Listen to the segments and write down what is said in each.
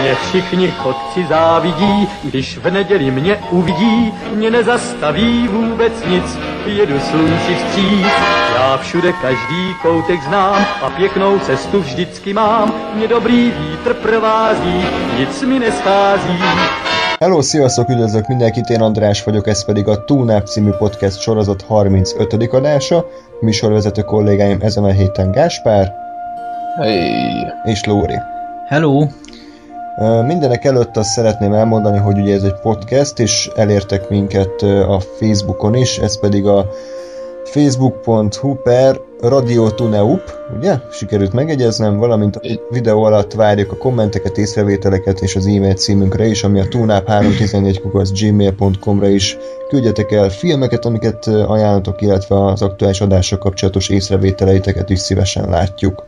Mě všichni chodci závidí, když v neděli mě uvidí, mě nezastaví vůbec nic, jedu slunci vstříc. Já všude každý koutek znám a pěknou cestu vždycky mám, mě dobrý vítr provází, nic mi neschází. Hello, sziasztok, üdvözlök mindenkit, én András vagyok, ez pedig a Túnáp című podcast sorozat 35. adása. Műsorvezető kollégáim ezen a héten Gáspár Hey. és Lóri. Hello! Mindenek előtt azt szeretném elmondani, hogy ugye ez egy podcast, és elértek minket a Facebookon is, ez pedig a facebook.hu per Radio Tuneup, ugye? Sikerült megegyeznem, valamint a videó alatt várjuk a kommenteket, észrevételeket és az e-mail címünkre is, ami a tunap314 gmail.com-ra is küldjetek el filmeket, amiket ajánlatok, illetve az aktuális adások kapcsolatos észrevételeiteket is szívesen látjuk.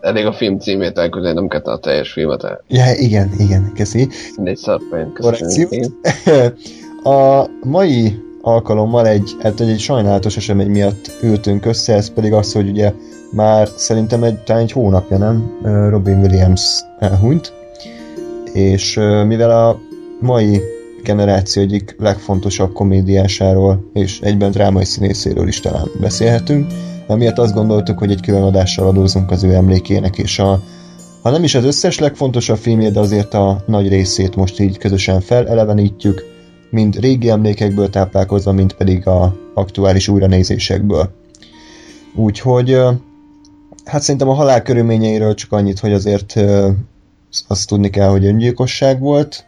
Elég a film címét elküldeni, nem kell a teljes filmet el. Ja, igen, igen, keszi. Négy szarpén, Korrekciót. A mai alkalommal egy, hát egy sajnálatos esemény miatt ültünk össze, ez pedig az, hogy ugye már szerintem egy, talán egy hónapja, nem? Robin Williams elhunyt, és mivel a mai generáció egyik legfontosabb komédiásáról és egyben drámai színészéről is talán beszélhetünk, emiatt azt gondoltuk, hogy egy külön adással adózunk az ő emlékének, és a, ha nem is az összes legfontosabb filmje, de azért a nagy részét most így közösen felelevenítjük, mind régi emlékekből táplálkozva, mind pedig a aktuális újranézésekből. Úgyhogy hát szerintem a halál körülményeiről csak annyit, hogy azért azt tudni kell, hogy öngyilkosság volt,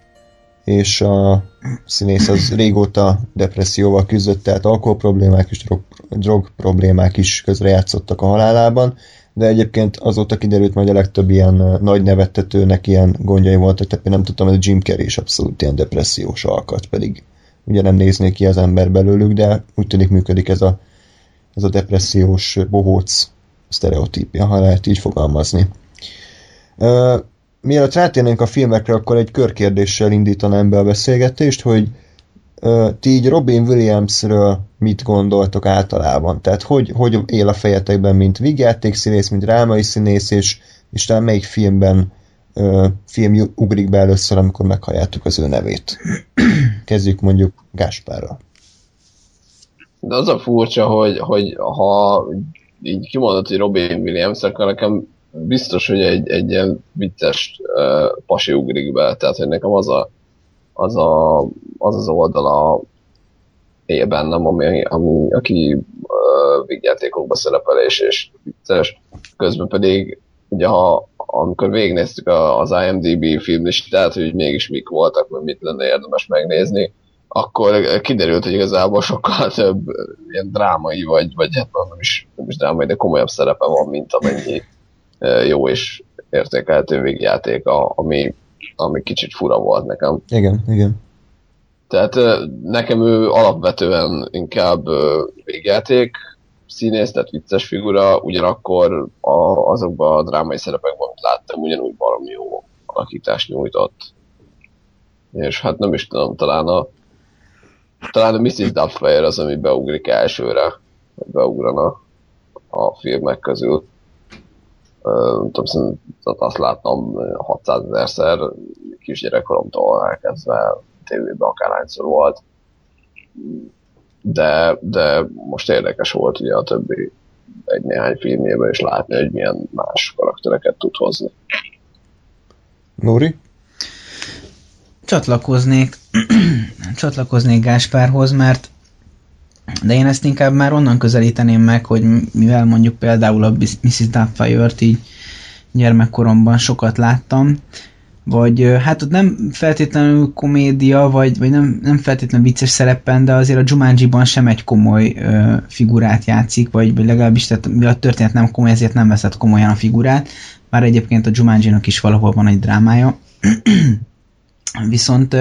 és a színész az régóta depresszióval küzdött, tehát alkohol problémák és drog, drog problémák is közrejátszottak a halálában, de egyébként azóta kiderült, hogy a legtöbb ilyen nagy nevettetőnek ilyen gondjai voltak, tehát nem tudtam, hogy a Jim Carrey is abszolút ilyen depressziós alkat, pedig ugye nem néznék ki az ember belőlük, de úgy tűnik működik ez a, ez a depressziós bohóc sztereotípia, ha lehet így fogalmazni. Mielőtt rátérnénk a filmekre, akkor egy körkérdéssel indítanám be a beszélgetést, hogy ti így Robin Williamsről mit gondoltok általában? Tehát hogy, hogy él a fejetekben, mint vígjátékszínész, mint drámai színész, és, és talán melyik filmben uh, film ugrik be először, amikor meghalljátok az ő nevét? Kezdjük mondjuk Gáspárral. De az a furcsa, hogy, hogy ha így kimondod, hogy Robin Williams, akkor nekem biztos, hogy egy, egy ilyen vicces uh, pasi ugrik be, tehát hogy nekem az a, az, a, az, az oldala él bennem, ami, ami aki uh, vígjátékokban szerepel és, és vicces, közben pedig ugye ha amikor végignéztük az IMDb filmlistát, hogy mégis mik voltak, vagy mit lenne érdemes megnézni, akkor kiderült, hogy igazából sokkal több ilyen drámai, vagy, vagy hát nem is, nem is drámai, de komolyabb szerepe van, mint amennyi jó és értékelhető végjáték, ami, ami kicsit fura volt nekem. Igen, igen. Tehát nekem ő alapvetően inkább végjáték színész, tehát vicces figura, ugyanakkor a, azokban a drámai szerepekben, amit láttam, ugyanúgy valami jó alakítást nyújtott. És hát nem is tudom, talán a talán a Mrs. Doubtfire az, ami beugrik elsőre, beugrana a filmek közül. Tudom, azt láttam 600 ezerszer kisgyerekkoromtól elkezdve tévében akárhányszor volt. De, de most érdekes volt ugye a többi egy-néhány filmjében is látni, hogy milyen más karaktereket tud hozni. Nóri? Csatlakoznék, csatlakoznék Gáspárhoz, mert de én ezt inkább már onnan közelíteném meg, hogy mivel mondjuk például a Mrs. Doubtfire-t így gyermekkoromban sokat láttam, vagy hát ott nem feltétlenül komédia, vagy, vagy nem, nem feltétlenül vicces szerepen, de azért a Jumanji-ban sem egy komoly ö, figurát játszik, vagy, vagy legalábbis tehát, a történet nem komoly, ezért nem veszed komolyan a figurát, már egyébként a Jumanji-nak is valahol van egy drámája. Viszont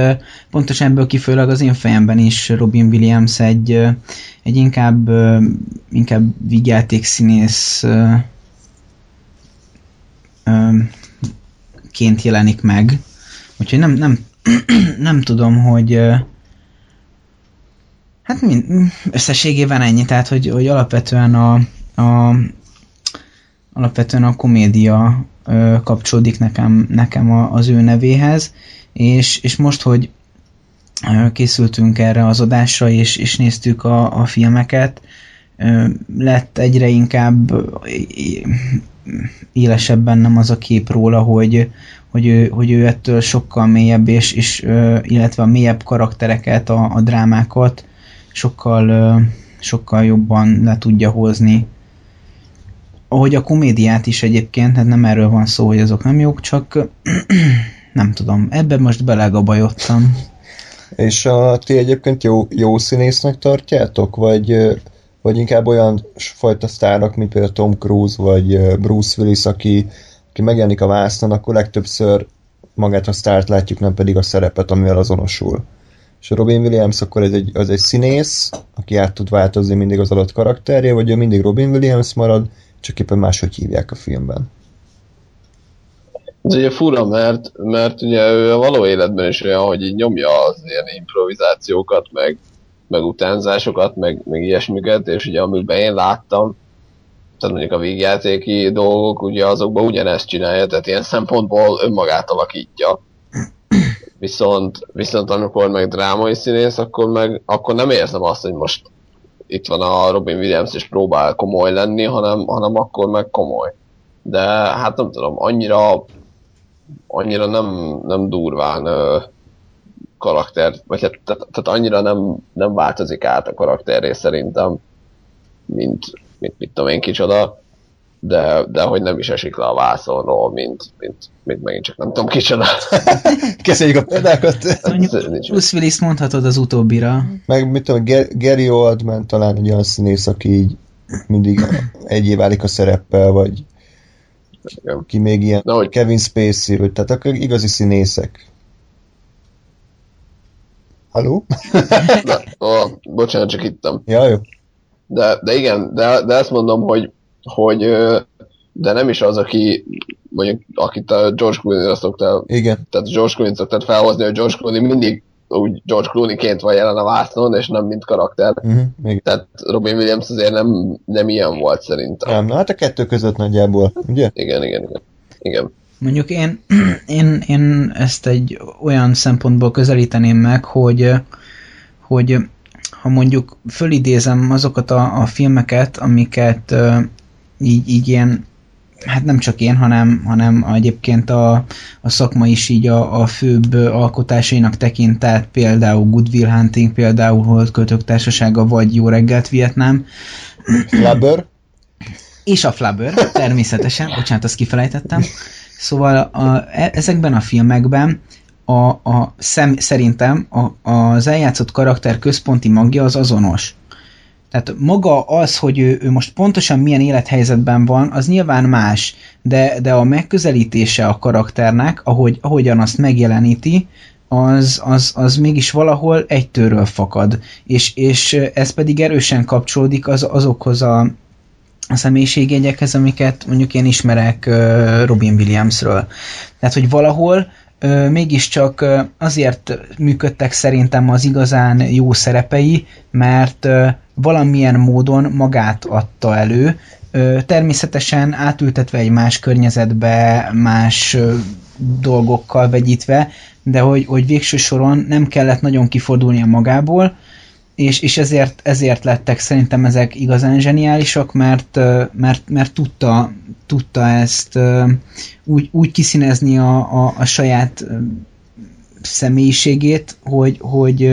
pontosan ebből kifőleg az én fejemben is Robin Williams egy, egy inkább, inkább színész ként jelenik meg. Úgyhogy nem, nem, nem tudom, hogy hát mind, összességében ennyi, tehát hogy, hogy alapvetően a, a alapvetően a komédia kapcsolódik nekem, nekem az ő nevéhez, és, és most, hogy készültünk erre az adásra, és, és néztük a, a filmeket, lett egyre inkább élesebb bennem az a kép róla, hogy, hogy ő, hogy ő ettől sokkal mélyebb, és, és illetve a mélyebb karaktereket, a, a drámákat sokkal, sokkal jobban le tudja hozni. Ahogy a komédiát is egyébként, hát nem erről van szó, hogy azok nem jók, csak nem tudom, ebbe most belegabajottam. És a, ti egyébként jó, jó színésznek tartjátok, vagy, vagy inkább olyan fajta sztárok, mint például Tom Cruise, vagy Bruce Willis, aki, aki megjelenik a vásznon, akkor legtöbbször magát a sztárt látjuk, nem pedig a szerepet, amivel azonosul. És a Robin Williams akkor ez egy, az egy színész, aki át tud változni mindig az adott karakterje, vagy ő mindig Robin Williams marad, csak éppen máshogy hívják a filmben. Ez ugye fura, mert, mert ugye ő a való életben is olyan, hogy így nyomja az ilyen improvizációkat, meg, meg utánzásokat, meg, meg ilyesmiket, és ugye amiben én láttam, tehát mondjuk a végjátéki dolgok, ugye azokban ugyanezt csinálja, tehát ilyen szempontból önmagát alakítja. Viszont, viszont amikor meg drámai színész, akkor meg akkor nem érzem azt, hogy most itt van a Robin Williams és próbál komoly lenni, hanem, hanem akkor meg komoly. De hát nem tudom, annyira annyira nem, nem durván ö, karakter, vagy hát tehát, tehát annyira nem, nem változik át a karakteré szerintem, mint, mint mit tudom én kicsoda, de, de hogy nem is esik le a vászonról, mint, mint, mint megint csak nem tudom kicsoda. Kezdjük a példákat. Bruce Willis mondhatod az utóbbira. Meg mit tudom, Gary Oldman talán egy olyan színész, aki így mindig egyé válik a szereppel, vagy Igen. ki még ilyen Na, hogy... Kevin Spacey, tehát akkor igazi színészek. Haló? Na, ó, bocsánat, csak ittam. Ja, jó. De, de igen, de, de ezt mondom, hogy, hogy de nem is az, aki mondjuk, akit a George Clooney-ra szoktál, igen. tehát George Clooney szoktál felhozni, hogy George Clooney mindig úgy George Clooney-ként van jelen a vásznon, és nem mint karakter. Uh-huh, Tehát Robin Williams azért nem, nem ilyen volt szerintem. Nem, na hát a kettő között nagyjából, ugye? Igen, igen, igen. igen. Mondjuk én, én, én ezt egy olyan szempontból közelíteném meg, hogy, hogy ha mondjuk fölidézem azokat a, a filmeket, amiket így, így ilyen hát nem csak én, hanem, hanem egyébként a, a szakma is így a, a főbb alkotásainak tekintett, például Good Will Hunting, például Holt Kötök Társasága, vagy Jó reggelt Vietnám. Flubber. És a Flubber, természetesen, bocsánat, azt kifelejtettem. Szóval a, e, ezekben a filmekben a, a szem, szerintem a, az eljátszott karakter központi magja az azonos. Tehát maga az, hogy ő, ő most pontosan milyen élethelyzetben van, az nyilván más, de, de a megközelítése a karakternek, ahogy, ahogyan azt megjeleníti, az, az, az mégis valahol egy tőről fakad. És, és ez pedig erősen kapcsolódik az, azokhoz a, a személyiségjegyekhez, amiket mondjuk én ismerek Robin Williamsről. Tehát, hogy valahol mégiscsak azért működtek szerintem az igazán jó szerepei, mert valamilyen módon magát adta elő, természetesen átültetve egy más környezetbe, más dolgokkal vegyítve, de hogy, hogy végső soron nem kellett nagyon kifordulnia magából, és, és ezért, ezért lettek szerintem ezek igazán zseniálisak, mert, mert, mert tudta, tudta ezt úgy, úgy kiszínezni a, a, a saját személyiségét, hogy, hogy,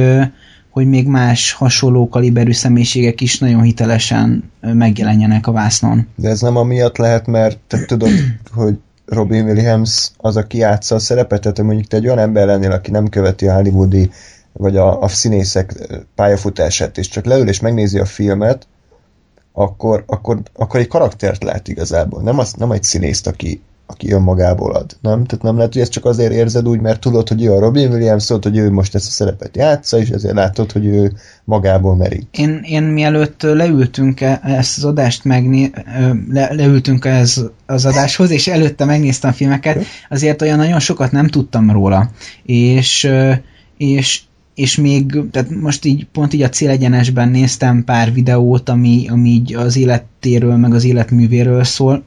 hogy még más hasonló kaliberű személyiségek is nagyon hitelesen megjelenjenek a vásznon. De ez nem amiatt lehet, mert te tudod, hogy Robin Williams az, aki játsza a szerepet, tehát mondjuk te egy olyan ember lennél, aki nem követi a hollywoodi vagy a, a színészek pályafutását, és csak leül és megnézi a filmet, akkor, akkor, akkor egy karaktert lát igazából. Nem, az, nem egy színészt, aki, aki önmagából ad. Nem? Tehát nem lehet, hogy ezt csak azért érzed úgy, mert tudod, hogy ő a Robin Williams szólt, hogy ő most ezt a szerepet játsza, és ezért látod, hogy ő magából merít. Én, én mielőtt leültünk ezt az adást megné, le, leültünk ez az adáshoz, és előtte megnéztem filmeket, azért olyan nagyon sokat nem tudtam róla. És, és és még, tehát most így pont így a célegyenesben néztem pár videót, ami, ami így az életéről, meg az életművéről szól,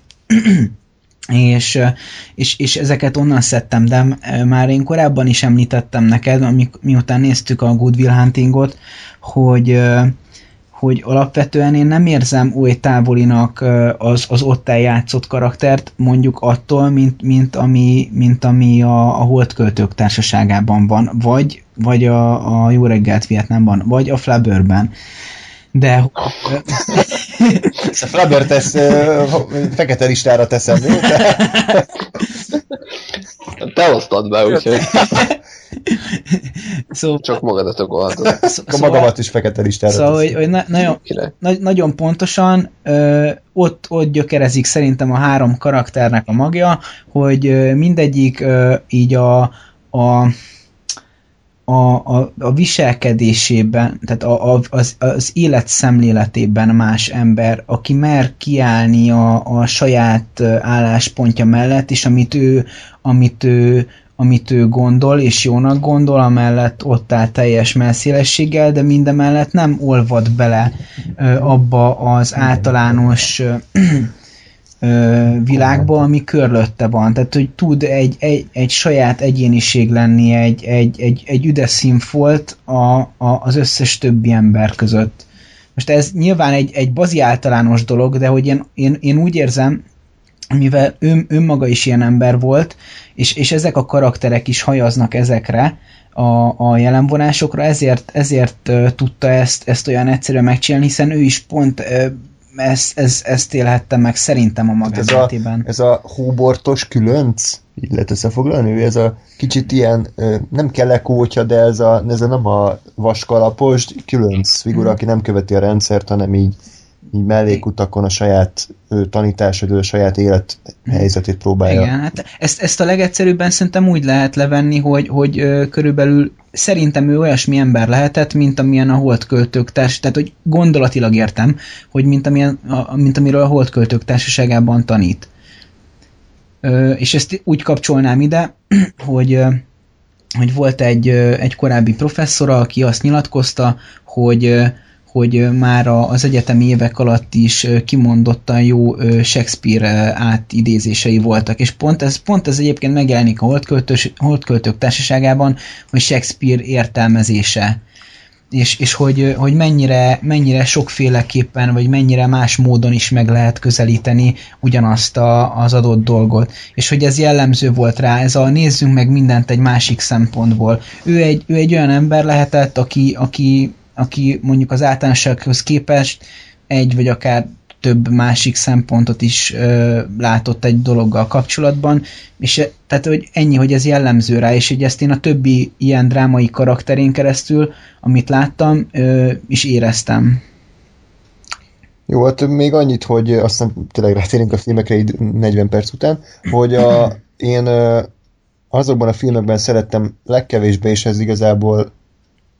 és, és, és ezeket onnan szedtem, de már én korábban is említettem neked, amik, miután néztük a Good Will Huntingot, hogy, hogy alapvetően én nem érzem új távolinak az, az ott eljátszott karaktert, mondjuk attól, mint, mint ami, mint ami a, a Holdköltők társaságában van, vagy, vagy a, a Jó reggelt Vietnámban, vagy a Flabberben. De... Ezt a Flabber tesz, fekete listára teszem, mi? Te hoztad be, úgyhogy... Szóval, Csak magadat okolhatod. Akkor magamat is fekete listára Szóval, hogy, teszem. hogy na, nagyon, na, nagyon pontosan ö, ott, ott gyökerezik szerintem a három karakternek a magja, hogy ö, mindegyik ö, így a, a a, a, a viselkedésében, tehát a, a, az, az élet szemléletében más ember, aki mer kiállni a, a saját álláspontja mellett, és amit ő, amit ő, amit ő gondol, és jónak gondol, amellett ott áll teljes melszélességgel, de mindemellett nem olvad bele ö, abba az általános ö, világba, ami körülötte van. Tehát, hogy tud egy, egy, egy saját egyéniség lenni, egy, egy, egy, egy üdes színfolt a, a, az összes többi ember között. Most ez nyilván egy, egy bazi általános dolog, de hogy én, én, én úgy érzem, mivel ő, önmaga is ilyen ember volt, és, és ezek a karakterek is hajaznak ezekre a, a jelenvonásokra, ezért, ezért uh, tudta ezt, ezt olyan egyszerűen megcsinálni, hiszen ő is pont uh, ezt, ez, ezt élhette meg szerintem a Hát ez a, magánéletében. ez a hóbortos különc, így lehet összefoglalni, ez a kicsit ilyen, nem kelekótya, de ez a, ez a nem a vaskalapos különc figura, aki nem követi a rendszert, hanem így, így mellékutakon a saját tanításod, a saját élethelyzetét próbálja. Igen, hát ezt, ezt a legegyszerűbben szerintem úgy lehet levenni, hogy, hogy ö, körülbelül szerintem ő olyasmi ember lehetett, mint amilyen a holdköltők társ, tehát hogy gondolatilag értem, hogy mint, amilyen, a, mint amiről a holdköltők társaságában tanít. Ö, és ezt úgy kapcsolnám ide, hogy hogy volt egy, egy korábbi professzora, aki azt nyilatkozta, hogy hogy már az egyetemi évek alatt is kimondottan jó Shakespeare átidézései voltak, és pont ez, pont ez egyébként megjelenik a Holdköltős, Holdköltők társaságában, hogy Shakespeare értelmezése és, és hogy, hogy mennyire, mennyire sokféleképpen, vagy mennyire más módon is meg lehet közelíteni ugyanazt a, az adott dolgot. És hogy ez jellemző volt rá, ez a nézzünk meg mindent egy másik szempontból. Ő egy, ő egy olyan ember lehetett, aki, aki, aki mondjuk az általánossághoz képest egy vagy akár több másik szempontot is ö, látott egy dologgal kapcsolatban, és tehát, hogy ennyi, hogy ez jellemző rá, és hogy ezt én a többi ilyen drámai karakterén keresztül, amit láttam, ö, is éreztem. Jó, hát még annyit, hogy ö, aztán tényleg rátérünk a filmekre így 40 perc után, hogy a, én azokban a filmekben szerettem legkevésbé, és ez igazából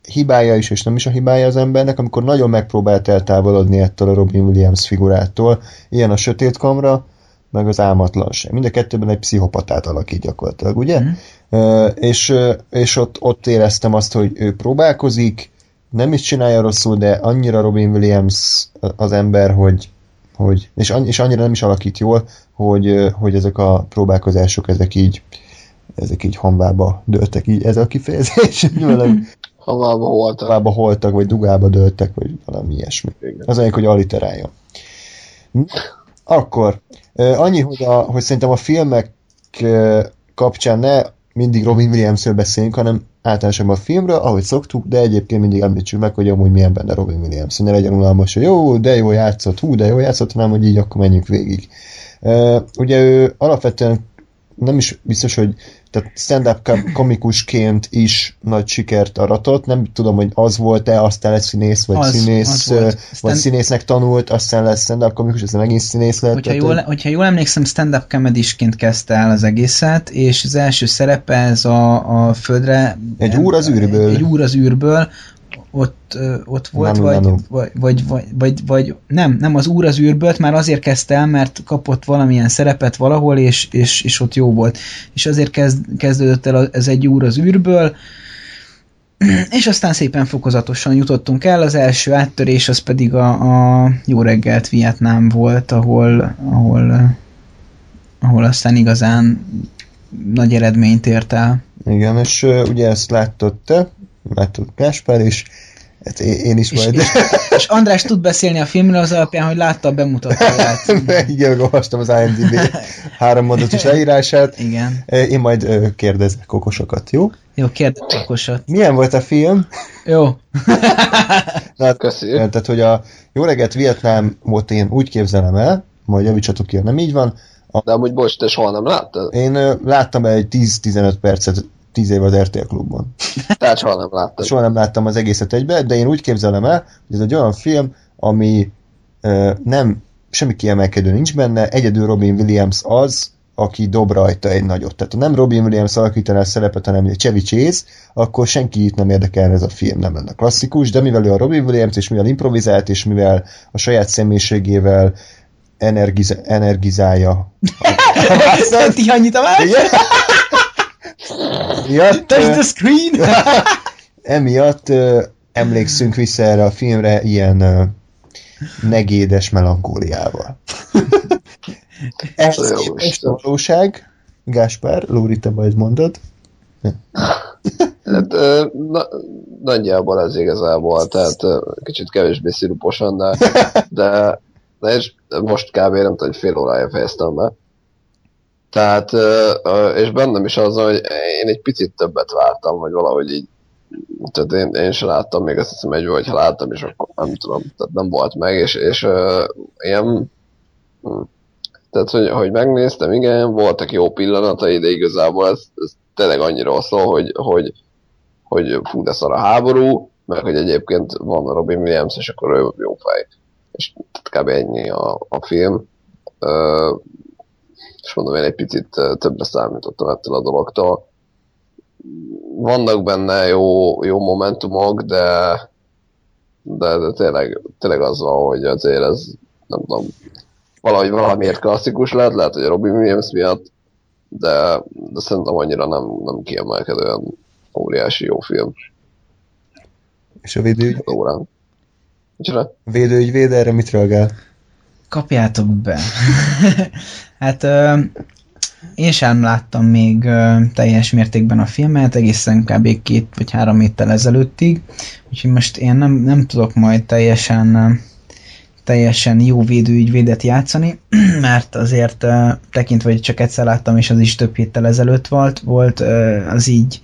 hibája is, és nem is a hibája az embernek, amikor nagyon megpróbált eltávolodni ettől a Robin Williams figurától. Ilyen a Sötét Kamra, meg az Álmatlanság. Mind a kettőben egy pszichopatát alakít gyakorlatilag, ugye? Ö, és és ott, ott éreztem azt, hogy ő próbálkozik, nem is csinálja rosszul, de annyira Robin Williams az ember, hogy, hogy és, annyi, és annyira nem is alakít jól, hogy, hogy ezek a próbálkozások, ezek így ezek így hamvába dőltek, így ez a kifejezés, nyilván Havába voltak. hamvába holtak, vagy dugába dőltek, vagy valami ilyesmi. Igen. Az anyag, hogy aliteráljon. Hm? Akkor, annyi, hogy, a, hogy szerintem a filmek kapcsán ne mindig Robin Williamsről beszéljünk, hanem általánosabban a filmről, ahogy szoktuk, de egyébként mindig említsük meg, hogy amúgy milyen benne Robin Williams. Ne legyen unalmas, hogy jó, de jó játszott, hú, de jó játszott, hanem hogy így akkor menjünk végig. Ugye ő alapvetően nem is biztos, hogy tehát stand-up kom- komikusként is nagy sikert aratott, nem tudom, hogy az volt-e, aztán lesz színész, vagy Az- színész, az volt. Aztán- vagy színésznek tanult, aztán lesz stand-up komikus, aztán megint színész lett. Hogyha tehát, jól, hogy- hogyha jól emlékszem, stand-up comedysként kezdte el az egészet, és az első szerepe ez a, a földre... Egy úr az űrből. Egy, egy úr az űrből, ott, ott volt, Nanu, vagy, nanu. vagy, vagy, vagy, vagy, vagy, nem, nem az úr az űrből, már azért kezdte el, mert kapott valamilyen szerepet valahol, és, és, és ott jó volt. És azért kezd, kezdődött el ez egy úr az űrből, és aztán szépen fokozatosan jutottunk el, az első áttörés az pedig a, a Jó reggelt Vietnám volt, ahol, ahol ahol aztán igazán nagy eredményt ért el. Igen, és uh, ugye ezt láttad te, láttad Gáspár is, hát én, én is És, majd... és, és András tud beszélni a filmről az alapján, hogy látta a bemutatóját. Igen, olvastam az IMDb három mondatos leírását. Igen. Én majd kérdezek okosokat, jó? Jó, kérdez okosat. Milyen volt a film? Jó. Na, hát, Köszi. tehát, hogy a Jó reggelt Vietnámot én úgy képzelem el, majd javítsatok ki, nem így van. De amúgy bocs, te soha nem láttad? Én ö, láttam egy 10-15 percet 10 év az RTL klubban. Tehát soha nem láttad. Soha nem láttam az egészet egybe, de én úgy képzelem el, hogy ez egy olyan film, ami ö, nem, semmi kiemelkedő nincs benne, egyedül Robin Williams az, aki dob rajta egy nagyot. Tehát ha nem Robin Williams alakítaná a szerepet, hanem egy Chevy Chase, akkor senki itt nem érdekel ez a film, nem lenne klasszikus, de mivel ő a Robin Williams, és mivel improvizált, és mivel a saját személyiségével energiz- energizálja. Ti annyit a más? Miatt, Touch the screen! emiatt ö, emlékszünk vissza erre a filmre ilyen ö, negédes melankóliával. Ez a valóság. Gáspár, Lóri, te majd mondod. Hát, ö, na, nagyjából ez igazából, tehát ö, kicsit kevésbé sziruposan, de, de, de és most kb. nem tudom, hogy fél órája fejeztem be. Tehát, és bennem is az, hogy én egy picit többet vártam, vagy valahogy így, tehát én, én sem láttam, még azt hiszem egy vagy ha láttam, és akkor nem tudom, tehát nem volt meg, és, és ö, ilyen, hm, tehát, hogy, hogy megnéztem, igen, voltak jó pillanatai, de igazából ez, ez tényleg annyiról szól, hogy, hogy, hogy fú, de szar a háború, meg hogy egyébként van a Robin Williams, és akkor ő jó fej. És tehát kb. ennyi a, a film. Ö, és mondom, én egy picit többre számítottam ettől a dologtól. Vannak benne jó, jó momentumok, de, de, de tényleg, tényleg az van, hogy azért ez, nem tudom, valahogy valamiért klasszikus lehet, lehet, hogy a Robin Williams miatt, de, de szerintem annyira nem, nem kiemelkedően óriási jó film És a védőügy, órán. Micsoda? védőügyvéd erre mit reagál? Kapjátok be. hát ö, én sem láttam még ö, teljes mértékben a filmet, egészen kb. két vagy három héttel ezelőttig, úgyhogy most én nem, nem tudok majd teljesen teljesen jó védőügyvédet játszani, mert azért ö, tekintve, hogy csak egyszer láttam, és az is több héttel ezelőtt volt, volt ö, az így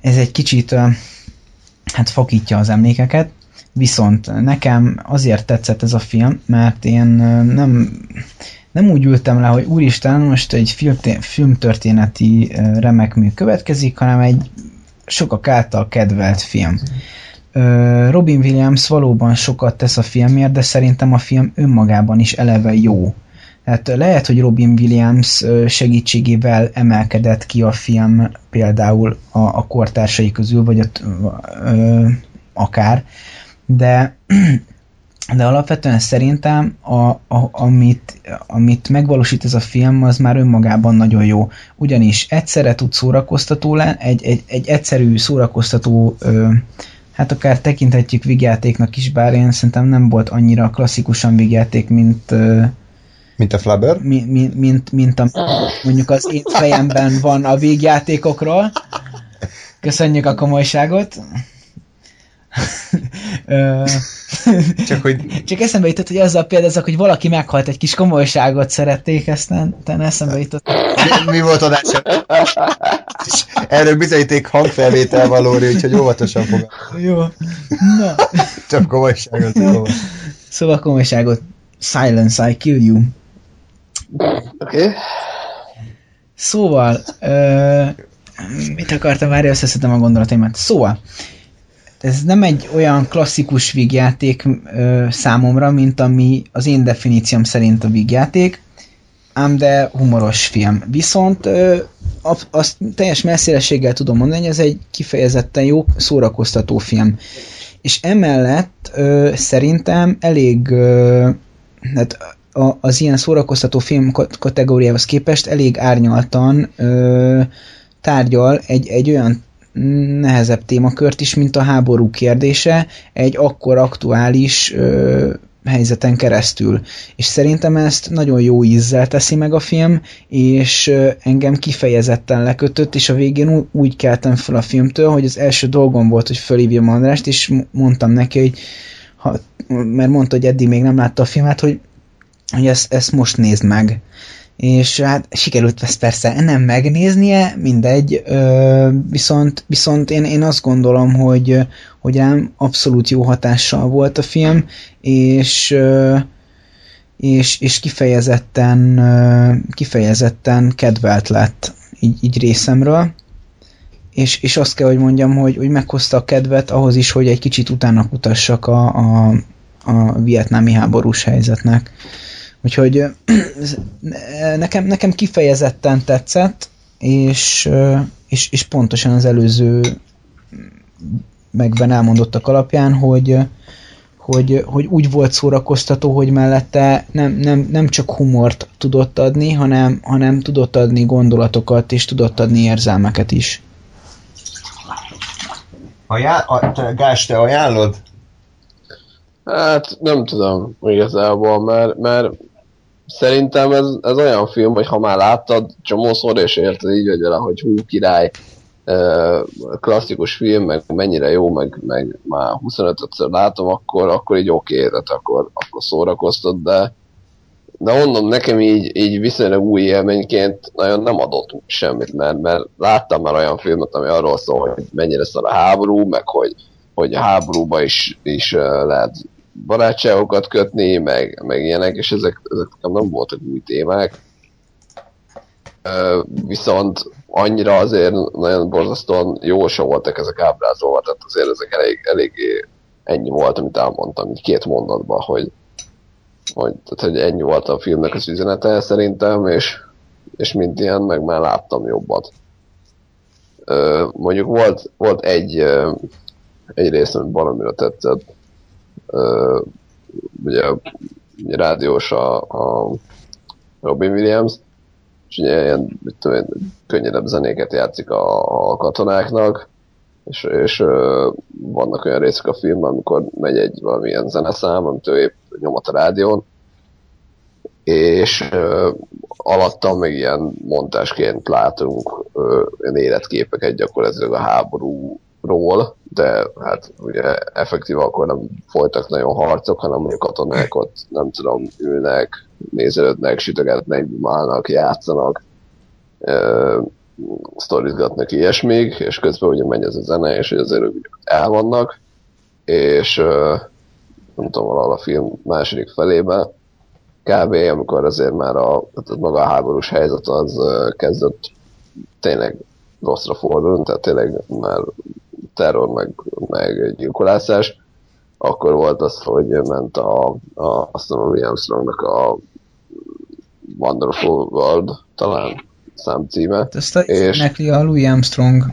ez egy kicsit ö, hát fakítja az emlékeket, Viszont nekem azért tetszett ez a film, mert én nem, nem úgy ültem le, hogy úristen, most egy filmtörténeti ö, remek mű következik, hanem egy sokak által kedvelt film. Robin Williams valóban sokat tesz a filmért, de szerintem a film önmagában is eleve jó. Tehát lehet, hogy Robin Williams segítségével emelkedett ki a film például a, a kortársai közül, vagy a, ö, akár, de, de alapvetően szerintem a, a, amit, amit megvalósít ez a film, az már önmagában nagyon jó. Ugyanis egyszerre tud szórakoztató lenni, egy, egy, egy egyszerű szórakoztató ö, hát akár tekinthetjük vigjátéknak is, bár én szerintem nem volt annyira klasszikusan vigjáték, mint, ö, Mint a Flubber? mi, mi, mint, mint a, mondjuk az én fejemben van a végjátékokról. Köszönjük a komolyságot. Csak hogy Csak eszembe jutott, hogy azzal példázok, hogy valaki meghalt, egy kis komolyságot szerették, aztán utána eszembe jutott. mi volt adás? És Erről bizonyíték hangfelvétel valóri, úgyhogy óvatosan fog. Jó. Na. Csak komolyságot. Komoly. Szóval komolyságot. Silence, I kill you. Oké. Okay. Szóval, ö, mit akartam már, összeszedtem a gondolataimat. Szóval, ez nem egy olyan klasszikus vígjáték ö, számomra, mint ami az én definícióm szerint a vígjáték, ám de humoros film. Viszont ö, azt teljes messzélességgel tudom mondani, ez egy kifejezetten jó, szórakoztató film. És emellett ö, szerintem elég ö, hát a, az ilyen szórakoztató film kat- kategóriához képest elég árnyaltan ö, tárgyal egy, egy olyan nehezebb témakört is, mint a háború kérdése, egy akkor aktuális ö, helyzeten keresztül. És szerintem ezt nagyon jó ízzel teszi meg a film, és engem kifejezetten lekötött, és a végén úgy keltem fel a filmtől, hogy az első dolgom volt, hogy fölhívjam Andrást, és mondtam neki, hogy ha, mert mondta, hogy eddig még nem látta a filmet, hogy, hogy ezt, ezt most nézd meg és hát sikerült ezt persze nem megnéznie, mindegy, viszont, viszont én, én azt gondolom, hogy, hogy rám abszolút jó hatással volt a film, és, és, és kifejezetten, kifejezetten kedvelt lett így, így részemről, és, és azt kell, hogy mondjam, hogy, hogy meghozta a kedvet ahhoz is, hogy egy kicsit utána kutassak a, a, a vietnámi háborús helyzetnek. Úgyhogy nekem, nekem kifejezetten tetszett, és, és, és pontosan az előző megben elmondottak alapján, hogy, hogy, hogy úgy volt szórakoztató, hogy mellette nem, nem, nem csak humort tudott adni, hanem, hanem tudott adni gondolatokat, és tudott adni érzelmeket is. Ajánl, a, te, Gás, te ajánlod? Hát nem tudom igazából, mert, mert szerintem ez, ez olyan film, hogy ha már láttad csomószor, és érted így vagy vele, hogy hú, király, klasszikus film, meg mennyire jó, meg, meg már 25-ször látom, akkor, akkor így oké, okay, tehát akkor, akkor szórakoztat, de, de mondom, nekem így, így viszonylag új élményként nagyon nem adott semmit, mert, mert láttam már olyan filmet, ami arról szól, hogy mennyire szar a háború, meg hogy, hogy a háborúba is, is lehet barátságokat kötni, meg, meg ilyenek, és ezek, ezek nem voltak új témák. Viszont annyira azért nagyon borzasztóan jó sem voltak ezek ábrázolva, tehát azért ezek elég, eléggé ennyi volt, amit elmondtam, így két mondatban, hogy, hogy, tehát, hogy ennyi volt a filmnek az üzenete szerintem, és, és mint ilyen, meg már láttam jobbat. mondjuk volt, volt egy, egy rész, amit valamire tetszett, ugye, rádiós a, a Robin Williams, és ugye ilyen, mit tudom én, könnyedebb zenéket játszik a, a katonáknak, és, és ö, vannak olyan részek a filmben, amikor megy egy valamilyen zeneszám, amit ő épp nyomat a rádión, és ö, alattam meg ilyen montásként látunk ö, ilyen életképeket gyakorlatilag a háborúról, de hát ugye effektív akkor nem folytak nagyon harcok, hanem mondjuk katonák ott nem tudom, ülnek, nézelődnek, sütögetnek, bumálnak, játszanak, uh, sztorizgatnak ilyesmig, és közben ugye megy ez a zene, és azért el vannak, és uh, nem tudom, valahol a film második felében, kb. amikor azért már a, tehát maga a háborús helyzet az kezdett tényleg rosszra fordulni, tehát tényleg már terror, meg, meg gyilkolászás, akkor volt az, hogy ment a, a azt a Armstrongnak a Wonderful World, talán számcíme. Ezt a, és... énekli a Louis Armstrong.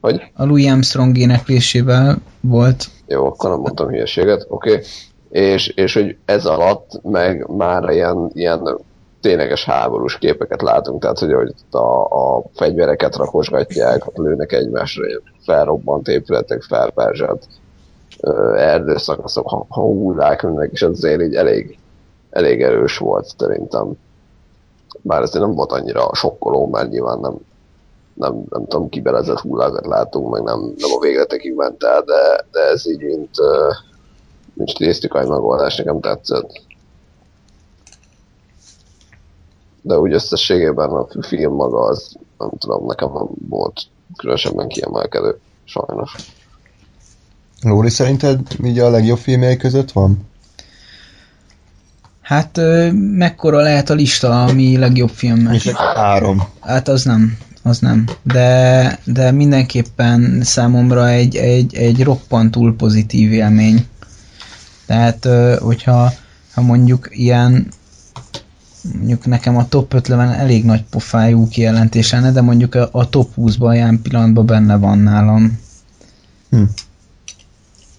Hogy? A Louis Armstrong éneklésével volt. Jó, akkor nem mondtam hülyeséget, oké. Okay. És, és hogy ez alatt meg már ilyen, ilyen tényleges háborús képeket látunk, tehát hogy, hogy a, a fegyvereket rakosgatják, lőnek egymásra, felrobbant épületek, felperzselt erdőszakaszok, hullák önnek, és azért így elég, elég erős volt szerintem. Bár ez nem volt annyira sokkoló, mert nyilván nem, nem, nem tudom, kibelezett hullákat látunk, meg nem, nem a végletekig ment el, de, de ez így, mint, mint stilisztikai megoldás nekem tetszett. De úgy összességében a film maga az, nem tudom, nekem nem volt különösebben kiemelkedő, sajnos. Lóri, szerinted így a legjobb filmjei között van? Hát mekkora lehet a lista, ami legjobb film? És három. Hát az nem, az nem. De, de mindenképpen számomra egy, egy, egy roppantul pozitív élmény. Tehát, hogyha ha mondjuk ilyen mondjuk nekem a top 50 elég nagy pofájú kijelentés lenne, de mondjuk a, a top 20-ban ilyen pillanatban benne van nálam. Hm.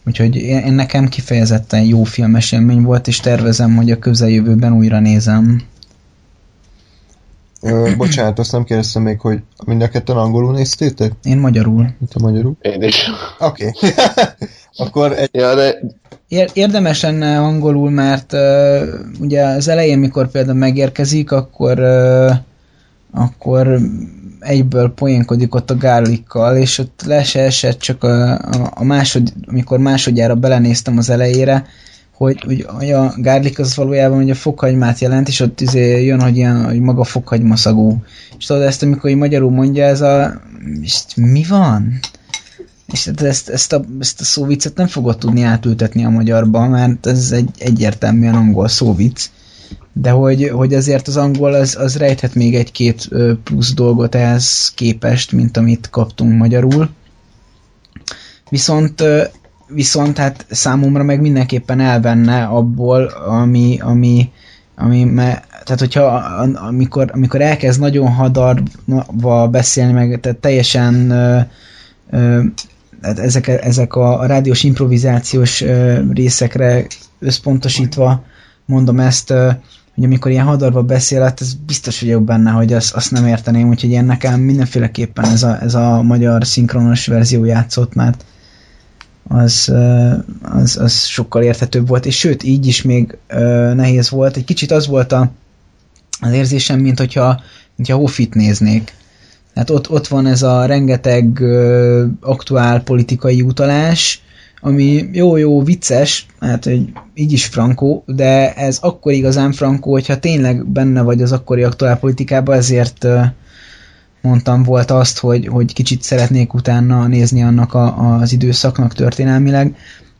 Úgyhogy én, én nekem kifejezetten jó filmes élmény volt, és tervezem, hogy a közeljövőben újra nézem. Ö, bocsánat, azt nem kérdeztem még, hogy mind a ketten angolul néztétek? Én magyarul. Mint a magyarul? Én is. Oké. Okay. Akkor egy... Ja, de érdemes lenne angolul, mert uh, ugye az elején, mikor például megérkezik, akkor uh, akkor egyből poénkodik ott a gárlikkal, és ott le se esett csak a, a, a másod, amikor másodjára belenéztem az elejére, hogy, hogy, a gárlik az valójában a fokhagymát jelent, és ott izé jön, hogy, ilyen, hogy maga fokhagyma szagú. És tudod ezt, amikor magyarul mondja, ez a... És mi van? És ezt, ezt, a, ezt a szóvicet nem fogod tudni átültetni a magyarba, mert ez egy egyértelműen angol szóvic. De hogy, hogy azért az angol az, az rejthet még egy-két plusz dolgot ehhez képest, mint amit kaptunk magyarul. Viszont viszont hát számomra meg mindenképpen elvenne abból, ami, ami, ami me, tehát hogyha amikor, amikor elkezd nagyon hadarva beszélni, meg tehát teljesen ezek, ezek a, rádiós improvizációs részekre összpontosítva mondom ezt, hogy amikor ilyen hadarva beszél, hát ez biztos vagyok benne, hogy azt, azt nem érteném, úgyhogy én nekem mindenféleképpen ez a, ez a magyar szinkronos verzió játszott, mert az, az, az sokkal érthetőbb volt, és sőt, így is még nehéz volt. Egy kicsit az volt a, az érzésem, mint hogyha, mint hogyha Hoffit néznék. Tehát ott, ott van ez a rengeteg uh, aktuál politikai utalás, ami jó-jó vicces, hát hogy így is frankó, de ez akkor igazán frankó, hogyha tényleg benne vagy az akkori aktuál politikában, ezért uh, mondtam, volt azt, hogy, hogy kicsit szeretnék utána nézni annak a, az időszaknak történelmileg,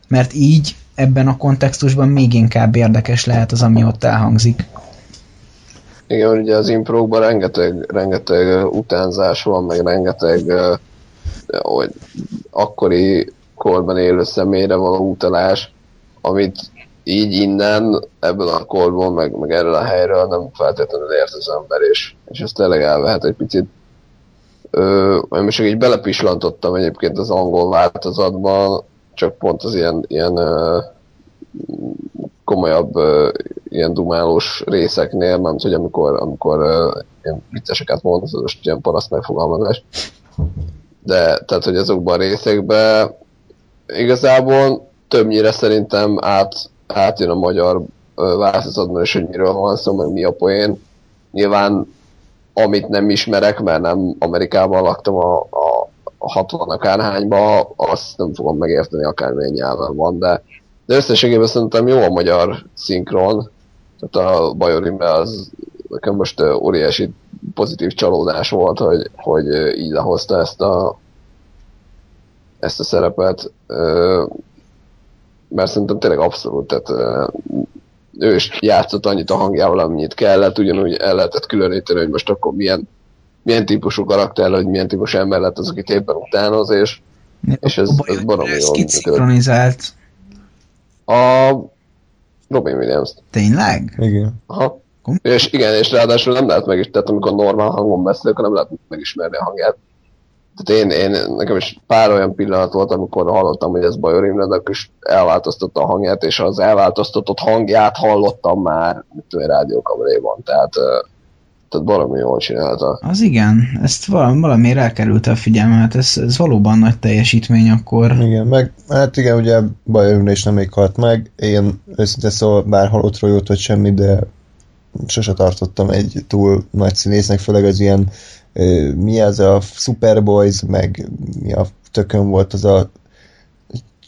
mert így ebben a kontextusban még inkább érdekes lehet az, ami ott elhangzik. Igen, ugye az improkban rengeteg, rengeteg utánzás van, meg rengeteg hogy akkori korban élő személyre való utalás, amit így innen, ebből a korból, meg, meg erről a helyről nem feltétlenül ért az ember, és, és ez tényleg elvehet egy picit. Ö, most csak így belepislantottam egyébként az angol változatban, csak pont az ilyen, ilyen ö, komolyabb ö, ilyen dumálós részeknél, mert hogy amikor, amikor ö, ilyen vicceseket mond, az most ilyen paraszt megfogalmazás. De, tehát, hogy azokban a részekben igazából többnyire szerintem át, átjön a magyar változatban is, hogy miről van szó, meg mi a poén. Nyilván amit nem ismerek, mert nem Amerikában laktam a, a 60 akárhányba, azt nem fogom megérteni, akármilyen nyelven van, de, de összességében szerintem jó a magyar szinkron, tehát a Bajor Imre az nekem most óriási pozitív csalódás volt, hogy, hogy így lehozta ezt a ezt a szerepet, mert szerintem tényleg abszolút, tehát ő is játszott annyit a hangjával, amennyit kellett, ugyanúgy el lehetett különíteni, hogy most akkor milyen, milyen típusú karakter, hogy milyen típusú ember lett az, akit éppen utánoz, és, és ez, ez baromi jól szinkronizált. A Robin Williams. Tényleg? Igen. Aha. És igen, és ráadásul nem lehet meg is, tehát amikor normál hangon beszél, akkor nem lehet megismerni a hangját. Tehát én, én, nekem is pár olyan pillanat volt, amikor hallottam, hogy ez Bajor Imre, is elváltoztatta a hangját, és az elváltoztatott hangját hallottam már, mit tudom, rádiókameréban, tehát tehát valami jól csinálta. Az igen, ezt valami, valami elkerülte a figyelmet, ez, ez valóban nagy teljesítmény akkor. Igen, meg hát igen, ugye Bajor is nem még halt meg, én őszintén szóval bár halottról jót vagy semmi, de sose tartottam egy túl nagy színésznek, főleg az ilyen mi az a Superboys, meg mi a tökön volt az a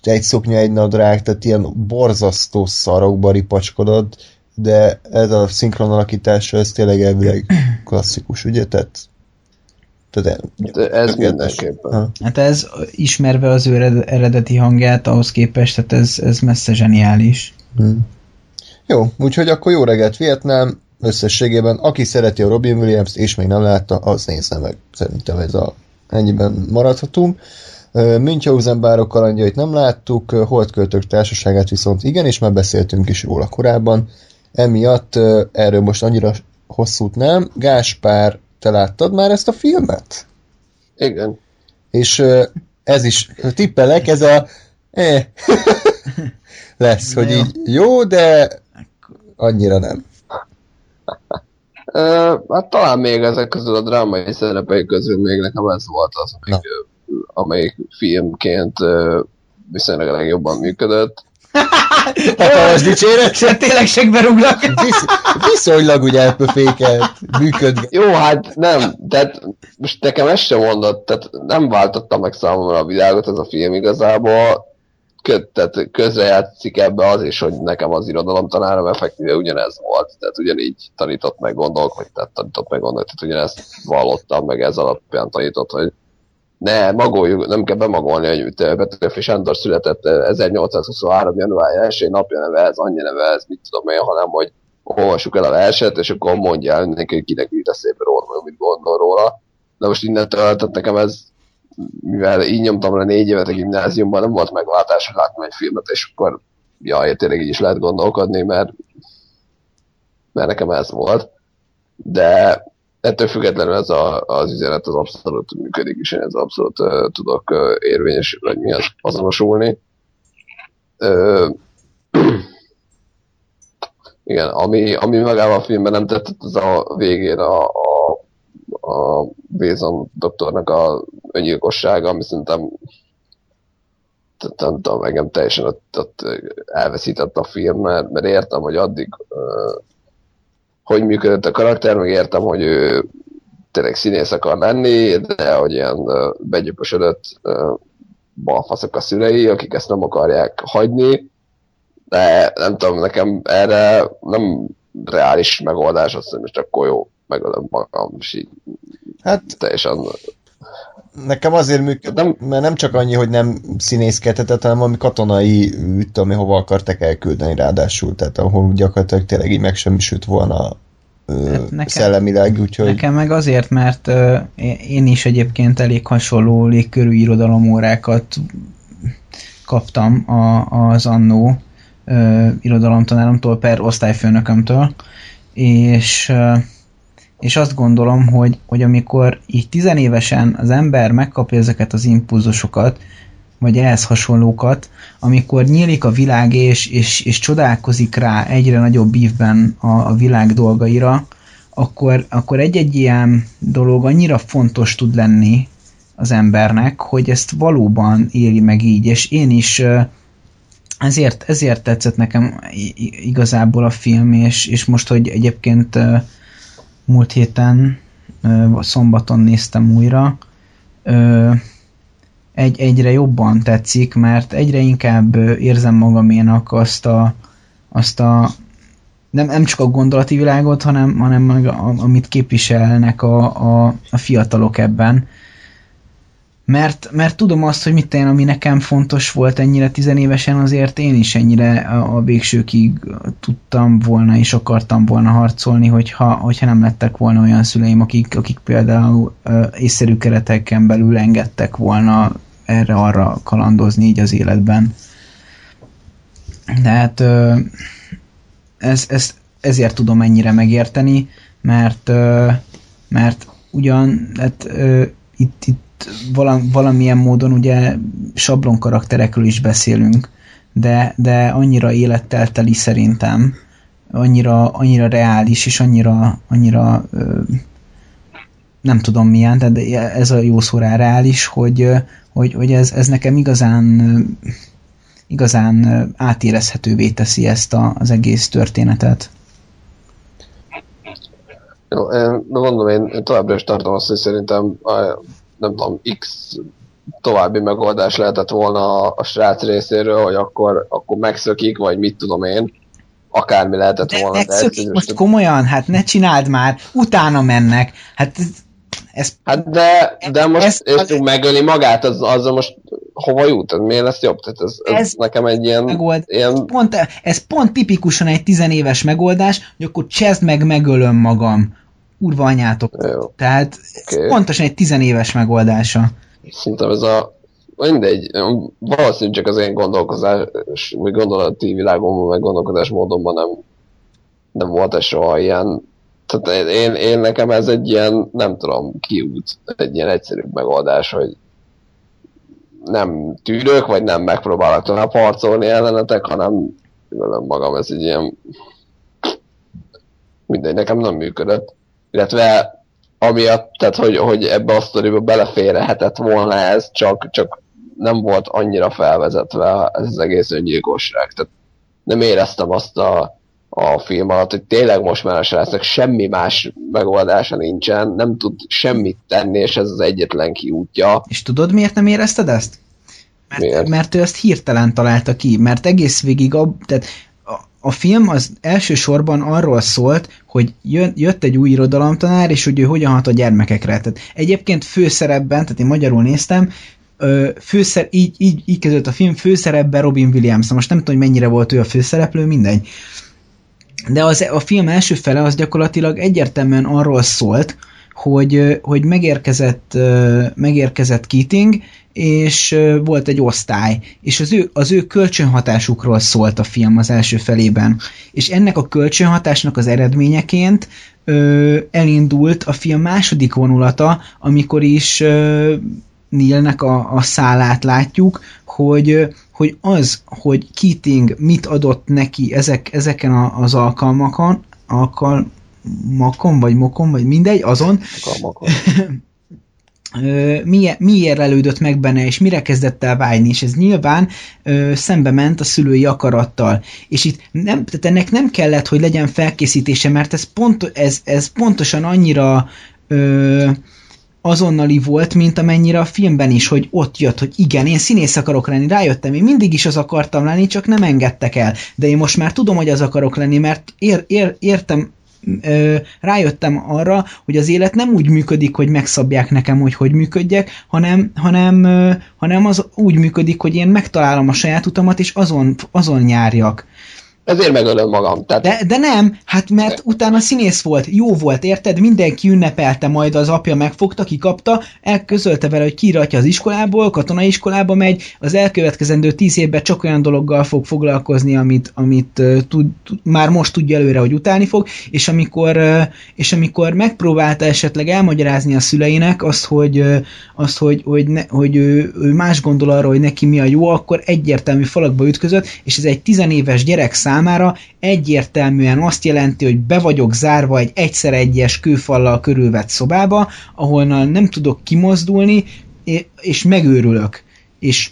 egy szoknya, egy nadrág, tehát ilyen borzasztó szarokba ripacskodott, de ez a szinkron alakítása, ez tényleg elvileg klasszikus, ugye? Tehát, tehát de ez mindenképpen. Hát ez ismerve az ő eredeti hangját ahhoz képest, tehát ez, ez messze zseniális. Hmm. Jó, úgyhogy akkor jó reggelt Vietnám, összességében, aki szereti a Robin Williams-t és még nem látta, az nézze meg. Szerintem ez a ennyiben maradhatunk. Münchhausen bárok kalandjait nem láttuk, Holdköltők társaságát viszont igen, és már beszéltünk is róla korábban. Emiatt erről most annyira hosszút nem. Gáspár, te láttad már ezt a filmet? Igen. És ez is, tippelek, ez a eh, lesz, hogy így jó, de annyira nem hát talán még ezek közül a drámai szerepei közül még nekem ez volt az, amelyik, amelyik filmként viszonylag legjobban működött. Hatalmas dicséret. Se tényleg segbe rúglak. Visz, viszonylag ugye elpöfékelt, működget. Jó, hát nem, tehát most nekem ezt sem mondott, tehát nem váltotta meg számomra a világot ez a film igazából, Kö, tehát közrejátszik ebbe az is, hogy nekem az irodalom tanárom effektíve ugyanez volt, tehát ugyanígy tanított meg gondolk, vagy tehát tanított meg gondolk, tehát ugyanezt vallottam, meg ez alapján tanított, hogy ne, magoljuk, nem kell bemagolni, hogy Petőfi Sándor született 1823. január 1 napja neve ez, annyi neve ez, mit tudom én, hanem hogy olvassuk el a verset, és akkor mondja el neki, hogy kinek írta szép róla, mit gondol róla. De most innentől, tehát nekem ez, mivel így nyomtam le négy évet a gimnáziumban, nem volt megváltás, hogy láttam egy filmet, és akkor jaj, tényleg így is lehet gondolkodni, mert, mert nekem ez volt. De ettől függetlenül ez a, az üzenet az abszolút működik, és én ez abszolút uh, tudok uh, érvényes, vagy mi az, azonosulni. Uh, igen, ami, ami magában a filmben nem tetszett, az a végén a, a, a Bézon doktornak a öngyilkossága, ami szerintem nem tudom, engem teljesen ott, ott elveszített a film, mert, mert értem, hogy addig uh, hogy működött a karakter, meg értem, hogy ő tényleg színész akar lenni, de hogy ilyen begyöpösödött balfaszok a szülei, akik ezt nem akarják hagyni, de nem tudom, nekem erre nem reális megoldás, azt hogy most akkor jó, megölöm magam, és így hát, teljesen... Nekem azért működik, nem, mert nem csak annyi, hogy nem színészkedhetett, hanem ami katonai üt, ami hova akartak elküldeni ráadásul, tehát ahol gyakorlatilag tényleg így megsemmisült volna hát nekem, szellemileg, úgyhogy... Nekem meg azért, mert uh, én is egyébként elég hasonló légkörű irodalomórákat kaptam a, az annó uh, irodalomtanáromtól per osztályfőnökömtől, és, uh, és azt gondolom, hogy, hogy amikor így tizenévesen az ember megkapja ezeket az impulzusokat, vagy ehhez hasonlókat, amikor nyílik a világ és, és, és csodálkozik rá egyre nagyobb ívben a, a világ dolgaira, akkor, akkor egy-egy ilyen dolog annyira fontos tud lenni az embernek, hogy ezt valóban éli meg így, és én is ezért, ezért tetszett nekem igazából a film, és, és most, hogy egyébként múlt héten szombaton néztem újra, egy, egyre jobban tetszik, mert egyre inkább érzem magaménak azt a, azt a nem, nem csak a gondolati világot, hanem, hanem amit képviselnek a, a, a fiatalok ebben. Mert, mert tudom azt, hogy mit én, ami nekem fontos volt ennyire tizenévesen, azért én is ennyire a, a végsőkig tudtam volna és akartam volna harcolni, hogyha, hogyha nem lettek volna olyan szüleim, akik, akik például ö, észszerű kereteken belül engedtek volna erre-arra kalandozni így az életben. De hát ez, ez, ezért tudom ennyire megérteni, mert, mert ugyan hát, itt, itt valamilyen módon ugye sablon karakterekről is beszélünk, de, de annyira élettel teli szerintem, annyira, annyira reális, és annyira, annyira nem tudom milyen, de ez a jó szó rá reális, hogy, hogy, hogy ez, ez nekem igazán igazán átérezhetővé teszi ezt a, az egész történetet. Jó, de mondom, én továbbra is tartom azt, hogy szerintem nem tudom, X további megoldás lehetett volna a, a srác részéről, hogy akkor, akkor megszökik, vagy mit tudom én, akármi lehetett volna. De megszökik de most komolyan, hát ne csináld már, utána mennek, hát ez, hát de, de most ez, és az, megöli magát, az, az most hova jut? Miért lesz jobb? Tehát ez, ez, ez nekem egy ilyen... Megold, ilyen... Pont, ez pont tipikusan egy tizenéves megoldás, hogy akkor csezd meg, megölöm magam. Urva anyátok. Jó. Tehát okay. pontosan egy tizenéves megoldása. Szerintem ez a mindegy, valószínűleg csak az én gondolkozás, vagy gondolati világomban, meg gondolkodás módonban nem, nem volt ez soha ilyen tehát én, én nekem ez egy ilyen, nem tudom, kiút, egy ilyen egyszerű megoldás, hogy nem tűrök, vagy nem megpróbálok tovább harcolni ellenetek, hanem magam ez egy ilyen mindegy, nekem nem működött. Illetve amiatt, tehát hogy, hogy ebbe a sztoriba beleférhetett volna ez, csak, csak nem volt annyira felvezetve ez az egész öngyilkosság. Tehát nem éreztem azt a, a film alatt, hogy tényleg most már a srácnak semmi más megoldása nincsen, nem tud semmit tenni, és ez az egyetlen kiútja. És tudod, miért nem érezted ezt? Mert, Miért? mert ő ezt hirtelen találta ki, mert egész végig, a, tehát a, film az elsősorban arról szólt, hogy jött egy új irodalomtanár, és hogy ő hogyan hat a gyermekekre. Tehát egyébként főszerepben, tehát én magyarul néztem, főszer, így, így, így kezdődött a film, főszerepben Robin Williams. Na Most nem tudom, hogy mennyire volt ő a főszereplő, mindegy. De az, a film első fele az gyakorlatilag egyértelműen arról szólt, hogy, hogy megérkezett, megérkezett Keating, és volt egy osztály, és az ő, az ő kölcsönhatásukról szólt a film az első felében. És ennek a kölcsönhatásnak az eredményeként ö, elindult a film második vonulata, amikor is ö, Neilnek a, a szálát látjuk, hogy, hogy az, hogy Keating mit adott neki ezek, ezeken a, az alkalmakon, alkalmakon, vagy mokon, vagy mindegy, azon, milyen, miért lelődött meg benne, és mire kezdett el vágyni, és ez nyilván ö, szembe ment a szülői akarattal. És itt nem, tehát ennek nem kellett, hogy legyen felkészítése, mert ez, pont, ez, ez pontosan annyira ö, azonnali volt, mint amennyire a filmben is, hogy ott jött, hogy igen, én színész akarok lenni, rájöttem, én mindig is az akartam lenni, csak nem engedtek el. De én most már tudom, hogy az akarok lenni, mert ér, ér, értem, ö, rájöttem arra, hogy az élet nem úgy működik, hogy megszabják nekem, hogy hogy működjek, hanem, hanem, ö, hanem az úgy működik, hogy én megtalálom a saját utamat, és azon, azon nyárjak. Ezért megölöm magam. Tehát De, de nem, hát mert utána színész volt, jó volt, érted? Mindenki ünnepelte, majd az apja megfogta, kikapta, elközölte vele, hogy kiratja az iskolából, katonai iskolába megy, az elkövetkezendő tíz évben csak olyan dologgal fog foglalkozni, amit, amit uh, tud, már most tudja előre, hogy utálni fog, és amikor, uh, és amikor megpróbálta esetleg elmagyarázni a szüleinek azt, hogy, uh, azt, hogy, hogy, ne, hogy ő, ő más gondol arra, hogy neki mi a jó, akkor egyértelmű falakba ütközött, és ez egy tizenéves gyerek számára egyértelműen azt jelenti, hogy be vagyok zárva egy egyszer egyes kőfallal körülvett szobába, ahonnan nem tudok kimozdulni, és megőrülök. És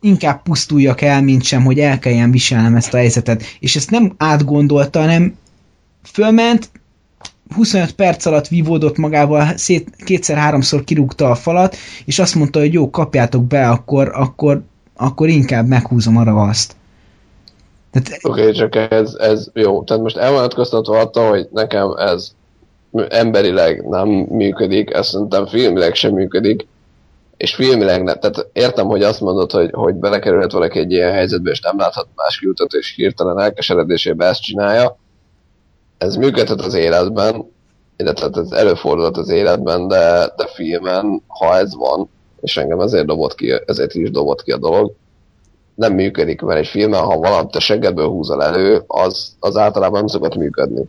inkább pusztuljak el, mint sem, hogy el kelljen viselnem ezt a helyzetet. És ezt nem átgondolta, hanem fölment, 25 perc alatt vívódott magával, szét, kétszer-háromszor kirúgta a falat, és azt mondta, hogy jó, kapjátok be, akkor, akkor, akkor inkább meghúzom a ravaszt. Tehát... Oké, okay, csak ez, ez jó. Tehát most elvonatkoztatva attól, hogy nekem ez emberileg nem működik, ez szerintem filmileg sem működik, és filmileg nem. Tehát értem, hogy azt mondod, hogy, hogy belekerülhet valaki egy ilyen helyzetbe, és nem láthat más kiutat, és hirtelen elkeseredésében ezt csinálja. Ez működhet az életben, illetve ez előfordulhat az életben, de, de filmen, ha ez van, és engem ezért dobott ki, ezért is dobott ki a dolog, nem működik, mert egy filmen, ha valamit a seggedből húzol elő, az, az általában nem szokott működni.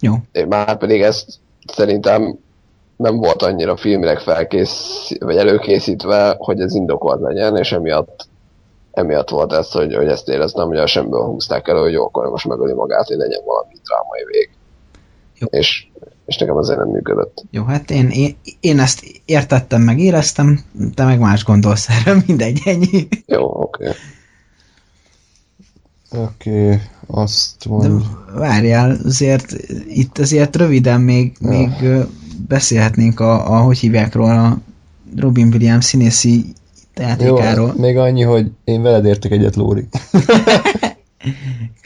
Jó. Már pedig ezt szerintem nem volt annyira filmileg felkész, vagy előkészítve, hogy ez indokolt legyen, és emiatt, emiatt volt ez, hogy, hogy ezt éreztem, hogy a semből húzták elő, hogy jó, akkor most megöli magát, hogy legyen valami drámai vég. Jó. És, és nekem azért nem működött. Jó, hát én, én, én ezt értettem, meg éreztem, te meg más gondolsz erre, mindegy, ennyi. Jó, oké. Okay. Oké, okay, azt mondom. várjál, azért itt azért röviden még, ja. még beszélhetnénk a, a, hogy hívják róla, a Robin Williams színészi játékáról. Jó, még annyi, hogy én veled értek egyet, Lóri.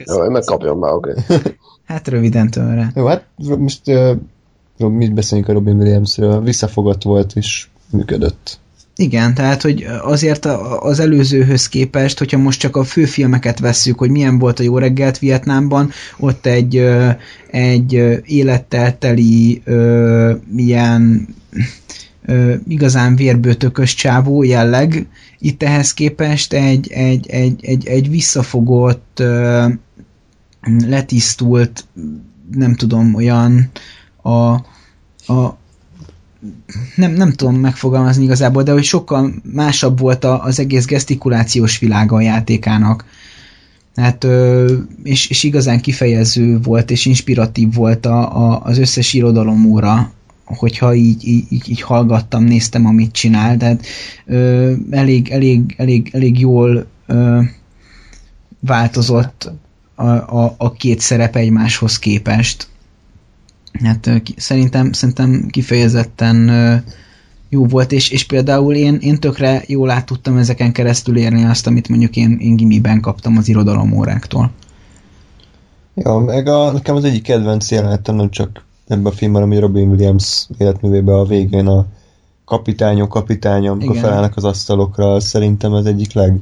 Jó, én megkapjam már, oké. Okay. Hát röviden tőle. Jó, hát most uh, mit beszélünk a Robin Williamsről? Visszafogott volt és működött. Igen, tehát, hogy azért az előzőhöz képest, hogyha most csak a főfilmeket vesszük, hogy milyen volt a Jó reggelt Vietnámban, ott egy, egy élettel teli ilyen igazán vérbőtökös csávó jelleg, itt ehhez képest egy, egy, egy, egy, egy visszafogott, letisztult, nem tudom, olyan a, a nem, nem tudom megfogalmazni igazából, de hogy sokkal másabb volt a, az egész gesztikulációs világa a játékának. Hát, és, és igazán kifejező volt, és inspiratív volt a, a, az összes irodalom óra, hogyha így, így, így hallgattam, néztem, amit csinál, tehát ö, elég, elég, elég, elég jól ö, változott a, a, a két szerep egymáshoz képest. Hát szerintem, szerintem kifejezetten jó volt, és, és például én, én tökre jól át tudtam ezeken keresztül érni azt, amit mondjuk én, én gimiben kaptam az irodalom óráktól. Ja, meg a, nekem az egyik kedvenc jelenetem nem csak ebben a filmben, ami Robin Williams életművében a végén a kapitányok kapitánya, amikor Igen. felállnak az asztalokra, szerintem az egyik leg,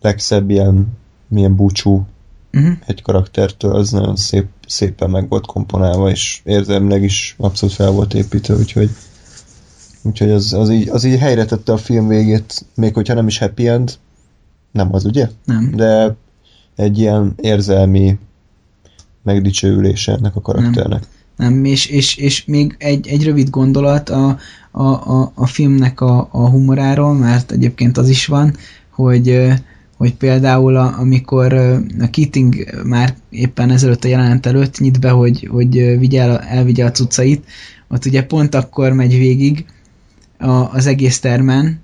legszebb ilyen, milyen búcsú uh-huh. egy karaktertől, az nagyon szép, szépen meg volt komponálva, és érzelmileg is abszolút fel volt építve, úgyhogy úgyhogy az, az, így, az így helyre tette a film végét, még hogyha nem is happy end, nem az, ugye? Nem. De egy ilyen érzelmi megdicsőülése ennek a karakternek. Nem, nem és, és, és még egy, egy rövid gondolat a, a, a, a filmnek a, a humoráról, mert egyébként az is van, hogy hogy például a, amikor a Keating már éppen ezelőtt a jelenet előtt nyit be, hogy, hogy vigyel, elvigye a cuccait, ott ugye pont akkor megy végig a, az egész termen,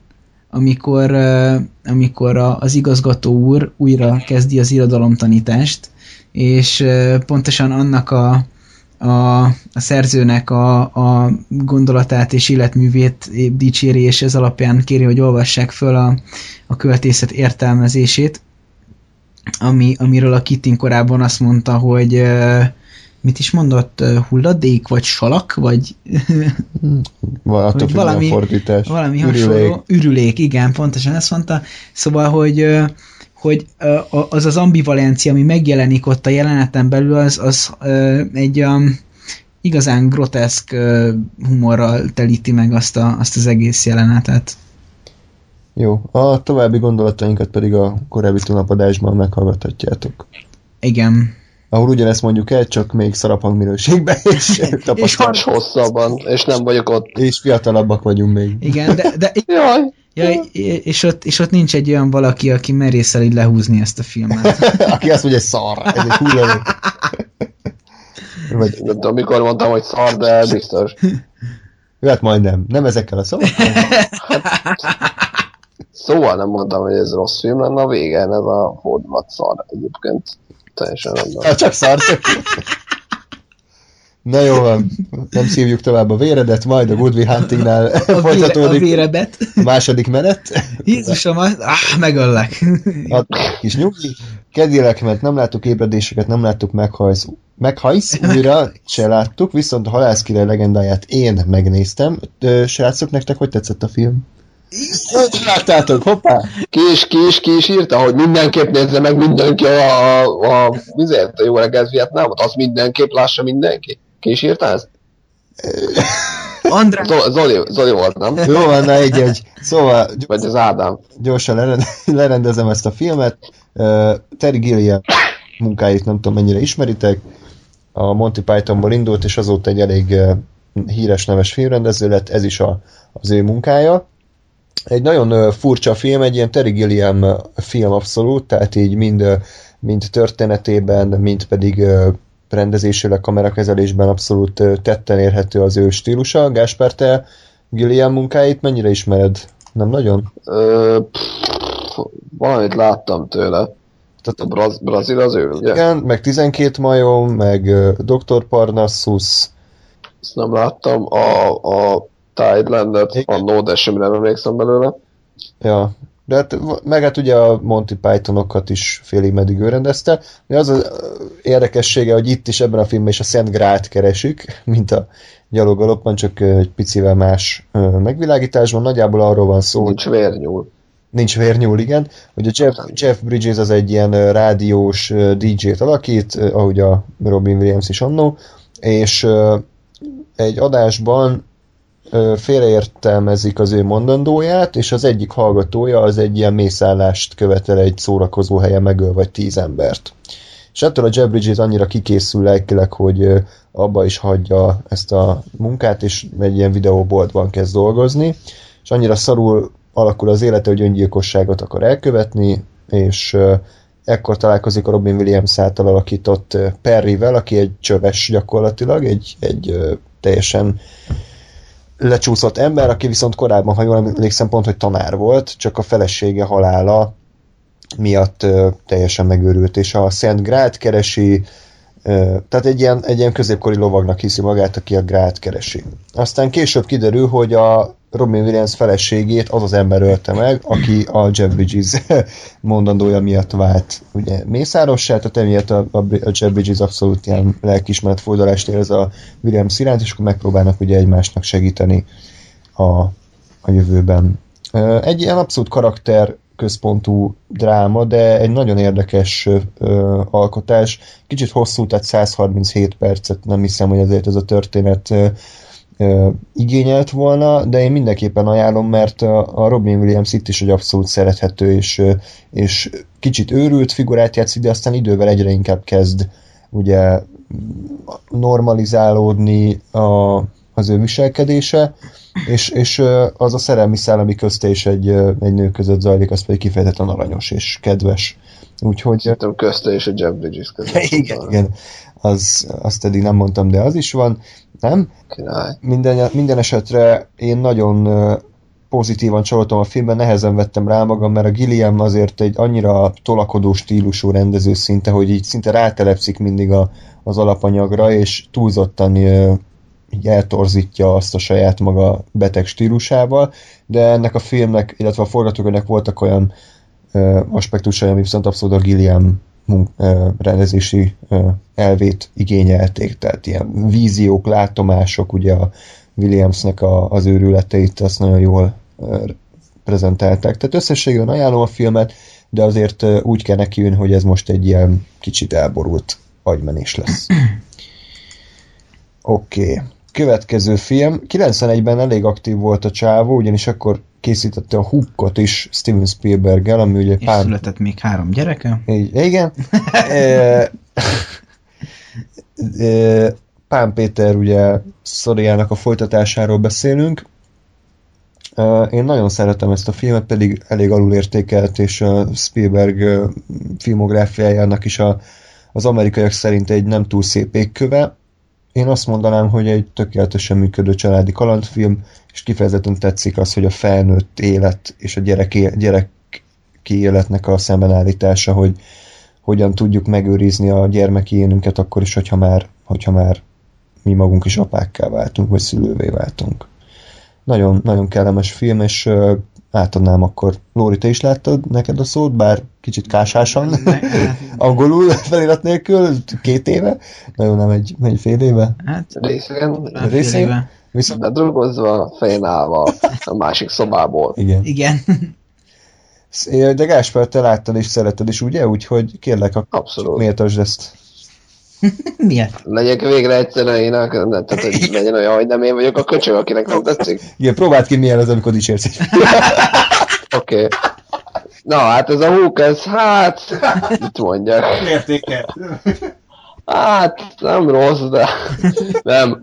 amikor, amikor a, az igazgató úr újra kezdi az irodalomtanítást, és pontosan annak a, a, a szerzőnek a, a gondolatát és életművét dicséri, és ez alapján kéri, hogy olvassák föl a, a költészet értelmezését, ami, amiről a Kittin korábban azt mondta, hogy mit is mondott, hulladék, vagy salak, vagy, vagy valami, fordítás. valami ürülék. hasonló. Ürülék, igen, pontosan ezt mondta. Szóval, hogy hogy az az ambivalencia, ami megjelenik ott a jeleneten belül, az, az egy um, igazán groteszk humorral telíti meg azt, a, azt az egész jelenetet. Jó, a további gondolatainkat pedig a korábbi tunapadásban meghallgathatjátok. Igen. Ahol ugyanezt mondjuk el, csak még szarabb hangminőségben, és és hosszabban, és nem vagyok ott. És fiatalabbak vagyunk még. Igen, de... de Jaj. Ja, és ott, és ott nincs egy olyan valaki, aki merészel így lehúzni ezt a filmet. aki azt mondja, hogy szar, ez egy hulladék. Vagy... Nem tudom, mikor mondtam, hogy szar, de biztos. Hát majdnem. Nem ezekkel a szavakkal? szóval nem mondtam, hogy ez rossz film lenne, a végen ez a fordulat szar egyébként. Teljesen rendben. Hát csak szar. Na jó van, nem szívjuk tovább a véredet, majd a Woodley Huntingnál a folytatódik. Vére, a vérebet. A második menet. Jézusom, áh, megöllek. A kis nyugi. Kedélek, mert nem láttuk ébredéseket, nem láttuk meghajsz. Meghajsz, újra se láttuk, viszont a halászkire legendáját én megnéztem. Srácok, nektek hogy tetszett a film? Hogy láttátok? Hoppá! Ki is, ki is, ki is írta, hogy mindenképp nézze meg mindenki a, a, a, a jó reggelt Vietnámot, az mindenképp lássa mindenki. Ki is írta ezt? András. Zoli, Zoli volt, nem? Jó van, na egy-egy. Szóval... Vagy az Ádám. Gyorsan lerendezem ezt a filmet. Uh, Terry Gilliam munkáit nem tudom mennyire ismeritek. A Monty Pythonból indult, és azóta egy elég uh, híres neves filmrendező lett, ez is a, az ő munkája. Egy nagyon uh, furcsa film, egy ilyen Terry Gilliam film abszolút, tehát így mind, mind történetében, mind pedig rendezésileg, kamerakezelésben abszolút tetten érhető az ő stílusa. Gáspár, te Gillian munkáit mennyire ismered? Nem nagyon? Ö, pff, valamit láttam tőle. Tehát a Braz- Brazil az ő, ugye? Igen, meg 12 majom, meg Dr. Parnassus. Ezt nem láttam. A, a Tidelandet, a No, de semmi nem emlékszem belőle. Ja, de hát, meg hát ugye a Monty Pythonokat is félig meddig ő rendezte. De az az érdekessége, hogy itt is ebben a filmben is a Szent Grát keresik, mint a gyalogalopban, csak egy picivel más megvilágításban. Nagyjából arról van szó, Nincs hogy... vérnyúl. Nincs vérnyúl, igen. Hogy a Jeff, Jeff Bridges az egy ilyen rádiós DJ-t alakít, ahogy a Robin Williams is annó, és egy adásban félreértelmezik az ő mondandóját, és az egyik hallgatója az egy ilyen mészállást követel egy szórakozó helyen megöl vagy tíz embert. És ettől a Jeff Bridges annyira kikészül lelkileg, hogy abba is hagyja ezt a munkát, és egy ilyen videóboltban kezd dolgozni, és annyira szarul alakul az élete, hogy öngyilkosságot akar elkövetni, és ekkor találkozik a Robin Williams által alakított Perryvel, aki egy csöves gyakorlatilag, egy, egy teljesen lecsúszott ember, aki viszont korábban, ha jól emlékszem, pont, hogy tanár volt, csak a felesége halála miatt ö, teljesen megőrült, és a Szent Grát keresi, tehát egy ilyen, egy ilyen középkori lovagnak hiszi magát, aki a Grát keresi. Aztán később kiderül, hogy a Robin Williams feleségét az az ember ölte meg, aki a Jeff Bridges mondandója miatt vált ugye mészárossá, tehát emiatt a, a, a Jeff Bridges abszolút ilyen lelkismeret fordulást érez a Williams iránt, és akkor megpróbálnak ugye egymásnak segíteni a, a jövőben. Egy ilyen abszolút karakter központú dráma, de egy nagyon érdekes ö, alkotás. Kicsit hosszú, tehát 137 percet nem hiszem, hogy ezért ez a történet ö, ö, igényelt volna, de én mindenképpen ajánlom, mert a, a Robin Williams itt is egy abszolút szerethető és, ö, és kicsit őrült figurát játszik, de aztán idővel egyre inkább kezd ugye normalizálódni a, az ő viselkedése, és, és az a szerelmi szál, ami közte és egy, egy nő között zajlik, az pedig kifejezetten aranyos és kedves. Úgyhogy... Szerintem közte és a Jeff Bridges között. igen, igen. Az, azt eddig nem mondtam, de az is van. Nem? Király. Minden, minden esetre én nagyon pozitívan csalódtam a filmben, nehezen vettem rá magam, mert a Gilliam azért egy annyira tolakodó stílusú rendező szinte, hogy így szinte rátelepszik mindig a, az alapanyagra, és túlzottan így eltorzítja azt a saját maga beteg stílusával, de ennek a filmnek, illetve a forgatókönyvnek voltak olyan ö, aspektusai, ami viszont abszolút a Gilliam munk, ö, rendezési ö, elvét igényelték, tehát ilyen víziók, látomások, ugye a Williamsnek a, az őrületeit azt nagyon jól ö, prezentálták. Tehát összességében ajánlom a filmet, de azért úgy kell nekiülni, hogy ez most egy ilyen kicsit elborult agymenés lesz. Oké. Okay. Következő film. 91-ben elég aktív volt a csávó, ugyanis akkor készítette a Hookot is Steven Spielberg-el, ami ugye És pár... született még három gyereke. Így, igen. E, e, Pán Péter ugye szoriának a folytatásáról beszélünk. Én nagyon szeretem ezt a filmet, pedig elég alulértékelt, és a Spielberg filmográfiájának is a, az amerikaiak szerint egy nem túl szép égköve. Én azt mondanám, hogy egy tökéletesen működő családi kalandfilm, és kifejezetten tetszik az, hogy a felnőtt élet és a gyerek, gyerek életnek a szembenállítása, hogy hogyan tudjuk megőrizni a gyermeki énünket akkor is, hogyha már, hogyha már mi magunk is apákká váltunk, vagy szülővé váltunk. Nagyon, nagyon kellemes film, és átadnám akkor. Lóri, te is láttad neked a szót, bár kicsit kásásan, angolul felirat nélkül, két éve, nagyon nem egy, egy fél éve. Hát, részén? éve. Viszont, bedrogozva, fején állva a másik szobából. igen. Igen. De Gáspár, te láttad és szereted is, ugye? Úgyhogy kérlek, akkor Abszolút. méltasd ezt. Miért? Legyek végre egyszerűen én, tehát hogy legyen olyan, hogy nem én vagyok a köcsög, akinek nem tetszik. Igen, próbáld ki milyen az, amikor dicsérsz egy Oké. Okay. Na, hát ez a húk, ez hát, mit mondjak. Értékel. Hát, nem rossz, de nem.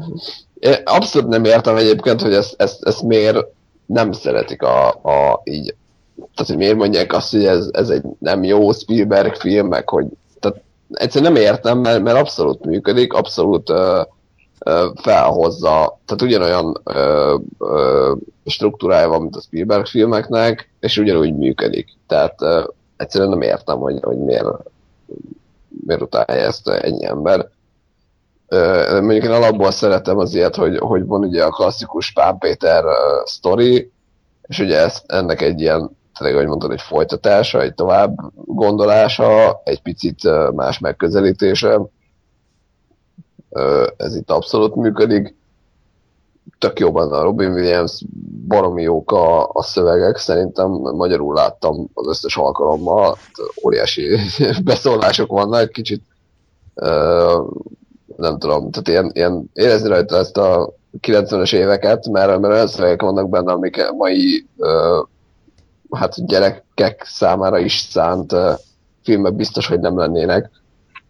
Én abszolút nem értem egyébként, hogy ezt, ezt, ezt miért nem szeretik a, a így, tehát hogy miért mondják azt, hogy ez, ez egy nem jó Spielberg film, meg hogy, egyszerűen nem értem, mert, mert abszolút működik, abszolút ö, ö, felhozza, tehát ugyanolyan ö, ö, struktúrája van, mint a Spielberg filmeknek, és ugyanúgy működik. Tehát ö, egyszerűen nem értem, hogy, hogy miért, miért utálja ezt ennyi ember. Ö, mondjuk én alapból szeretem az ilyet, hogy, hogy van ugye a klasszikus Pán Péter uh, sztori, és ugye ezt, ennek egy ilyen, tényleg, ahogy mondtad, egy folytatása, egy tovább gondolása, egy picit más megközelítése. Ez itt abszolút működik. Tök jóban a Robin Williams, baromi jók a, a szövegek, szerintem magyarul láttam az összes alkalommal, óriási beszólások vannak, kicsit nem tudom, tehát ilyen, ilyen érezni rajta ezt a 90-es éveket, mert, mert olyan szövegek vannak benne, amik mai ö, hát gyerekek számára is szánt ö, filmek biztos, hogy nem lennének.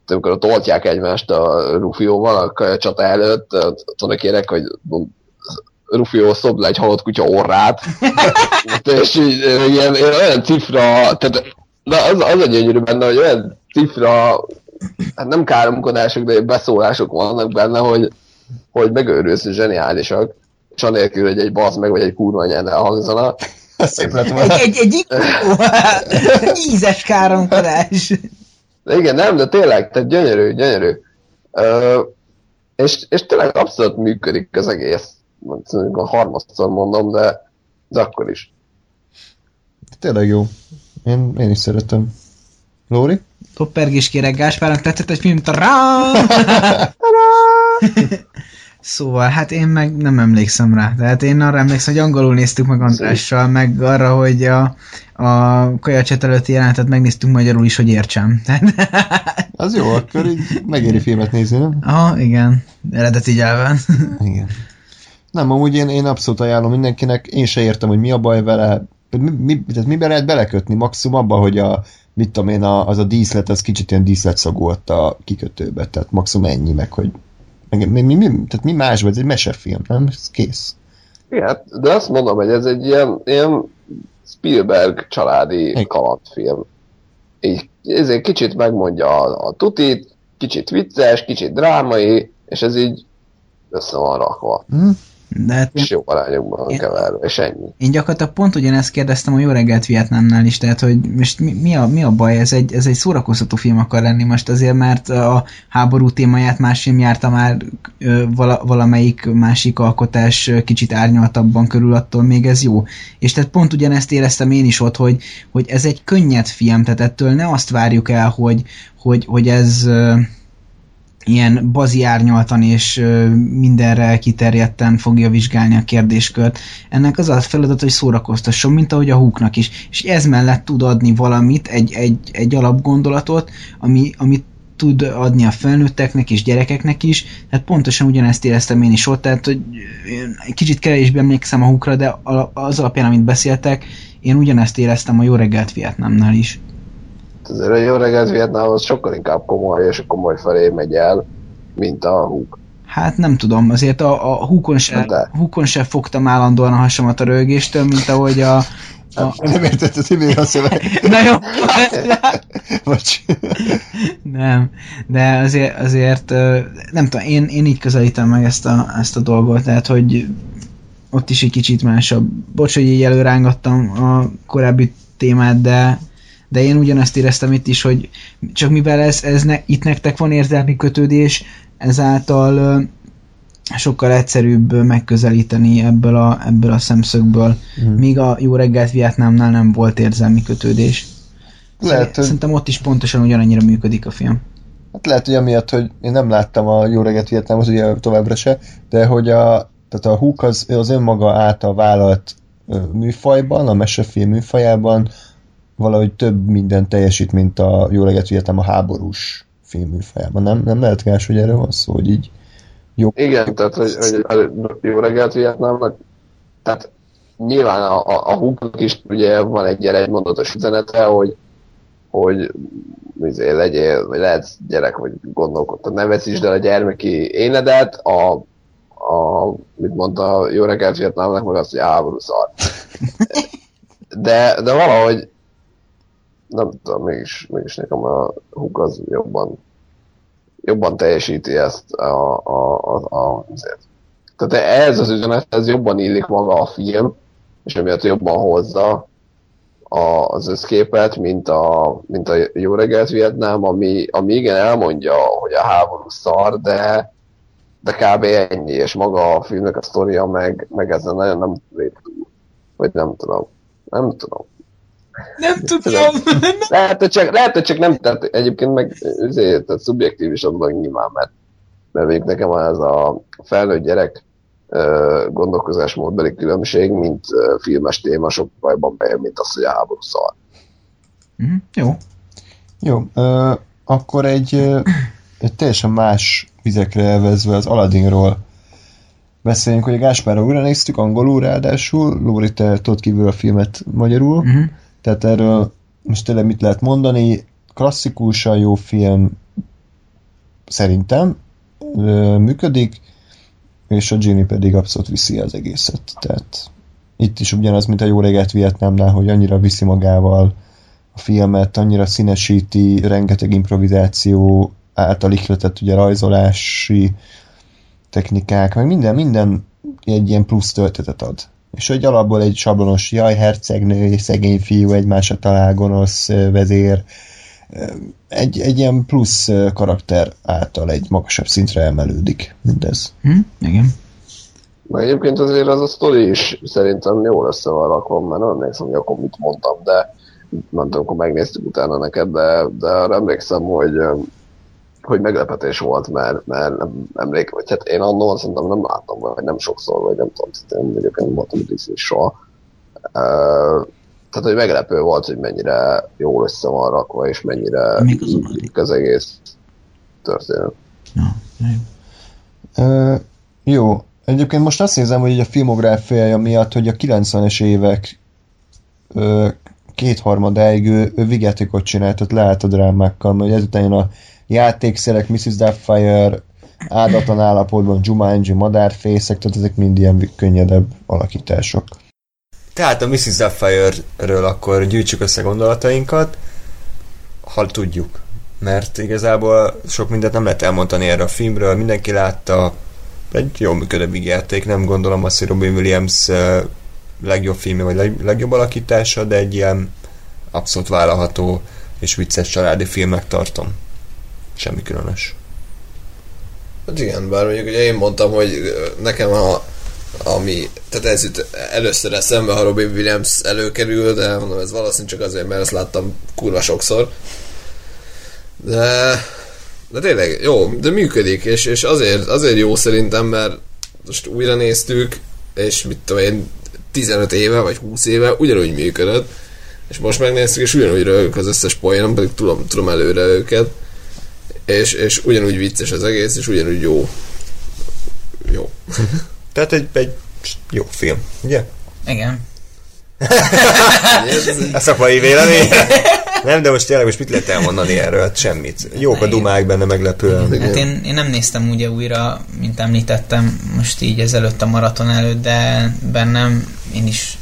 Tehát amikor ott oltják egymást a Rufióval a kajacsata előtt, tudnak érek, hogy Rufió szobd le egy halott kutya orrát, és így, ilyen, olyan cifra, tehát de az, az a gyönyörű benne, hogy olyan cifra hát nem káromkodások, de beszólások vannak benne, hogy, hogy megőrülsz, zseniálisak, és anélkül, hogy egy basz meg, vagy egy kurva anyán elhangzana. Szép lett Egy, volna. egy, egy, egy ízes káromkodás. De igen, nem, de tényleg, tehát gyönyörű, gyönyörű. Ö, és, és tényleg abszolút működik az egész. Mondjuk a harmadszor mondom, de, de akkor is. Tényleg jó. Én, én is szeretem. Lóri? Toppergés kérek Gáspárnak tetszett egy film, tarám! Szóval, hát én meg nem emlékszem rá. Tehát én arra emlékszem, hogy angolul néztük meg Andrással, meg arra, hogy a, a kajacset előtti jelenetet megnéztük magyarul is, hogy értsem. Tehát, Az jó, akkor így megéri filmet nézni, nem? Aha, igen, eredeti nyelven. Igen. Nem, amúgy én, én abszolút ajánlom mindenkinek, én se értem, hogy mi a baj vele, mi, mi, tehát miben lehet belekötni, maximum abba, hogy a, mit tudom én, a, az a díszlet, az kicsit ilyen díszletszagú ott a kikötőbe, tehát maximum ennyi, meg hogy meg, mi, mi, mi, tehát mi más, vagy ez egy mesefilm, nem? Ez kész. Igen, de azt mondom, hogy ez egy ilyen, ilyen Spielberg családi Igen. kalandfilm. Így ezért kicsit megmondja a, a tutit, kicsit vicces, kicsit drámai, és ez így össze van rakva. Hm? De hát És jó arányokban van keverve, és ennyi. én gyakorlatilag pont ugyanezt kérdeztem a Jó reggelt Vietnámnál is, tehát hogy most mi, mi, a, mi a baj, ez egy, ez egy szórakoztató film akar lenni most azért, mert a háború témáját más film járta már vala, valamelyik másik alkotás kicsit árnyaltabban körül, attól még ez jó. És tehát pont ugyanezt éreztem én is ott, hogy, hogy ez egy könnyed film, tehát ettől ne azt várjuk el, hogy, hogy, hogy ez ilyen bazi árnyaltan és mindenre kiterjedten fogja vizsgálni a kérdéskört. Ennek az a feladat, hogy szórakoztasson, mint ahogy a húknak is. És ez mellett tud adni valamit, egy, egy, egy alapgondolatot, ami, amit tud adni a felnőtteknek és gyerekeknek is. Tehát pontosan ugyanezt éreztem én is ott, tehát hogy kicsit kevésbé emlékszem a húkra, de az alapján, amit beszéltek, én ugyanezt éreztem a Jó reggelt Vietnámnál is. Azért a jó reggelt Vietnám az sokkal inkább komoly, és a komoly felé megy el, mint a húk. Hát nem tudom, azért a, a húkon, se, De. húkon se fogtam állandóan a hasamat a rögéstől, mint ahogy a... a Nem értetted, hogy mi a szöveg? na jó, Vagy... nem, de azért, azért nem tudom, én, én így közelítem meg ezt a, ezt a dolgot, tehát hogy ott is egy kicsit másabb. Bocs, hogy így előrángattam a korábbi témát, de, de én ugyanezt éreztem itt is, hogy csak mivel ez, ez ne, itt nektek van érzelmi kötődés, ezáltal sokkal egyszerűbb megközelíteni ebből a, ebből a szemszögből, Mhm. míg a Jó reggelt Vietnámnál nem volt érzelmi kötődés. Lehet, Szerintem ott is pontosan ugyanannyira működik a film. hát lehet, hogy amiatt, hogy én nem láttam a Jó reggelt Vietnámot, ugye továbbra se, de hogy a, tehát a Hook az, az önmaga által vállalt műfajban, a mesefilm műfajában valahogy több minden teljesít, mint a Jó reggelt Vietnám a háborús film műfajában. Nem, nem lehet Gás, hogy erről van szó, hogy így Igen, tehát hogy, hogy a jó reggelt Vietnámnak, tehát nyilván a, a, a húknak is ugye van egy ilyen egymondatos üzenete, hogy hogy izé, legyél, vagy lehetsz gyerek, vagy gondolkodtad, ne veszítsd el a gyermeki énedet, a, a mit mondta a jó reggelt Vietnámnak, meg azt, hogy háború szar. De, de valahogy nem tudom, mégis, mégis nekem a húk az jobban jobban teljesíti ezt a, a, a, a azért. Tehát ez az üzenet, ez jobban illik maga a film, és emiatt jobban hozza a, az összképet, mint a, mint a Jó reggelt Vietnám, ami, ami igen elmondja, hogy a háború szar, de, de kb. ennyi, és maga a filmnek a sztoria meg, meg ezen nagyon nem lép túl. Vagy nem tudom. Nem tudom. Nem tudom. Lehet, hogy csak, lehet, hogy csak nem, tehát egyébként meg azért, tehát szubjektív is az meg nyilván, mert, mert mondjuk nekem ez a felnőtt gyerek gondolkozásmódbeli különbség, mint filmes téma sokkal jobban bejön, mint az, hogy a háború szar. Mhm, Jó. Jó, ö, akkor egy, ö, egy teljesen más vizekre elvezve az Aladdinról beszéljünk, hogy a Gáspárra újra néztük, angolul ráadásul, Lóri, te tudod kívül a filmet magyarul, Uh-huh. Tehát erről most tényleg mit lehet mondani, klasszikusan jó film szerintem működik, és a Genie pedig abszolút viszi az egészet, tehát itt is ugyanaz, mint a Jó reggelt Vietnámnál, hogy annyira viszi magával a filmet, annyira színesíti, rengeteg improvizáció által ihletett ugye rajzolási technikák, meg minden, minden egy ilyen plusz töltetet ad. És hogy alapból egy sablonos jaj, hercegnő, szegény fiú, egymásra talál gonosz vezér, egy, egy ilyen plusz karakter által egy magasabb szintre emelődik mindez. Hm? Igen. Meg egyébként azért az a sztori is szerintem jól össze van rakva, mert nem emlékszem, hogy akkor mit mondtam, de nem tudom, akkor megnéztük utána neked, de, de arra emlékszem, hogy hogy meglepetés volt, mert, mert nem emlék, vagy hát én annól szerintem nem láttam, vagy nem sokszor, vagy nem tudom, én egyébként nem voltam is soha. Uh, tehát, hogy meglepő volt, hogy mennyire jól össze van rakva, és mennyire Még az, az egész történet. Na, jó. Uh, jó. Egyébként most azt nézem, hogy a filmográfiája miatt, hogy a 90-es évek kétharmadáig ő, ő vigyátékot csinált, tehát lehet a drámákkal, mert ezután jön a játékszerek, Mrs. Doubtfire, áldatlan állapotban Jumanji, madárfészek, tehát ezek mind ilyen könnyedebb alakítások. Tehát a Mrs. Doubtfire-ről akkor gyűjtsük össze gondolatainkat, ha tudjuk. Mert igazából sok mindent nem lehet elmondani erre a filmről, mindenki látta, egy jól működő játék, nem gondolom azt, hogy Robin Williams legjobb filmje, vagy legjobb alakítása, de egy ilyen abszolút vállalható és vicces családi filmnek tartom. Semmi különös. Hát igen, bár mondjuk ugye én mondtam, hogy nekem a ami, tehát ez jut először eszembe, ha Robin Williams előkerül, de mondom, ez valószínűleg csak azért, mert ezt láttam kurva sokszor. De, de tényleg, jó, de működik, és, és azért, azért jó szerintem, mert most újra néztük, és mit tudom én, 15 éve, vagy 20 éve ugyanúgy működött, és most megnéztük, és ugyanúgy rögök az összes poénom, pedig tudom, tudom előre őket, és, és ugyanúgy vicces az egész, és ugyanúgy jó. Jó. Tehát egy, egy jó film, ugye? Igen. a szakmai vélemény. Nem, de most tényleg most mit lehet elmondani erről? Hát semmit. Jók a dumák benne meglepően. Hát én, én nem néztem ugye újra, mint említettem, most így ezelőtt a maraton előtt, de bennem én is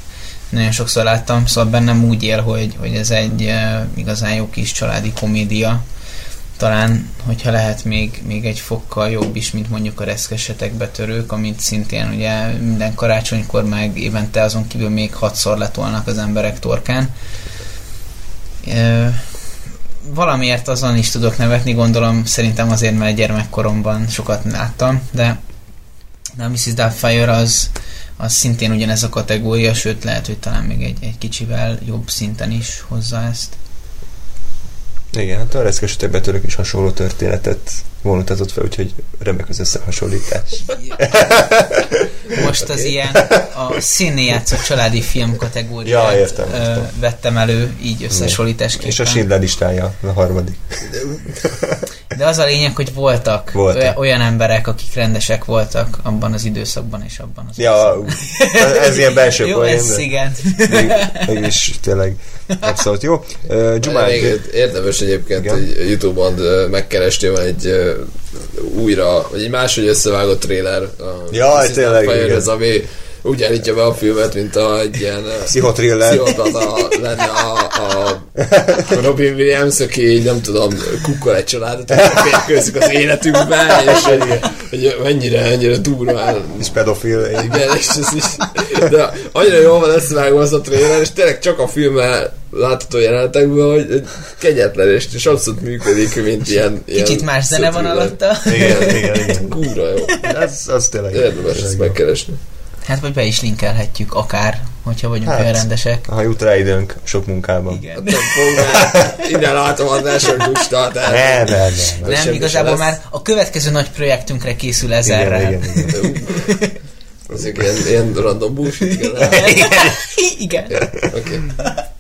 nagyon sokszor láttam, szóval bennem úgy él, hogy, hogy ez egy uh, igazán jó kis családi komédia, talán, hogyha lehet még, még egy fokkal jobb is, mint mondjuk a reszkesetek betörők, amit szintén ugye minden karácsonykor meg évente azon kívül még hatszor letolnak az emberek torkán. Valamiért azon is tudok nevetni, gondolom szerintem azért, mert gyermekkoromban sokat láttam, de, de a Mrs. Doubtfire az, az szintén ugyanez a kategória, sőt lehet, hogy talán még egy, egy kicsivel jobb szinten is hozza ezt. Igen, hát a reszkesetek betörők is hasonló történetet vonultatott fel, úgyhogy remek az összehasonlítás. Most az ilyen a színné játszott családi film kategóriát ja, értem, értem. vettem elő így összehasonlításképpen. És a Schindler listája a harmadik. De az a lényeg, hogy voltak, voltak. olyan emberek, akik rendesek voltak abban az időszakban és abban az Ja, ez ilyen belső Jó, poén, ez igen. Mégis tényleg abszolút jó. Uh, Jumály, érdemes egyébként, hogy Youtube-on megkerestél egy újra, vagy egy máshogy összevágott trailer. A Jaj, tényleg, ez, ami úgy állítja be a filmet, mint a, egy ilyen pszichotriller. lenne a, a, a Robin Williams, aki így nem tudom, kukkol egy családot, és férkőzik az életükben, és hogy, hogy mennyire, mennyire durván. És pedofil. Igen, és ez is, de annyira jól van összevágva az a trailer, és tényleg csak a filmmel látható jelenetekből, hogy kegyetlen, és, és abszolút működik, mint ilyen... Kicsit ilyen más zene van alatta. Igen, igen, igen. Kúra jó. Ez, az tényleg. Érdemes ezt megkeresni. Hát vagy be is linkelhetjük akár, hogyha vagyunk hát, olyan rendesek. Ha jut rá időnk sok munkában. Igen. Innen látom az első lusta, tehát... Nem, nem, nem. Igazából már a következő nagy projektünkre készül ezerre. Igen, igen, igen. Az ilyen, ilyen random bullshit, igen. igen. Okay.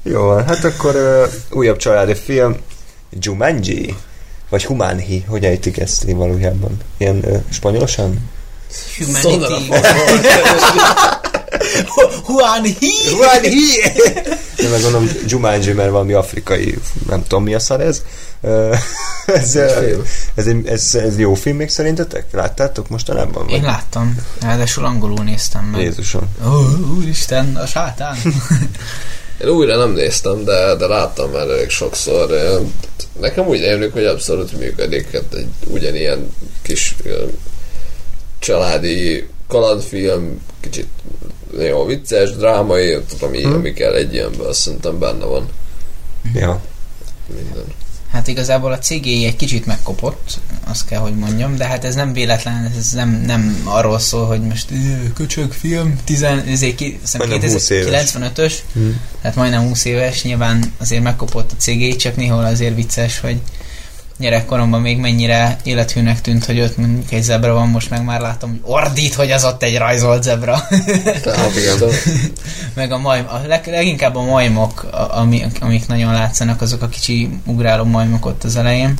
Jó, hát akkor uh, újabb családi film, Jumanji, vagy Humanhi, hogy ejtik ezt valójában? Ilyen uh, spanyolosan? Humanity. Juan Hi! Juan Hi! Nem, meg gondolom Jumanji, mert valami afrikai, nem tudom mi a szar ez. ez, ez, ez, ez, ez jó film még szerintetek? Láttátok mostanában? Én láttam. Ráadásul angolul néztem meg. Jézusom. Oh, úristen, a sátán. Én újra nem néztem, de, de láttam már elég sokszor. Nekem úgy élik, hogy abszolút működik. Hát egy ugyanilyen kis családi kalandfilm, kicsit jó, vicces, drámai, tudom, ami, Hm. ami kell egy ilyenből, szerintem benne van Ja. minden. Hát igazából a CGI egy kicsit megkopott, azt kell, hogy mondjam, de hát ez nem véletlen, ez nem, nem arról szól, hogy most "Ö, köcsög film, 10, ezért ki, azt hiszem Majdnem 20 éves. 95-ös, Hmm. tehát majdnem 20 éves, nyilván azért megkopott a CGI, csak néhol azért vicces, hogy gyerekkoromban még mennyire élethűnek tűnt, hogy ott mondjuk egy zebra van, most meg már látom, hogy ordít, hogy az ott egy rajzolt zebra. Meg a majm, a leg, leginkább a majmok, a, ami, amik nagyon látszanak, azok a kicsi ugráló majmok ott az elején.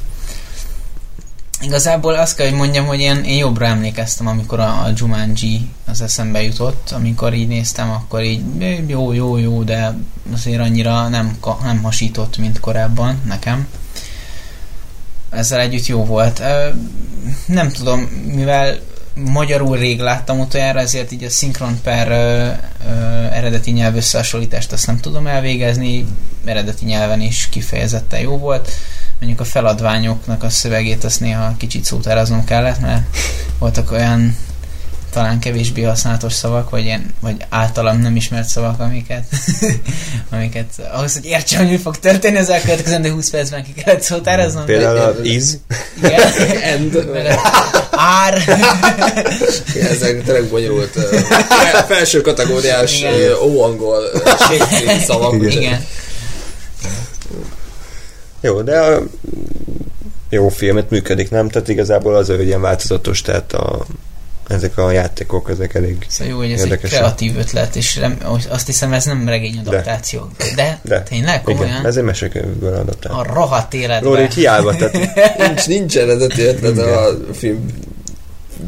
Igazából azt kell, hogy mondjam, hogy én, én jobbra emlékeztem, amikor a, a Jumanji az eszembe jutott, amikor így néztem, akkor így eh, jó, jó, jó, de azért annyira nem, nem hasított, mint korábban nekem. Ezzel együtt jó volt. Nem tudom, mivel magyarul rég láttam utoljára, ezért így a szinkron per ö, ö, eredeti nyelv összehasonlítást azt nem tudom elvégezni, eredeti nyelven is kifejezetten jó volt. Mondjuk a feladványoknak a szövegét azt néha kicsit szótáraznom kellett, mert voltak olyan talán kevésbé használatos szavak, vagy, ilyen, vagy általam nem ismert szavak, amiket, amiket ahhoz, hogy értsem, hogy mi fog történni, az elkövetkezendő 20 percben ki kellett szótáraznom. Például az íz. Igen. Az ár. Igen, ezek tényleg bonyolult ö, felső kategóriás Igen. óangol szavak. Igen. Igen. Jó, de a jó filmet működik, nem? Tehát igazából az, hogy ilyen változatos, tehát a, ezek a játékok, ezek elég Szóval jó, hogy ez egy kreatív ötlet, és rem, azt hiszem ez nem regény adaptáció. De, de, De. tényleg komolyan? Igen, ez egy mesekönyvből adaptál. A rohadt életben. Lóri, hiába, tehát Nincs, nincs eredeti ötlet a film